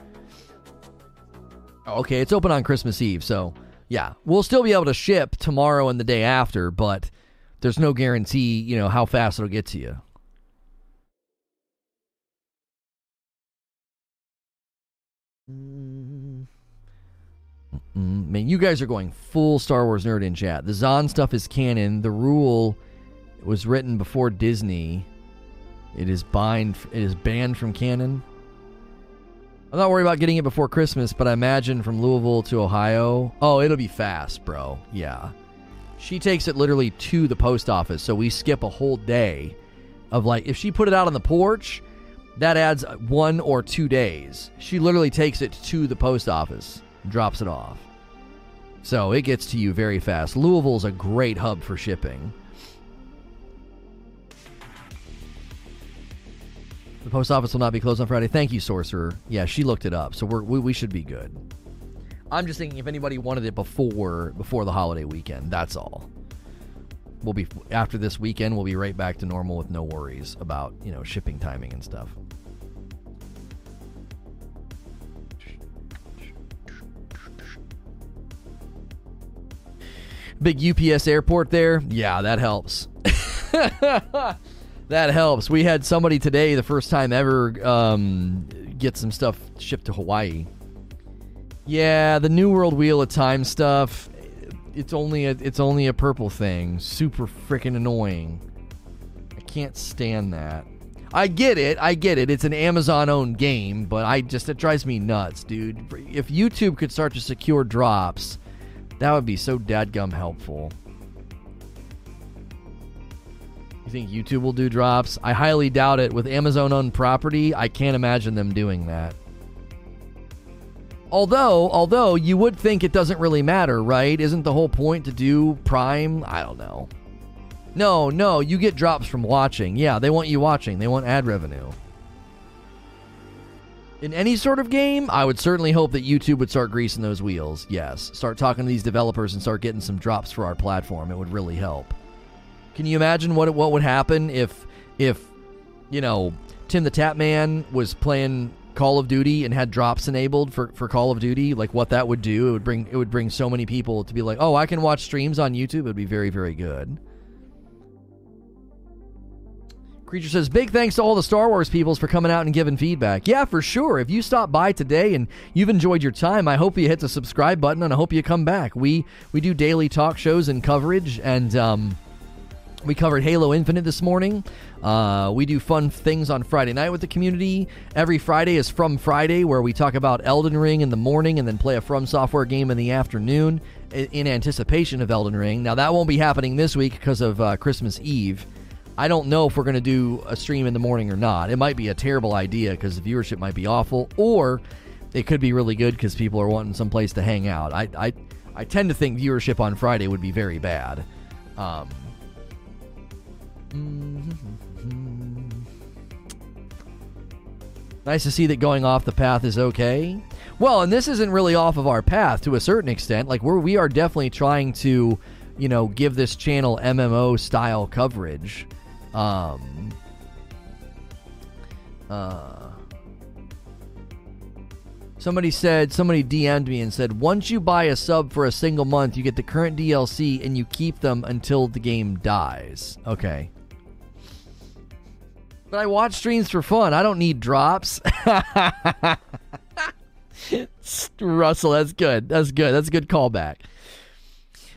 Oh. Okay, it's open on Christmas Eve, so yeah, we'll still be able to ship tomorrow and the day after, but there's no guarantee, you know, how fast it'll get to you. Mm, Man, you guys are going full Star Wars nerd in chat. The Zahn stuff is canon. The rule was written before Disney. It is bind. It is banned from canon. I'm not worried about getting it before Christmas, but I imagine from Louisville to Ohio. Oh, it'll be fast, bro. Yeah. She takes it literally to the post office, so we skip a whole day of like if she put it out on the porch, that adds one or two days. She literally takes it to the post office, drops it off. So it gets to you very fast. Louisville's a great hub for shipping. The post office will not be closed on Friday. Thank you, Sorcerer. Yeah, she looked it up, so we're, we we should be good. I'm just thinking if anybody wanted it before before the holiday weekend, that's all. We'll be after this weekend. We'll be right back to normal with no worries about you know shipping timing and stuff. Big UPS airport there. Yeah, that helps. that helps. We had somebody today, the first time ever, um, get some stuff shipped to Hawaii. Yeah, the New World Wheel of Time stuff. It's only a it's only a purple thing. Super freaking annoying. I can't stand that. I get it. I get it. It's an Amazon owned game, but I just it drives me nuts, dude. If YouTube could start to secure drops, that would be so dadgum helpful. You think YouTube will do drops? I highly doubt it. With Amazon owned property, I can't imagine them doing that. Although, although you would think it doesn't really matter, right? Isn't the whole point to do Prime? I don't know. No, no, you get drops from watching. Yeah, they want you watching. They want ad revenue. In any sort of game, I would certainly hope that YouTube would start greasing those wheels. Yes, start talking to these developers and start getting some drops for our platform. It would really help. Can you imagine what what would happen if if you know Tim the Tatman was playing Call of Duty and had drops enabled for, for Call of Duty? Like what that would do? It would bring it would bring so many people to be like, oh, I can watch streams on YouTube. It would be very very good. Creature says, Big thanks to all the Star Wars peoples for coming out and giving feedback. Yeah, for sure. If you stopped by today and you've enjoyed your time, I hope you hit the subscribe button and I hope you come back. We we do daily talk shows and coverage, and um, we covered Halo Infinite this morning. Uh, we do fun things on Friday night with the community. Every Friday is From Friday, where we talk about Elden Ring in the morning and then play a From Software game in the afternoon in anticipation of Elden Ring. Now, that won't be happening this week because of uh, Christmas Eve. I don't know if we're going to do a stream in the morning or not. It might be a terrible idea because the viewership might be awful, or it could be really good because people are wanting some place to hang out. I, I, I tend to think viewership on Friday would be very bad. Um, Nice to see that going off the path is okay. Well, and this isn't really off of our path to a certain extent. Like we're we are definitely trying to, you know, give this channel MMO style coverage. Um uh Somebody said, somebody DM'd me and said, once you buy a sub for a single month, you get the current DLC and you keep them until the game dies. Okay. But I watch streams for fun. I don't need drops. Russell, that's good. That's good. That's a good callback.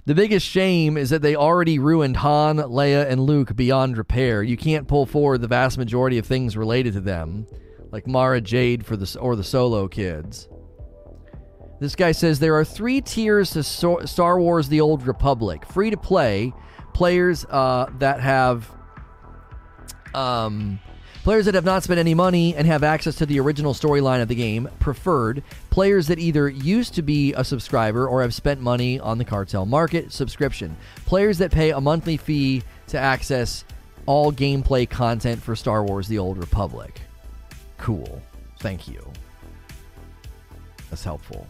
The biggest shame is that they already ruined Han, Leia, and Luke beyond repair. You can't pull forward the vast majority of things related to them, like Mara Jade for the or the Solo kids. This guy says there are three tiers to Star Wars: The Old Republic. Free to play, players uh, that have um, players that have not spent any money and have access to the original storyline of the game. Preferred players that either used to be a subscriber or have spent money on the cartel market. Subscription players that pay a monthly fee to access all gameplay content for Star Wars: The Old Republic. Cool. Thank you. That's helpful.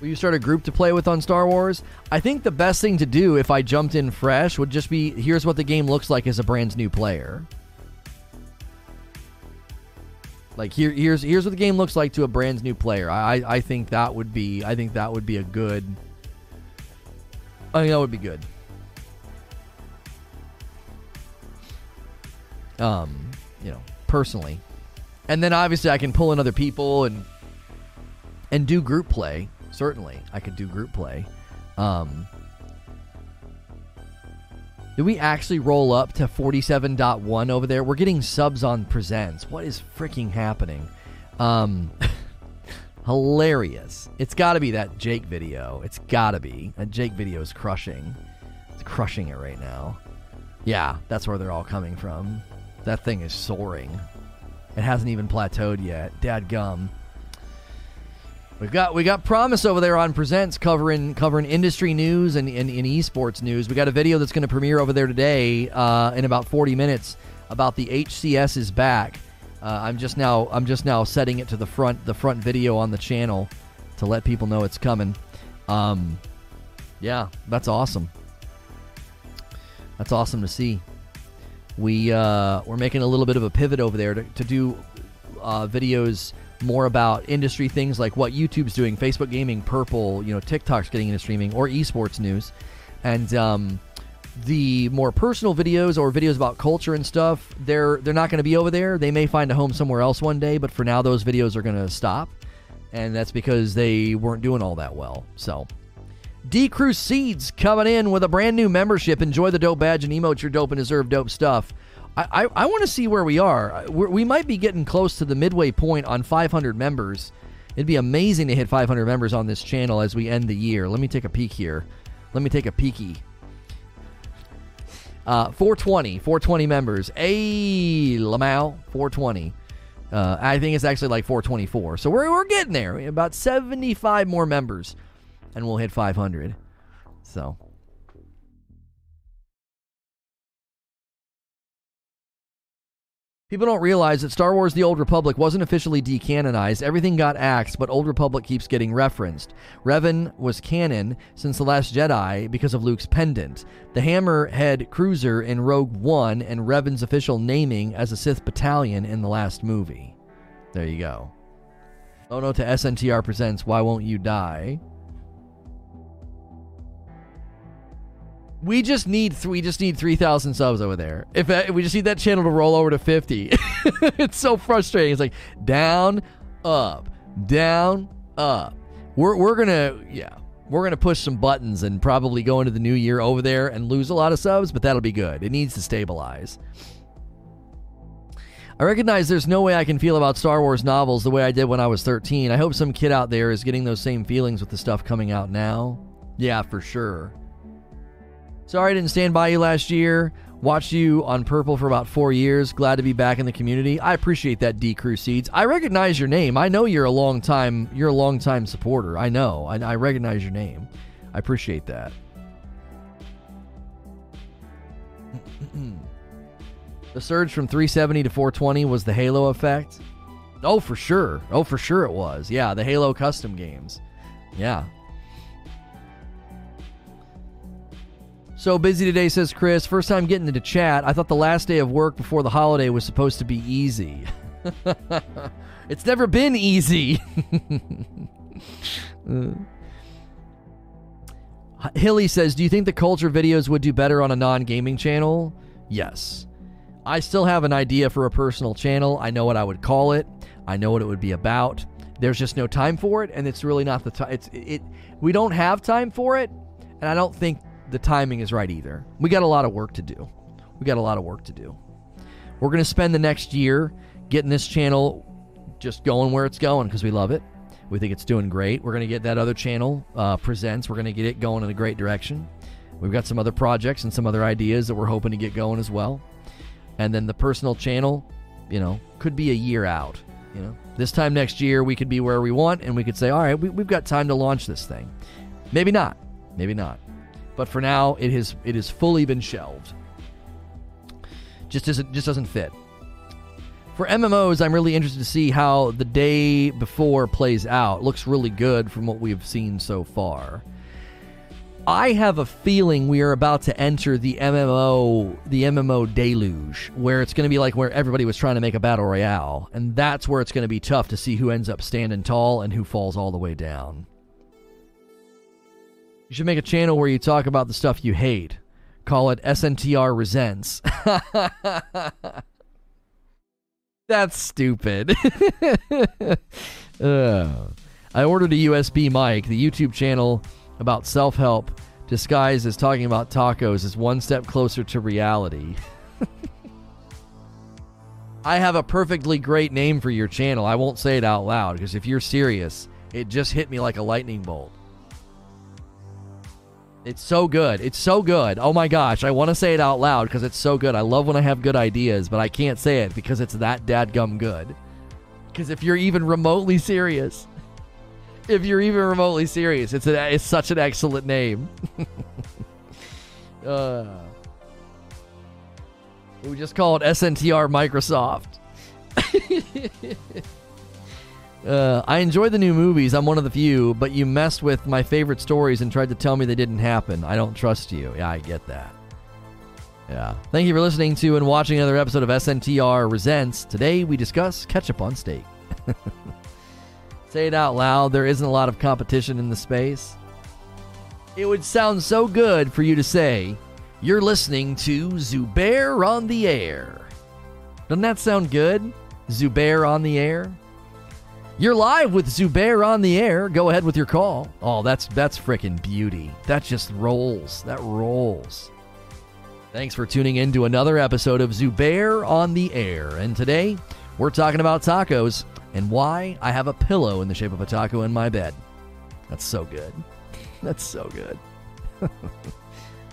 Will you start a group to play with on Star Wars? I think the best thing to do if I jumped in fresh would just be here's what the game looks like as a brand new player. Like here, here's here's what the game looks like to a brand new player. I I I think that would be I think that would be a good. I think that would be good. Um, you know, personally, and then obviously I can pull in other people and and do group play. Certainly I could do group play. Um, did we actually roll up to 47.1 over there? We're getting subs on presents. What is freaking happening? Um, hilarious. It's got to be that Jake video. It's got to be. That Jake video is crushing. It's crushing it right now. Yeah, that's where they're all coming from. That thing is soaring. It hasn't even plateaued yet. Dad gum. We've got we got promise over there on presents covering covering industry news and, and, and esports news. We got a video that's going to premiere over there today uh, in about 40 minutes about the HCS is back. Uh, I'm just now I'm just now setting it to the front the front video on the channel to let people know it's coming. Um, yeah, that's awesome. That's awesome to see. We uh, we're making a little bit of a pivot over there to, to do uh, videos more about industry things like what YouTube's doing, Facebook Gaming, Purple, you know, TikTok's getting into streaming, or esports news, and um, the more personal videos or videos about culture and stuff, they're they're not going to be over there. They may find a home somewhere else one day, but for now, those videos are going to stop, and that's because they weren't doing all that well. So. D Seeds coming in with a brand new membership. Enjoy the dope badge and emote your dope and deserve dope stuff. I, I, I want to see where we are. We're, we might be getting close to the midway point on 500 members. It'd be amazing to hit 500 members on this channel as we end the year. Let me take a peek here. Let me take a peeky. Uh, 420, 420 members. Hey, Lamau, 420. Uh, I think it's actually like 424. So we're, we're getting there. About 75 more members, and we'll hit 500. So People don't realize that Star Wars The Old Republic wasn't officially decanonized. Everything got axed, but Old Republic keeps getting referenced. Revan was canon since The Last Jedi because of Luke's pendant. The Hammerhead cruiser in Rogue One, and Revan's official naming as a Sith battalion in the last movie. There you go. Oh no to SNTR presents Why Won't You Die? We just need th- we just need three thousand subs over there. If, uh, we just need that channel to roll over to fifty, it's so frustrating. It's like down, up, down, up. We're we're gonna yeah we're gonna push some buttons and probably go into the new year over there and lose a lot of subs, but that'll be good. It needs to stabilize. I recognize there's no way I can feel about Star Wars novels the way I did when I was 13. I hope some kid out there is getting those same feelings with the stuff coming out now. Yeah, for sure. Sorry I didn't stand by you last year. Watched you on Purple for about four years. Glad to be back in the community. I appreciate that, D Crew Seeds. I recognize your name. I know you're a long time. You're a long time supporter. I know. I, I recognize your name. I appreciate that. the surge from 370 to 420 was the Halo effect. Oh, for sure. Oh, for sure it was. Yeah, the Halo custom games. Yeah, So busy today, says Chris. First time getting into chat. I thought the last day of work before the holiday was supposed to be easy. it's never been easy. uh. Hilly says, Do you think the culture videos would do better on a non gaming channel? Yes. I still have an idea for a personal channel. I know what I would call it, I know what it would be about. There's just no time for it, and it's really not the time. It's it. We don't have time for it, and I don't think the timing is right either. We got a lot of work to do. We got a lot of work to do. We're going to spend the next year getting this channel just going where it's going because we love it. We think it's doing great. We're going to get that other channel, uh, Presents, we're going to get it going in a great direction. We've got some other projects and some other ideas that we're hoping to get going as well. And then the personal channel, you know, could be a year out. You know, this time next year we could be where we want and we could say, all right, we, we've got time to launch this thing. Maybe not. Maybe not but for now it has it has fully been shelved. Just doesn't just doesn't fit. For MMOs, I'm really interested to see how the day before plays out. Looks really good from what we've seen so far. I have a feeling we are about to enter the MMO the MMO deluge, where it's going to be like where everybody was trying to make a battle royale, and that's where it's going to be tough to see who ends up standing tall and who falls all the way down. You should make a channel where you talk about the stuff you hate. Call it SNTR Resents. That's stupid. I ordered a USB mic. The YouTube channel about self help disguised as talking about tacos is one step closer to reality. I have a perfectly great name for your channel. I won't say it out loud because if you're serious, it just hit me like a lightning bolt. It's so good. It's so good. Oh my gosh. I want to say it out loud because it's so good. I love when I have good ideas, but I can't say it because it's that dadgum good. Because if you're even remotely serious, if you're even remotely serious, it's, a, it's such an excellent name. uh, we just call it SNTR Microsoft. Uh, I enjoy the new movies. I'm one of the few, but you messed with my favorite stories and tried to tell me they didn't happen. I don't trust you. Yeah, I get that. Yeah. Thank you for listening to and watching another episode of SNTR Resents. Today we discuss ketchup on steak. Say it out loud. There isn't a lot of competition in the space. It would sound so good for you to say, You're listening to Zubair on the air. Doesn't that sound good? Zubair on the air? You're live with Zubair on the air. Go ahead with your call. Oh, that's that's freaking beauty. That just rolls. That rolls. Thanks for tuning in to another episode of Zubair on the air. And today, we're talking about tacos and why I have a pillow in the shape of a taco in my bed. That's so good. That's so good.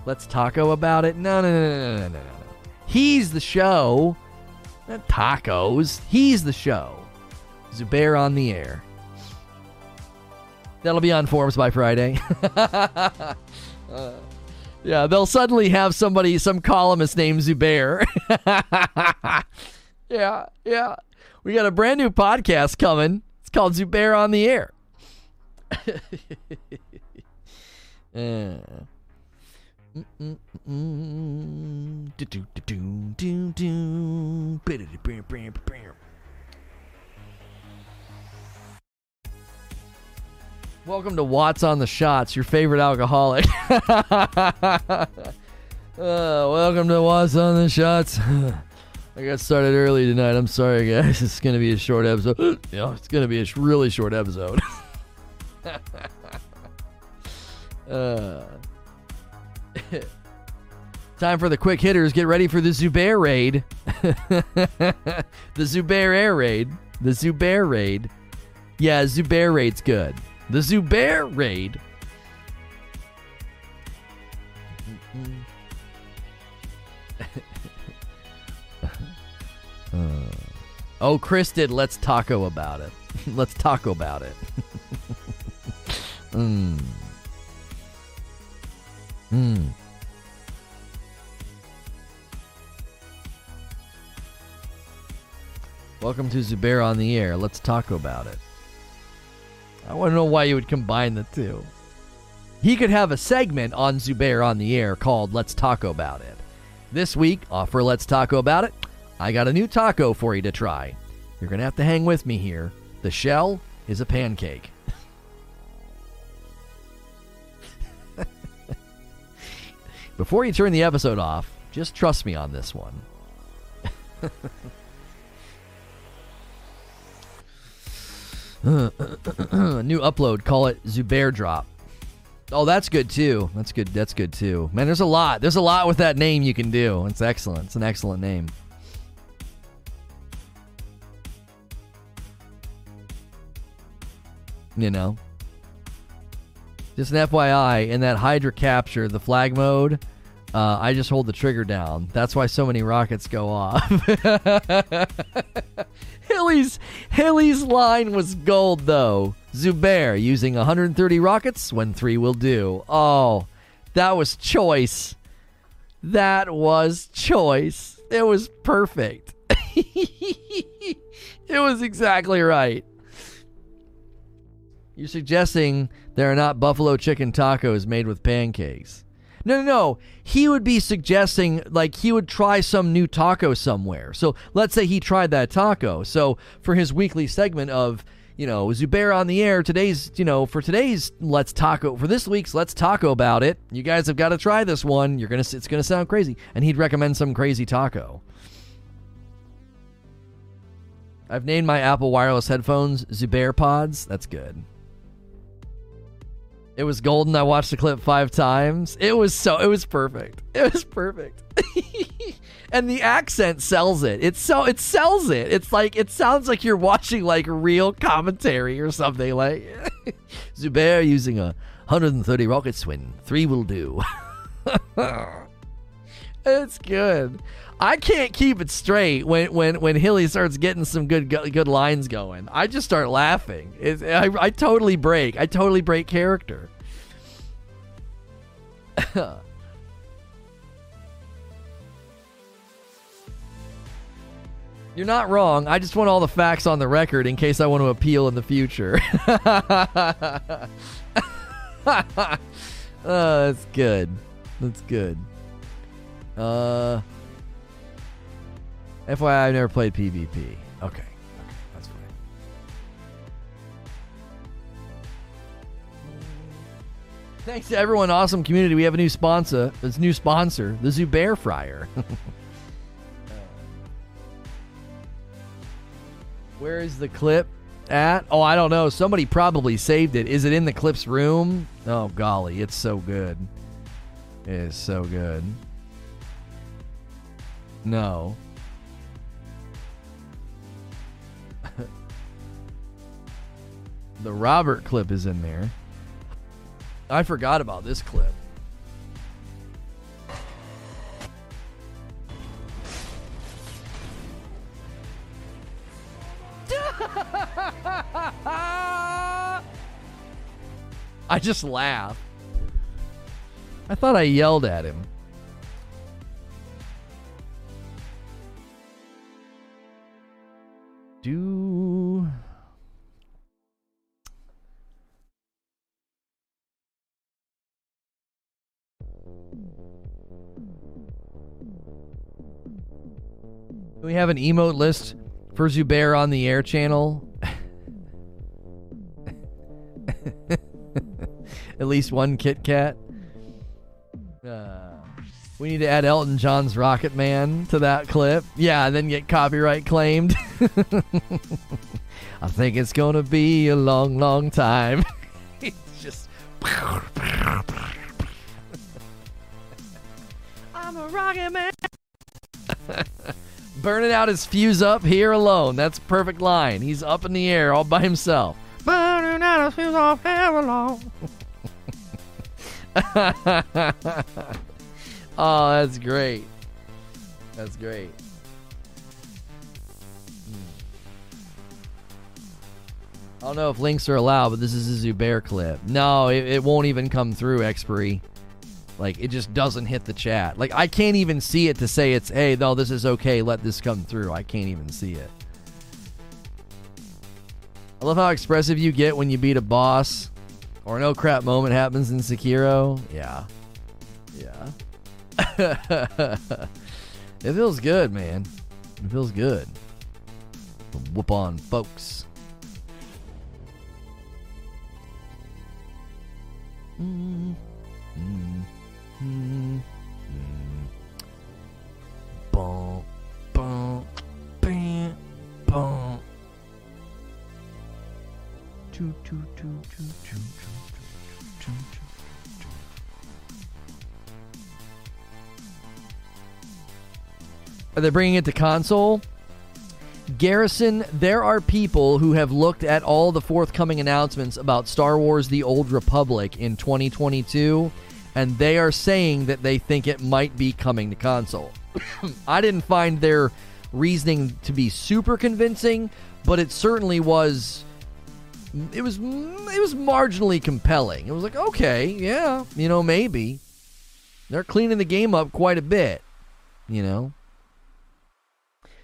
Let's taco about it. No, no, no, no, no, no, no. He's the show. Not tacos. He's the show. Zubair on the air. That'll be on forums by Friday. uh, yeah, they'll suddenly have somebody, some columnist named Zubair. yeah, yeah. We got a brand new podcast coming. It's called Zubair on the air. uh. Welcome to Watts on the Shots, your favorite alcoholic. uh, welcome to Watts on the Shots. I got started early tonight. I'm sorry, guys. It's going to be a short episode. yeah, it's going to be a really short episode. uh, time for the quick hitters. Get ready for the Zubair raid. the Zubair air raid. The Zubair raid. Yeah, Zubair raid's good. The Zubair raid. Uh, oh, Chris did Let's Taco about it. Let's taco about it. Mmm. Mmm. Welcome to Zubair on the air. Let's talk about it. I want to know why you would combine the two. He could have a segment on Zubair on the air called Let's Taco About It. This week, offer Let's Taco About It, I got a new taco for you to try. You're going to have to hang with me here. The shell is a pancake. Before you turn the episode off, just trust me on this one. New upload. Call it Zubair Drop. Oh, that's good too. That's good. That's good too. Man, there's a lot. There's a lot with that name you can do. It's excellent. It's an excellent name. You know. Just an FYI, in that Hydra capture, the flag mode, uh, I just hold the trigger down. That's why so many rockets go off. Hilly's Hilly's line was gold though. Zubair using 130 rockets when three will do. Oh, that was choice. That was choice. It was perfect. it was exactly right. You're suggesting there are not buffalo chicken tacos made with pancakes. No, no, no. He would be suggesting like he would try some new taco somewhere. So let's say he tried that taco. So for his weekly segment of, you know, Zubair on the air, today's, you know, for today's Let's Taco, for this week's Let's Taco About It, you guys have got to try this one. You're to, it's to sound crazy. And he'd recommend some crazy taco. I've named my Apple wireless headphones Zubair Pods. That's good. It was golden. I watched the clip five times. It was so. It was perfect. It was perfect. and the accent sells it. It's so. It sells it. It's like it sounds like you're watching like real commentary or something. Like Zubair using a 130 rocket swing. Three will do. it's good. I can't keep it straight when when when Hilly starts getting some good good lines going. I just start laughing. It's, I I totally break. I totally break character. You're not wrong. I just want all the facts on the record in case I want to appeal in the future. oh, that's good. That's good. Uh FYI, I've never played PvP. Okay. Okay, that's fine. Thanks to everyone, awesome community. We have a new sponsor. This new sponsor, the Zubair Fryer. Uh, where is the clip at? Oh, I don't know. Somebody probably saved it. Is it in the clip's room? Oh, golly, it's so good. It is so good. No. The Robert clip is in there. I forgot about this clip. I just laugh. I thought I yelled at him. Do we have an emote list for Zubair on the air channel? At least one Kit Kat. Uh, we need to add Elton John's Rocket Man to that clip. Yeah, and then get copyright claimed. I think it's going to be a long, long time. it's just. I'm a rocket man. Burning out his fuse up here alone. That's a perfect line. He's up in the air all by himself. Burning out his fuse off here alone. oh, that's great. That's great. Hmm. I don't know if links are allowed, but this is a Zubair clip. No, it, it won't even come through expiry. Like it just doesn't hit the chat. Like I can't even see it to say it's hey, no, this is okay. Let this come through. I can't even see it. I love how expressive you get when you beat a boss or no crap moment happens in Sekiro. Yeah. Yeah. it feels good, man. It feels good. Whoop on folks. Mm, mm, are they bringing it to console? Garrison, there are people who have looked at all the forthcoming announcements about Star Wars The Old Republic in 2022 and they are saying that they think it might be coming to console. I didn't find their reasoning to be super convincing, but it certainly was it was it was marginally compelling. It was like, okay, yeah, you know, maybe. They're cleaning the game up quite a bit, you know.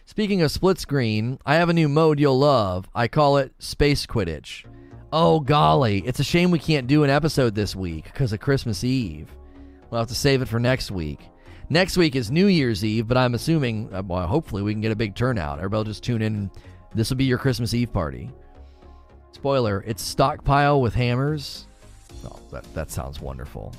Speaking of split screen, I have a new mode you'll love. I call it Space Quidditch. Oh, golly. It's a shame we can't do an episode this week because of Christmas Eve. We'll have to save it for next week. Next week is New Year's Eve, but I'm assuming, uh, well, hopefully, we can get a big turnout. Everybody just tune in. This will be your Christmas Eve party. Spoiler, it's stockpile with hammers. Oh, that, that sounds wonderful.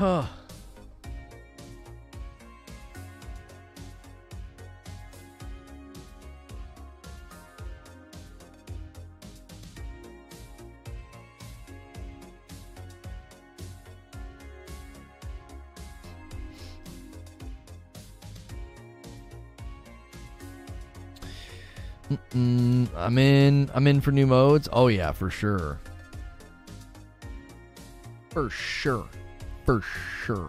Huh. I'm in. I'm in for new modes. Oh yeah, for sure. For sure. For sure. All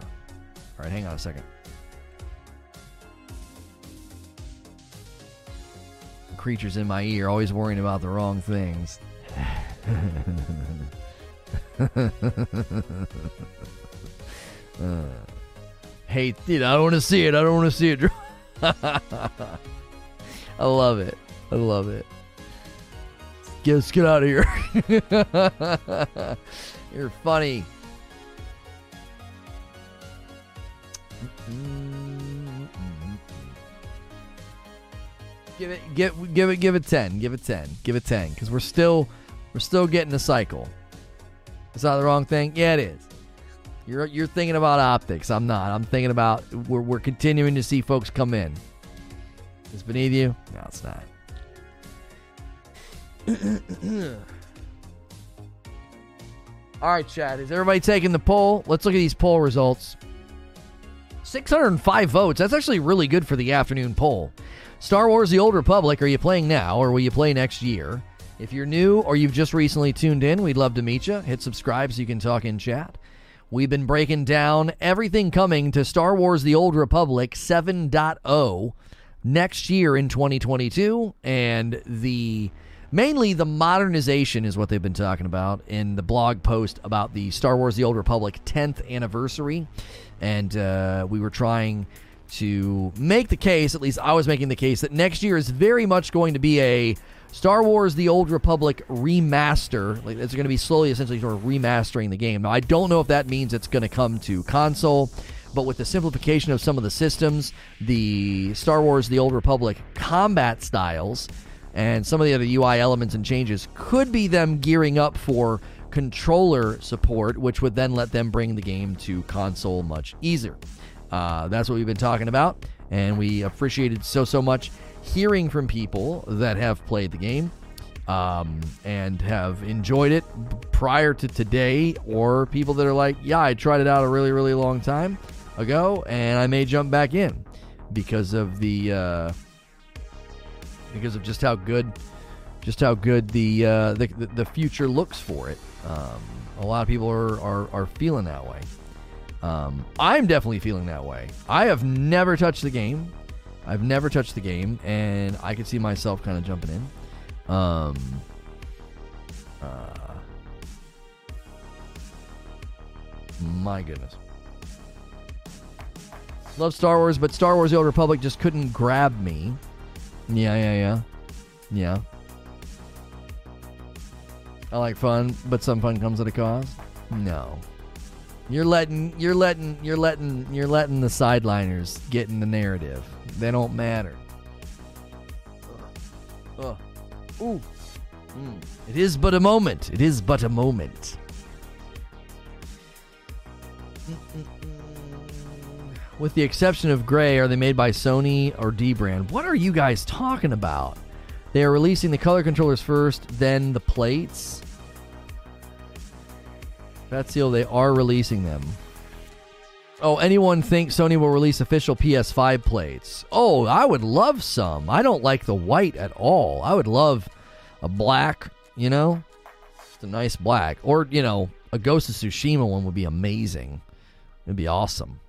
right, hang on a second. The creatures in my ear always worrying about the wrong things. Uh, hey, dude, I don't want to see it. I don't want to see it. I love it. I love it. Let's get out of here. You're funny. Give give, it, give it ten. Give it ten. Give it ten. Because we're still, we're still getting the cycle. Is that the wrong thing? Yeah, it is. You're you're thinking about optics. I'm not. I'm thinking about we're we're continuing to see folks come in. Is beneath you? No, it's not. All right, Chad. Is everybody taking the poll? Let's look at these poll results. 605 votes. That's actually really good for the afternoon poll. Star Wars The Old Republic, are you playing now or will you play next year? If you're new or you've just recently tuned in, we'd love to meet you. Hit subscribe so you can talk in chat. We've been breaking down everything coming to Star Wars The Old Republic 7.0 next year in 2022 and the mainly the modernization is what they've been talking about in the blog post about the Star Wars The Old Republic 10th anniversary and uh, we were trying to make the case at least I was making the case that next year is very much going to be a Star Wars The Old Republic remaster. Like it's going to be slowly, essentially, sort of remastering the game. Now, I don't know if that means it's going to come to console, but with the simplification of some of the systems, the Star Wars The Old Republic combat styles, and some of the other UI elements and changes could be them gearing up for controller support, which would then let them bring the game to console much easier. Uh, that's what we've been talking about, and we appreciated so, so much hearing from people that have played the game um, and have enjoyed it prior to today, or people that are like, yeah, I tried it out a really, really long time ago, and I may jump back in because of the uh, because of just how good just how good the uh, the, the future looks for it. Um, a lot of people are, are, are feeling that way. Um, I'm definitely feeling that way. I have never touched the game. I've never touched the game, and I could see myself kind of jumping in. Um, uh, my goodness. Love Star Wars, but Star Wars The Old Republic just couldn't grab me. Yeah, yeah, yeah. Yeah. I like fun, but some fun comes at a cost. No. You're letting you're letting you're letting you're letting the sideliners get in the narrative. They don't matter. Ugh. Ugh. Ooh. Mm. It is but a moment. It is but a moment. With the exception of Gray, are they made by Sony or dbrand? What are you guys talking about? They are releasing the color controllers first, then the plates. That's the they are releasing them. Oh, anyone think Sony will release official PS5 plates? Oh, I would love some. I don't like the white at all. I would love a black, you know? Just a nice black. Or, you know, a Ghost of Tsushima one would be amazing. It'd be awesome.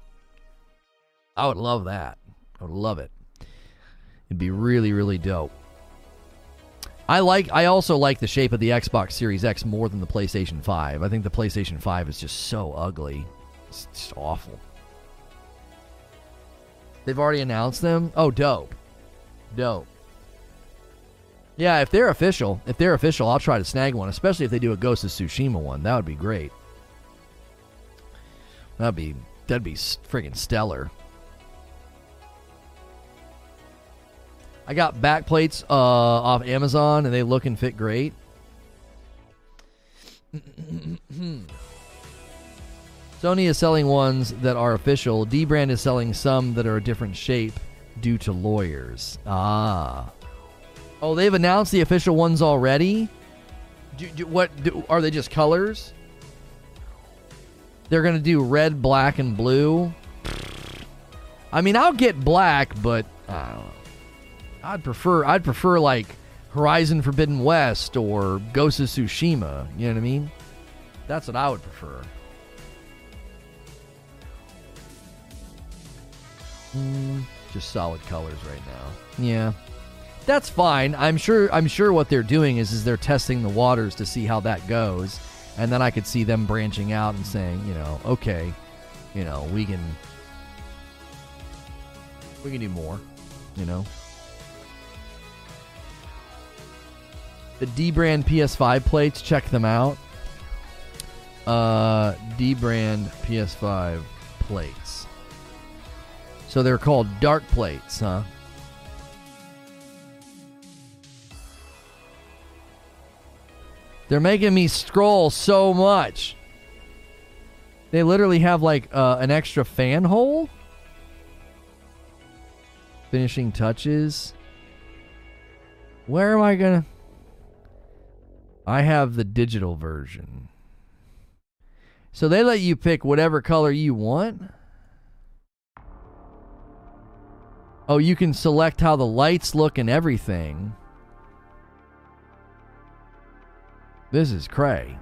I would love that. I would love it. It'd be really, really dope. I like. I also like the shape of the Xbox Series X more than the PlayStation 5. I think the PlayStation 5 is just so ugly. It's just awful. They've already announced them. Oh, dope, dope. Yeah, if they're official, if they're official, I'll try to snag one. Especially if they do a Ghost of Tsushima one, that would be great. That'd be that'd be friggin' stellar. I got back plates uh, off Amazon and they look and fit great. Sony is selling ones that are official. dbrand is selling some that are a different shape due to lawyers. Ah. Oh, they've announced the official ones already. Do, do, what do, are they? Just colors? They're gonna do red, black, and blue. I mean, I'll get black, but I don't know. I'd prefer I'd prefer like Horizon Forbidden West or Ghost of Tsushima. You know what I mean? That's what I would prefer. Mm, just solid colors right now. Yeah. That's fine. I'm sure I'm sure what they're doing is is they're testing the waters to see how that goes. And then I could see them branching out and saying, you know, okay, you know, we can we can do more, you know. The dbrand PS5 plates, check them out. Uh dbrand PS5 plates. So they're called dark plates, huh? They're making me scroll so much. They literally have like uh, an extra fan hole. Finishing touches. Where am I gonna? I have the digital version. So they let you pick whatever color you want. Oh, you can select how the lights look and everything. This is cray.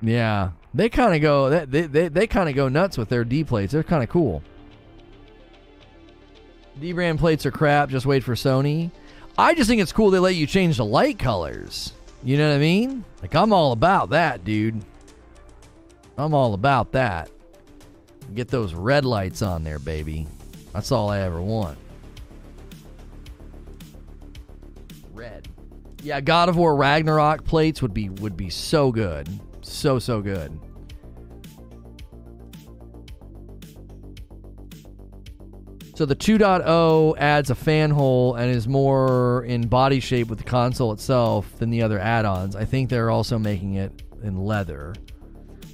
Yeah, they kind of go they they, they kind of go nuts with their D plates. They're kind of cool. D brand plates are crap. Just wait for Sony. I just think it's cool they let you change the light colors. You know what I mean? Like I'm all about that, dude. I'm all about that. Get those red lights on there, baby. That's all I ever want. Red. Yeah, God of War Ragnarok plates would be would be so good. So so good. So the 2.0 adds a fan hole and is more in body shape with the console itself than the other add-ons. I think they're also making it in leather.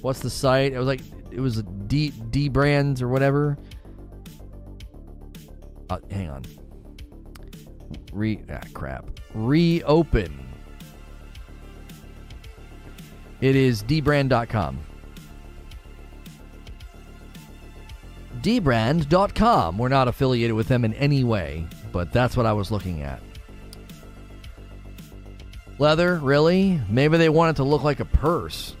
What's the site? It was like it was D D brands or whatever. Uh, hang on. Re ah crap. Reopen. It is dbrand.com. dbrand.com. We're not affiliated with them in any way, but that's what I was looking at. Leather, really? Maybe they want it to look like a purse.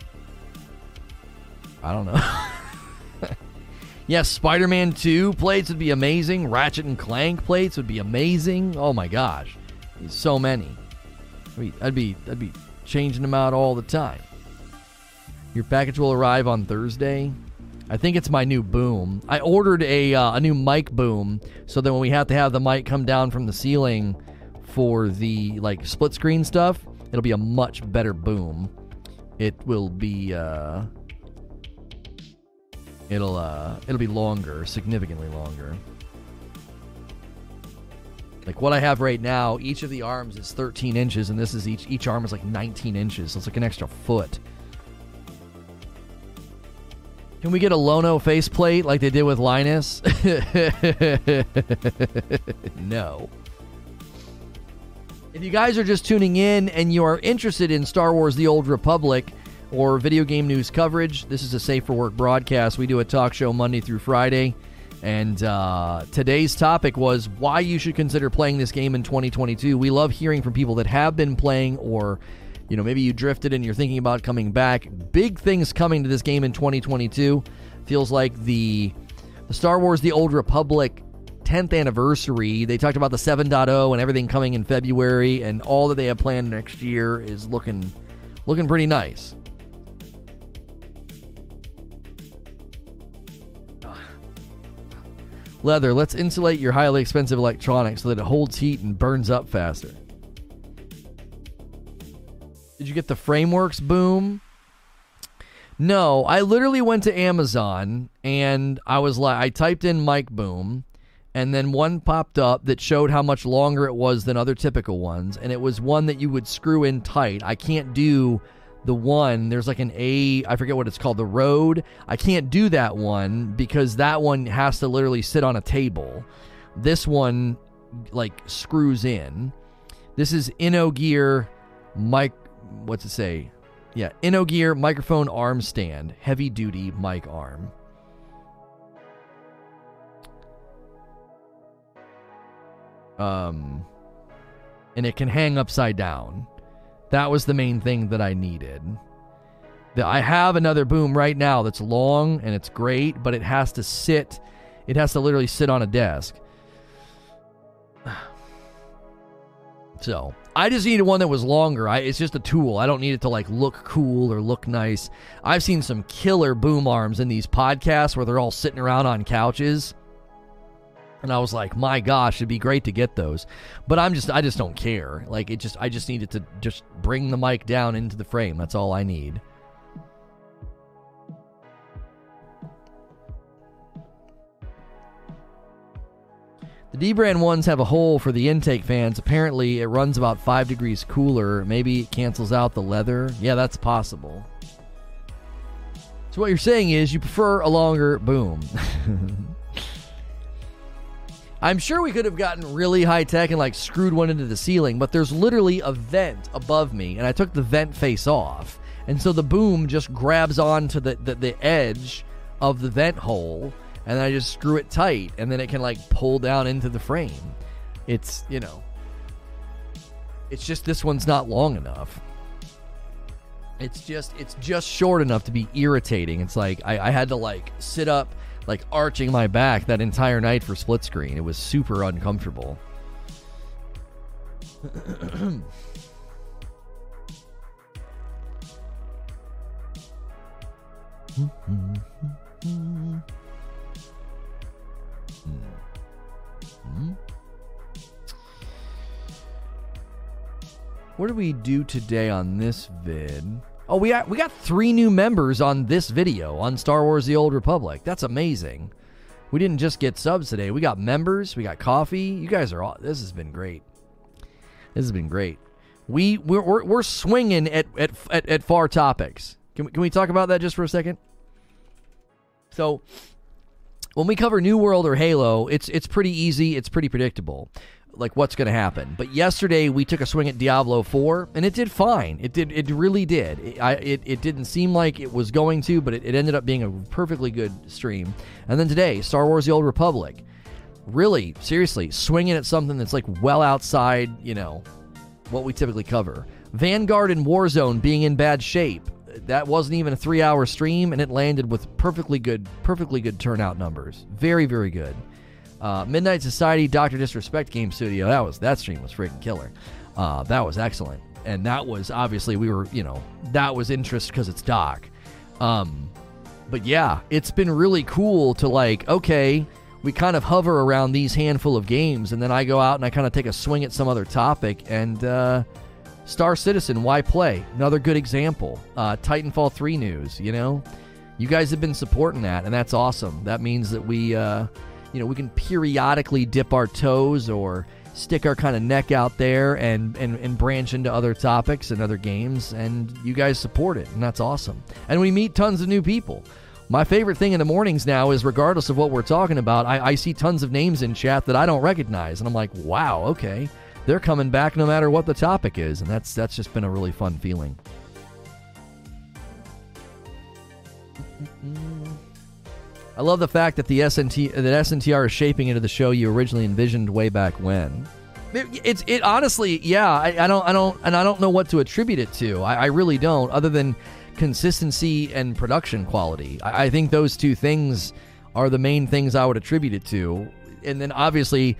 I don't know. yes, Spider Man 2 plates would be amazing. Ratchet and Clank plates would be amazing. Oh my gosh. So many. I'd I'd be, I'd be changing them out all the time. Your package will arrive on Thursday. I think it's my new boom. I ordered a uh, a new mic boom so that when we have to have the mic come down from the ceiling for the like split screen stuff, it'll be a much better boom. It will be uh it'll uh it'll be longer, significantly longer. Like what I have right now, each of the arms is 13 inches, and this is each each arm is like 19 inches, so it's like an extra foot. Can we get a Lono faceplate like they did with Linus? no. If you guys are just tuning in and you are interested in Star Wars The Old Republic or video game news coverage, this is a Safe for Work broadcast. We do a talk show Monday through Friday. And uh, today's topic was why you should consider playing this game in 2022. We love hearing from people that have been playing or you know, maybe you drifted and you're thinking about coming back. Big things coming to this game in 2022. Feels like the, the Star Wars The Old Republic 10th anniversary. They talked about the 7.0 and everything coming in February, and all that they have planned next year is looking looking pretty nice. Leather, let's insulate your highly expensive electronics so that it holds heat and burns up faster. Did you get the frameworks boom? No, I literally went to Amazon and I was like, I typed in mic boom and then one popped up that showed how much longer it was than other typical ones, and it was one that you would screw in tight. I can't do the one there's like an A I forget what it's called the Rode I can't do that one because that one has to literally sit on a table this one like screws in this is InnoGear mic what's it say yeah InnoGear microphone arm stand heavy duty mic arm um and it can hang upside down that was the main thing that I needed. The, I have another boom right now that's long and it's great, but it has to sit, it has to literally sit on a desk. So I just needed one that was longer. I, it's just a tool. I don't need it to like look cool or look nice. I've seen some killer boom arms in these podcasts where they're all sitting around on couches. And I was like, my gosh, it'd be great to get those. But I'm just I just don't care. Like it just I just needed to just bring the mic down into the frame. That's all I need. The dbrand ones have a hole for the intake fans. Apparently, it runs about 5 degrees cooler. Maybe it cancels out the leather. Yeah, that's possible. So, what you're saying is you prefer a longer boom. I'm sure we could have gotten really high tech and like screwed one into the ceiling, but there's literally a vent above me, and I took the vent face off. And so the boom just grabs onto the, the, the edge of the vent hole, and then I just screw it tight, and then it can like pull down into the frame. It's, you know, it's just this one's not long enough. It's just it's just short enough to be irritating. It's like I, I had to like sit up like arching my back that entire night for split screen. It was super uncomfortable. Hmm. What do we do today on this vid? Oh, we got we got three new members on this video on Star Wars: The Old Republic. That's amazing. We didn't just get subs today. We got members. We got coffee. You guys are all. This has been great. This has been great. We we're we're, we're swinging at, at at at far topics. Can we, can we talk about that just for a second? So, when we cover New World or Halo, it's it's pretty easy. It's pretty predictable like what's going to happen. But yesterday we took a swing at Diablo 4 and it did fine. It did it really did. It, I, it, it didn't seem like it was going to, but it, it ended up being a perfectly good stream. And then today, Star Wars The Old Republic. Really, seriously, swinging at something that's like well outside, you know, what we typically cover. Vanguard and Warzone being in bad shape. That wasn't even a 3-hour stream and it landed with perfectly good perfectly good turnout numbers. Very very good. Uh, Midnight Society, Doctor Disrespect Game Studio. That was that stream was freaking killer. Uh, that was excellent, and that was obviously we were you know that was interest because it's Doc. Um, but yeah, it's been really cool to like okay, we kind of hover around these handful of games, and then I go out and I kind of take a swing at some other topic and. Uh, Star Citizen, why play? Another good example. Uh, Titanfall 3 news, you know? You guys have been supporting that, and that's awesome. That means that we, uh, you know, we can periodically dip our toes or stick our kind of neck out there and, and, and branch into other topics and other games, and you guys support it, and that's awesome. And we meet tons of new people. My favorite thing in the mornings now is, regardless of what we're talking about, I, I see tons of names in chat that I don't recognize, and I'm like, wow, okay, they're coming back no matter what the topic is, and that's that's just been a really fun feeling. I love the fact that the SNT that SNTR is shaping into the show you originally envisioned way back when. It, it's it honestly, yeah. I, I, don't I don't and I don't know what to attribute it to. I, I really don't, other than consistency and production quality. I, I think those two things are the main things I would attribute it to, and then obviously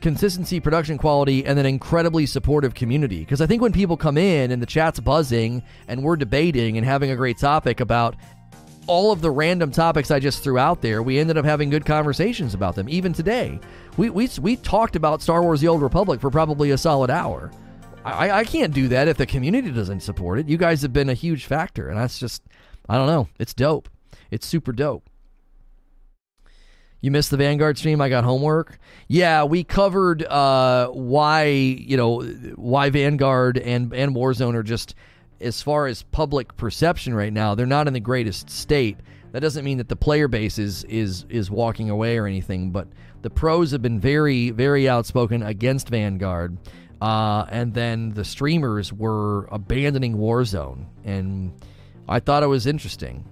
consistency, production quality, and an incredibly supportive community. Because I think when people come in and the chat's buzzing and we're debating and having a great topic about all of the random topics I just threw out there, we ended up having good conversations about them. Even today, we we we talked about Star Wars: The Old Republic for probably a solid hour. I, I can't do that if the community doesn't support it. You guys have been a huge factor, and that's just I don't know. It's dope. It's super dope. You missed the Vanguard stream. I got homework. Yeah, we covered uh, why you know why Vanguard and and Warzone are just as far as public perception right now. They're not in the greatest state. That doesn't mean that the player base is is is walking away or anything, but the pros have been very very outspoken against Vanguard. Uh, and then the streamers were abandoning Warzone, and I thought it was interesting.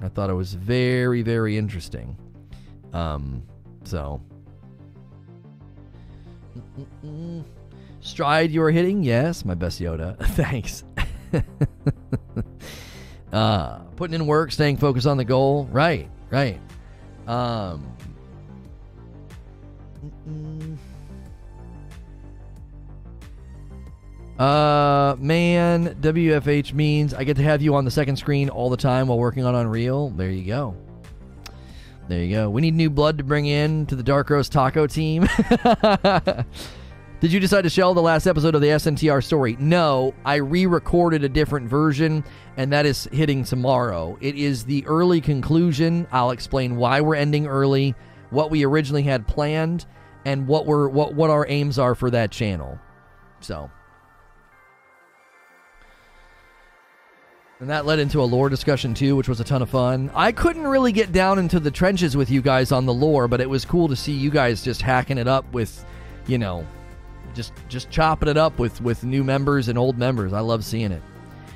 I thought it was very, very interesting. Um, so. Mm-mm-mm. Stride you are hitting? Yes, my best Yoda. Thanks. uh, putting in work, staying focused on the goal. Right, right. Um. Uh, man, WFH means I get to have you on the second screen all the time while working on Unreal. There you go. There you go. We need new blood to bring in to the Dark Roast Taco team. Did you decide to shell the last episode of the SNTR story? No, I re recorded a different version, and that is hitting tomorrow. It is the early conclusion. I'll explain why we're ending early, what we originally had planned, and what we're what, what our aims are for that channel. So And that led into a lore discussion too, which was a ton of fun. I couldn't really get down into the trenches with you guys on the lore, but it was cool to see you guys just hacking it up with, you know, just just chopping it up with with new members and old members. I love seeing it.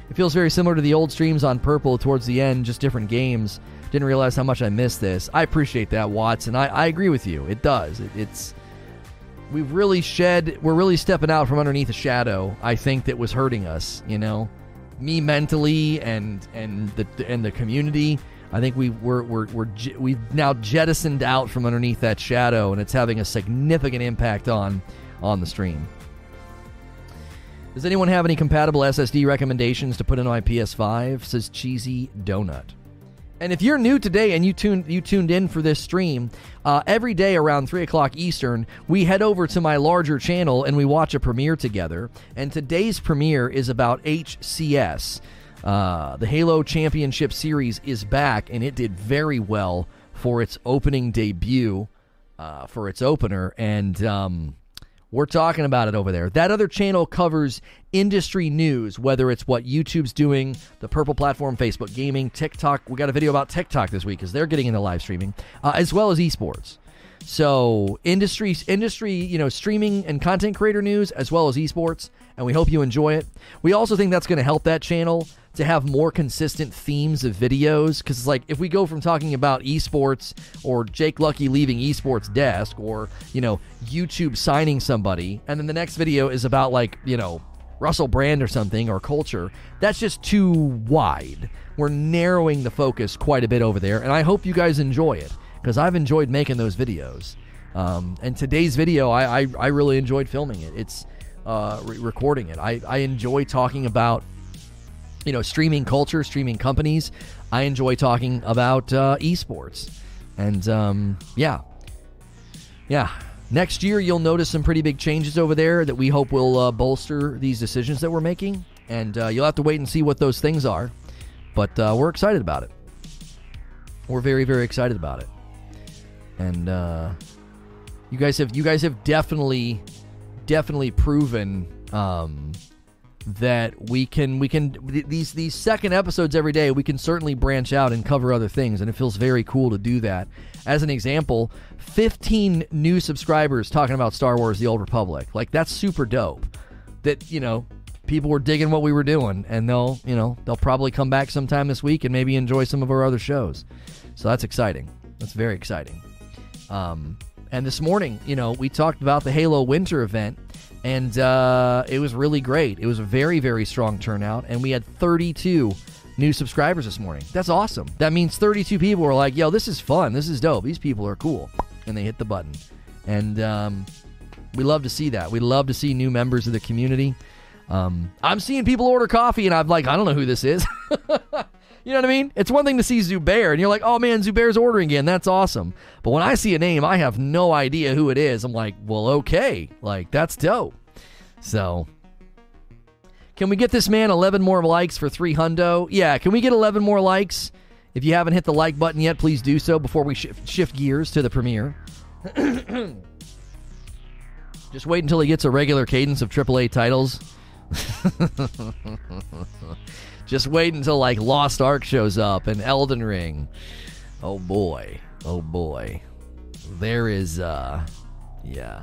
It feels very similar to the old streams on Purple towards the end, just different games. Didn't realize how much I missed this. I appreciate that, Watson. I, I agree with you. It does. It, it's we've really shed. We're really stepping out from underneath a shadow. I think that was hurting us. You know me mentally and and the and the community. I think we we're, we're, we're we've now jettisoned out from underneath that shadow, and it's having a significant impact on on the stream. Does anyone have any compatible SSD recommendations to put in my PS5? Says Cheesy Donut. And if you're new today and you tuned you tuned in for this stream, uh, every day around three o'clock Eastern, we head over to my larger channel and we watch a premiere together. And today's premiere is about HCS. Uh, the Halo Championship Series is back, and it did very well for its opening debut, uh, for its opener, and um, we're talking about it over there. That other channel covers industry news, whether it's what YouTube's doing, the Purple platform, Facebook gaming, TikTok. We got a video about TikTok this week because they're getting into live streaming, uh, as well as esports. So industry, industry, you know, streaming and content creator news, as well as esports, and we hope you enjoy it. We also think that's going to help that channel to have more consistent themes of videos because it's like if we go from talking about esports or Jake Lucky leaving esports desk or you know YouTube signing somebody and then the next video is about like you know Russell Brand or something or culture that's just too wide we're narrowing the focus quite a bit over there and I hope you guys enjoy it because I've enjoyed making those videos um, and today's video I, I, I really enjoyed filming it it's uh, re- recording it I, I enjoy talking about you know, streaming culture, streaming companies. I enjoy talking about uh, esports. And um, yeah, yeah. Next year, you'll notice some pretty big changes over there that we hope will uh, bolster these decisions that we're making. And uh, you'll have to wait and see what those things are. But uh, we're excited about it. We're very, very excited about it. And uh, you guys have you guys have definitely, definitely proven. Um, that we can we can these these second episodes every day we can certainly branch out and cover other things and it feels very cool to do that. As an example 15 new subscribers talking about star wars the old republic. Like that's super dope. That you know people were digging what we were doing and they'll you know they'll probably come back sometime this week and maybe enjoy some of our other shows. So that's exciting. That's very exciting um, and this morning you know we talked about the halo winter event and uh, it was really great. It was a very, very strong turnout, and we had 32 new subscribers this morning. That's awesome. That means 32 people were like, "Yo, this is fun. This is dope. These people are cool," and they hit the button. And um, we love to see that. We love to see new members of the community. Um, I'm seeing people order coffee, and I'm like, I don't know who this is. You know what I mean? It's one thing to see Zubair and you're like, oh man, Zubair's ordering again. That's awesome. But when I see a name, I have no idea who it is. I'm like, well, okay. Like, that's dope. So, can we get this man 11 more likes for 3 hundo? Yeah, can we get 11 more likes? If you haven't hit the like button yet, please do so before we shift, shift gears to the premiere. Just wait until he gets a regular cadence of AAA titles. Just wait until like Lost Ark shows up and Elden Ring. Oh boy. Oh boy. There is uh yeah.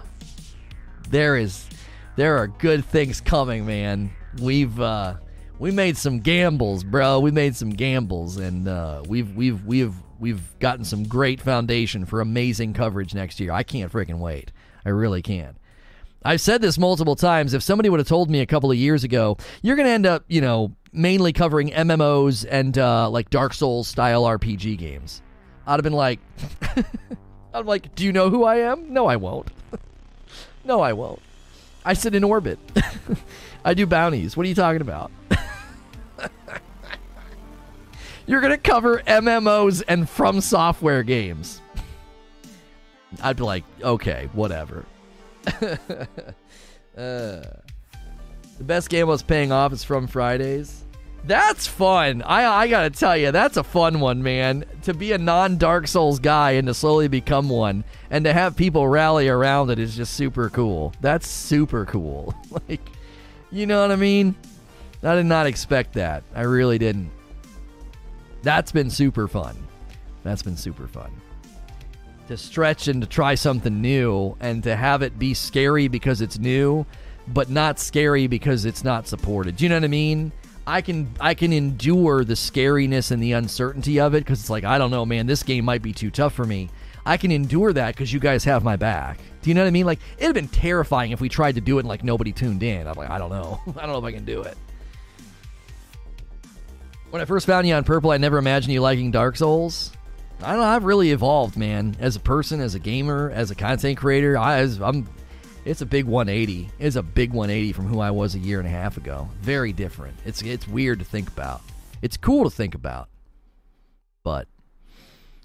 There is there are good things coming, man. We've uh we made some gambles, bro. We made some gambles and uh we've we've we've we've gotten some great foundation for amazing coverage next year. I can't freaking wait. I really can't. I've said this multiple times. If somebody would have told me a couple of years ago, you're going to end up, you know, mainly covering MMOs and uh, like Dark Souls style RPG games, I'd have been like, I'm like, do you know who I am? No, I won't. no, I won't. I sit in orbit. I do bounties. What are you talking about? You're going to cover MMOs and From Software games. I'd be like, okay, whatever. uh, the best game I was paying off is from Fridays. That's fun. I I gotta tell you, that's a fun one, man. To be a non Dark Souls guy and to slowly become one, and to have people rally around it is just super cool. That's super cool. like, you know what I mean? I did not expect that. I really didn't. That's been super fun. That's been super fun to stretch and to try something new and to have it be scary because it's new but not scary because it's not supported. Do you know what I mean? I can I can endure the scariness and the uncertainty of it cuz it's like I don't know man, this game might be too tough for me. I can endure that cuz you guys have my back. Do you know what I mean? Like it'd have been terrifying if we tried to do it and like nobody tuned in. I'm like I don't know. I don't know if I can do it. When I first found you on Purple, I never imagined you liking Dark Souls. I don't know. I've really evolved, man. As a person, as a gamer, as a content creator, I, I'm. It's a big 180. It's a big 180 from who I was a year and a half ago. Very different. It's it's weird to think about. It's cool to think about, but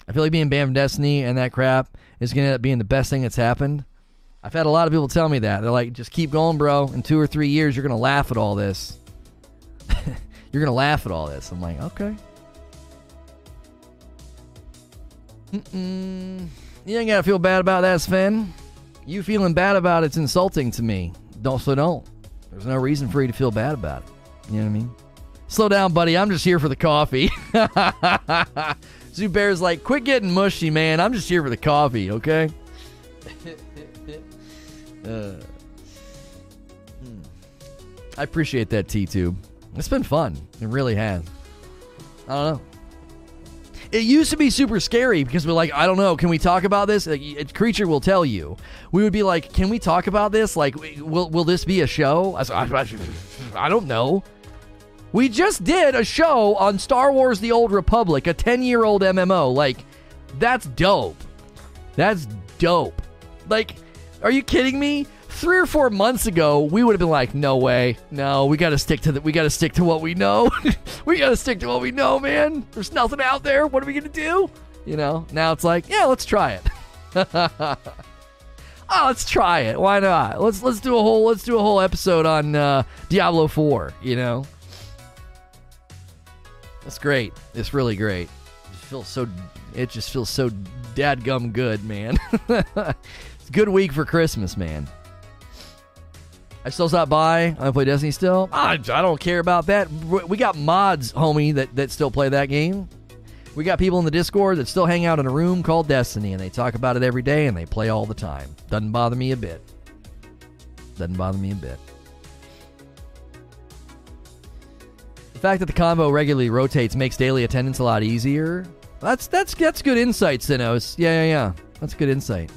I feel like being banned from Destiny and that crap is gonna end up being the best thing that's happened. I've had a lot of people tell me that. They're like, just keep going, bro. In two or three years, you're gonna laugh at all this. you're gonna laugh at all this. I'm like, okay. Mm-mm. You ain't gotta feel bad about that, Sven. You feeling bad about it's insulting to me. Don't so don't. There's no reason for you to feel bad about it. You know what I mean? Slow down, buddy. I'm just here for the coffee. Zubair's like, quit getting mushy, man. I'm just here for the coffee, okay? uh, hmm. I appreciate that, T Tube. It's been fun. It really has. I don't know. It used to be super scary because we're like, I don't know, can we talk about this? A creature will tell you. We would be like, can we talk about this? Like, will will this be a show? I, I, I don't know. We just did a show on Star Wars: The Old Republic, a ten year old MMO. Like, that's dope. That's dope. Like, are you kidding me? Three or four months ago, we would have been like, "No way, no, we got to stick to the, we got to stick to what we know. we got to stick to what we know, man. There's nothing out there. What are we gonna do? You know? Now it's like, yeah, let's try it. oh, let's try it. Why not? Let's let's do a whole let's do a whole episode on uh, Diablo Four. You know? That's great. It's really great. It feels so. It just feels so dadgum good, man. it's a good week for Christmas, man. I still stop by. I play Destiny still. I, I don't care about that. We got mods, homie, that, that still play that game. We got people in the Discord that still hang out in a room called Destiny, and they talk about it every day, and they play all the time. Doesn't bother me a bit. Doesn't bother me a bit. The fact that the combo regularly rotates makes daily attendance a lot easier. That's that's that's good insight, Sinos. Yeah, yeah, yeah. That's good insight.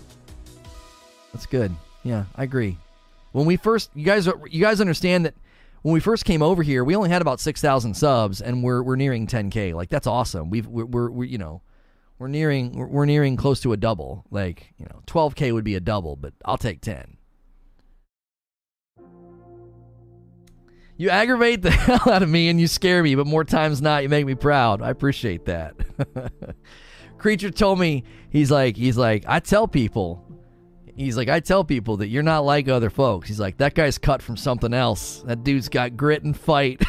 That's good. Yeah, I agree. When we first, you guys, you guys understand that when we first came over here, we only had about six thousand subs, and we're we're nearing ten k. Like that's awesome. We've we're, we're, we're you know we're nearing we're, we're nearing close to a double. Like you know twelve k would be a double, but I'll take ten. You aggravate the hell out of me and you scare me, but more times not, you make me proud. I appreciate that. Creature told me he's like he's like I tell people He's like, I tell people that you're not like other folks. He's like, that guy's cut from something else. That dude's got grit and fight.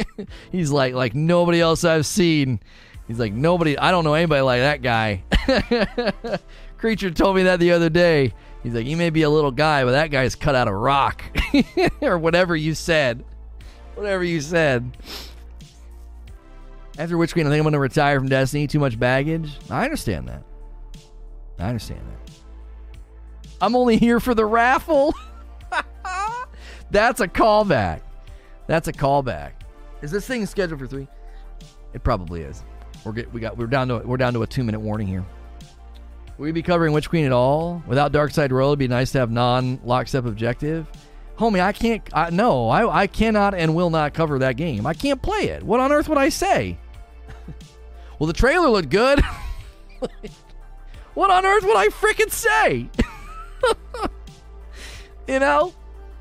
He's like, like nobody else I've seen. He's like, nobody, I don't know anybody like that guy. Creature told me that the other day. He's like, you may be a little guy, but that guy's cut out of rock. or whatever you said. Whatever you said. After Witch Queen, I think I'm going to retire from Destiny. Too much baggage. I understand that. I understand that. I'm only here for the raffle. That's a callback. That's a callback. Is this thing scheduled for three? It probably is. We're get, we got we're down to we're down to a two minute warning here. Will we be covering Witch Queen at all? Without Dark Side Roll, it'd be nice to have non lockstep objective. Homie, I can't. I, no, I, I cannot and will not cover that game. I can't play it. What on earth would I say? well, the trailer looked good. what on earth would I freaking say? you know,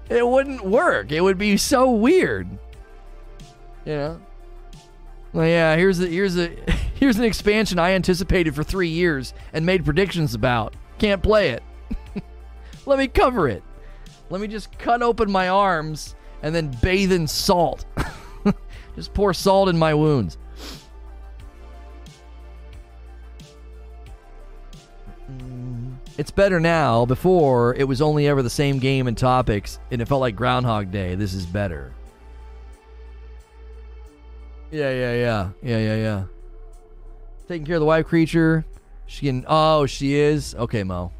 it wouldn't work. It would be so weird. You know. Well, yeah. Here's a here's a here's an expansion I anticipated for three years and made predictions about. Can't play it. Let me cover it. Let me just cut open my arms and then bathe in salt. just pour salt in my wounds. It's better now. Before, it was only ever the same game and topics, and it felt like Groundhog Day. This is better. Yeah, yeah, yeah. Yeah, yeah, yeah. Taking care of the wife creature. She can. Oh, she is? Okay, Mo.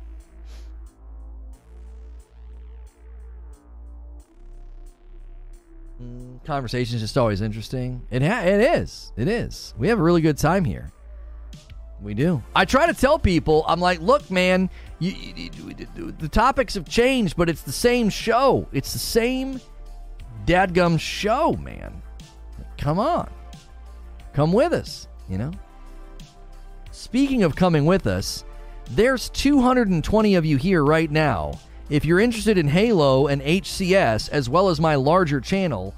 Mm, Conversation is just always interesting. It ha- it is. It is. We have a really good time here. We do. I try to tell people, I'm like, look, man, you, you, you- the topics have changed, but it's the same show. It's the same dadgum show, man. Come on. Come with us, you know? Speaking of coming with us, there's 220 of you here right now. If you're interested in Halo and HCS, as well as my larger channel,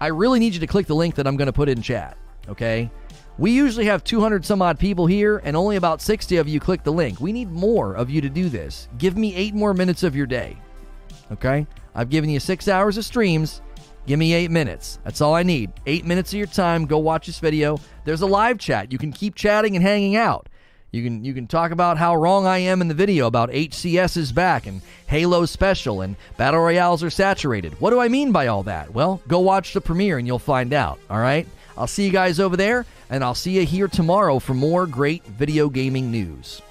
I really need you to click the link that I'm going to put in chat, okay? We usually have 200 some odd people here, and only about 60 of you click the link. We need more of you to do this. Give me eight more minutes of your day, okay? I've given you six hours of streams. Give me eight minutes. That's all I need. Eight minutes of your time. Go watch this video. There's a live chat. You can keep chatting and hanging out. You can you can talk about how wrong I am in the video about HCS is back and Halo special and battle royales are saturated. What do I mean by all that? Well, go watch the premiere and you'll find out. All right. I'll see you guys over there, and I'll see you here tomorrow for more great video gaming news.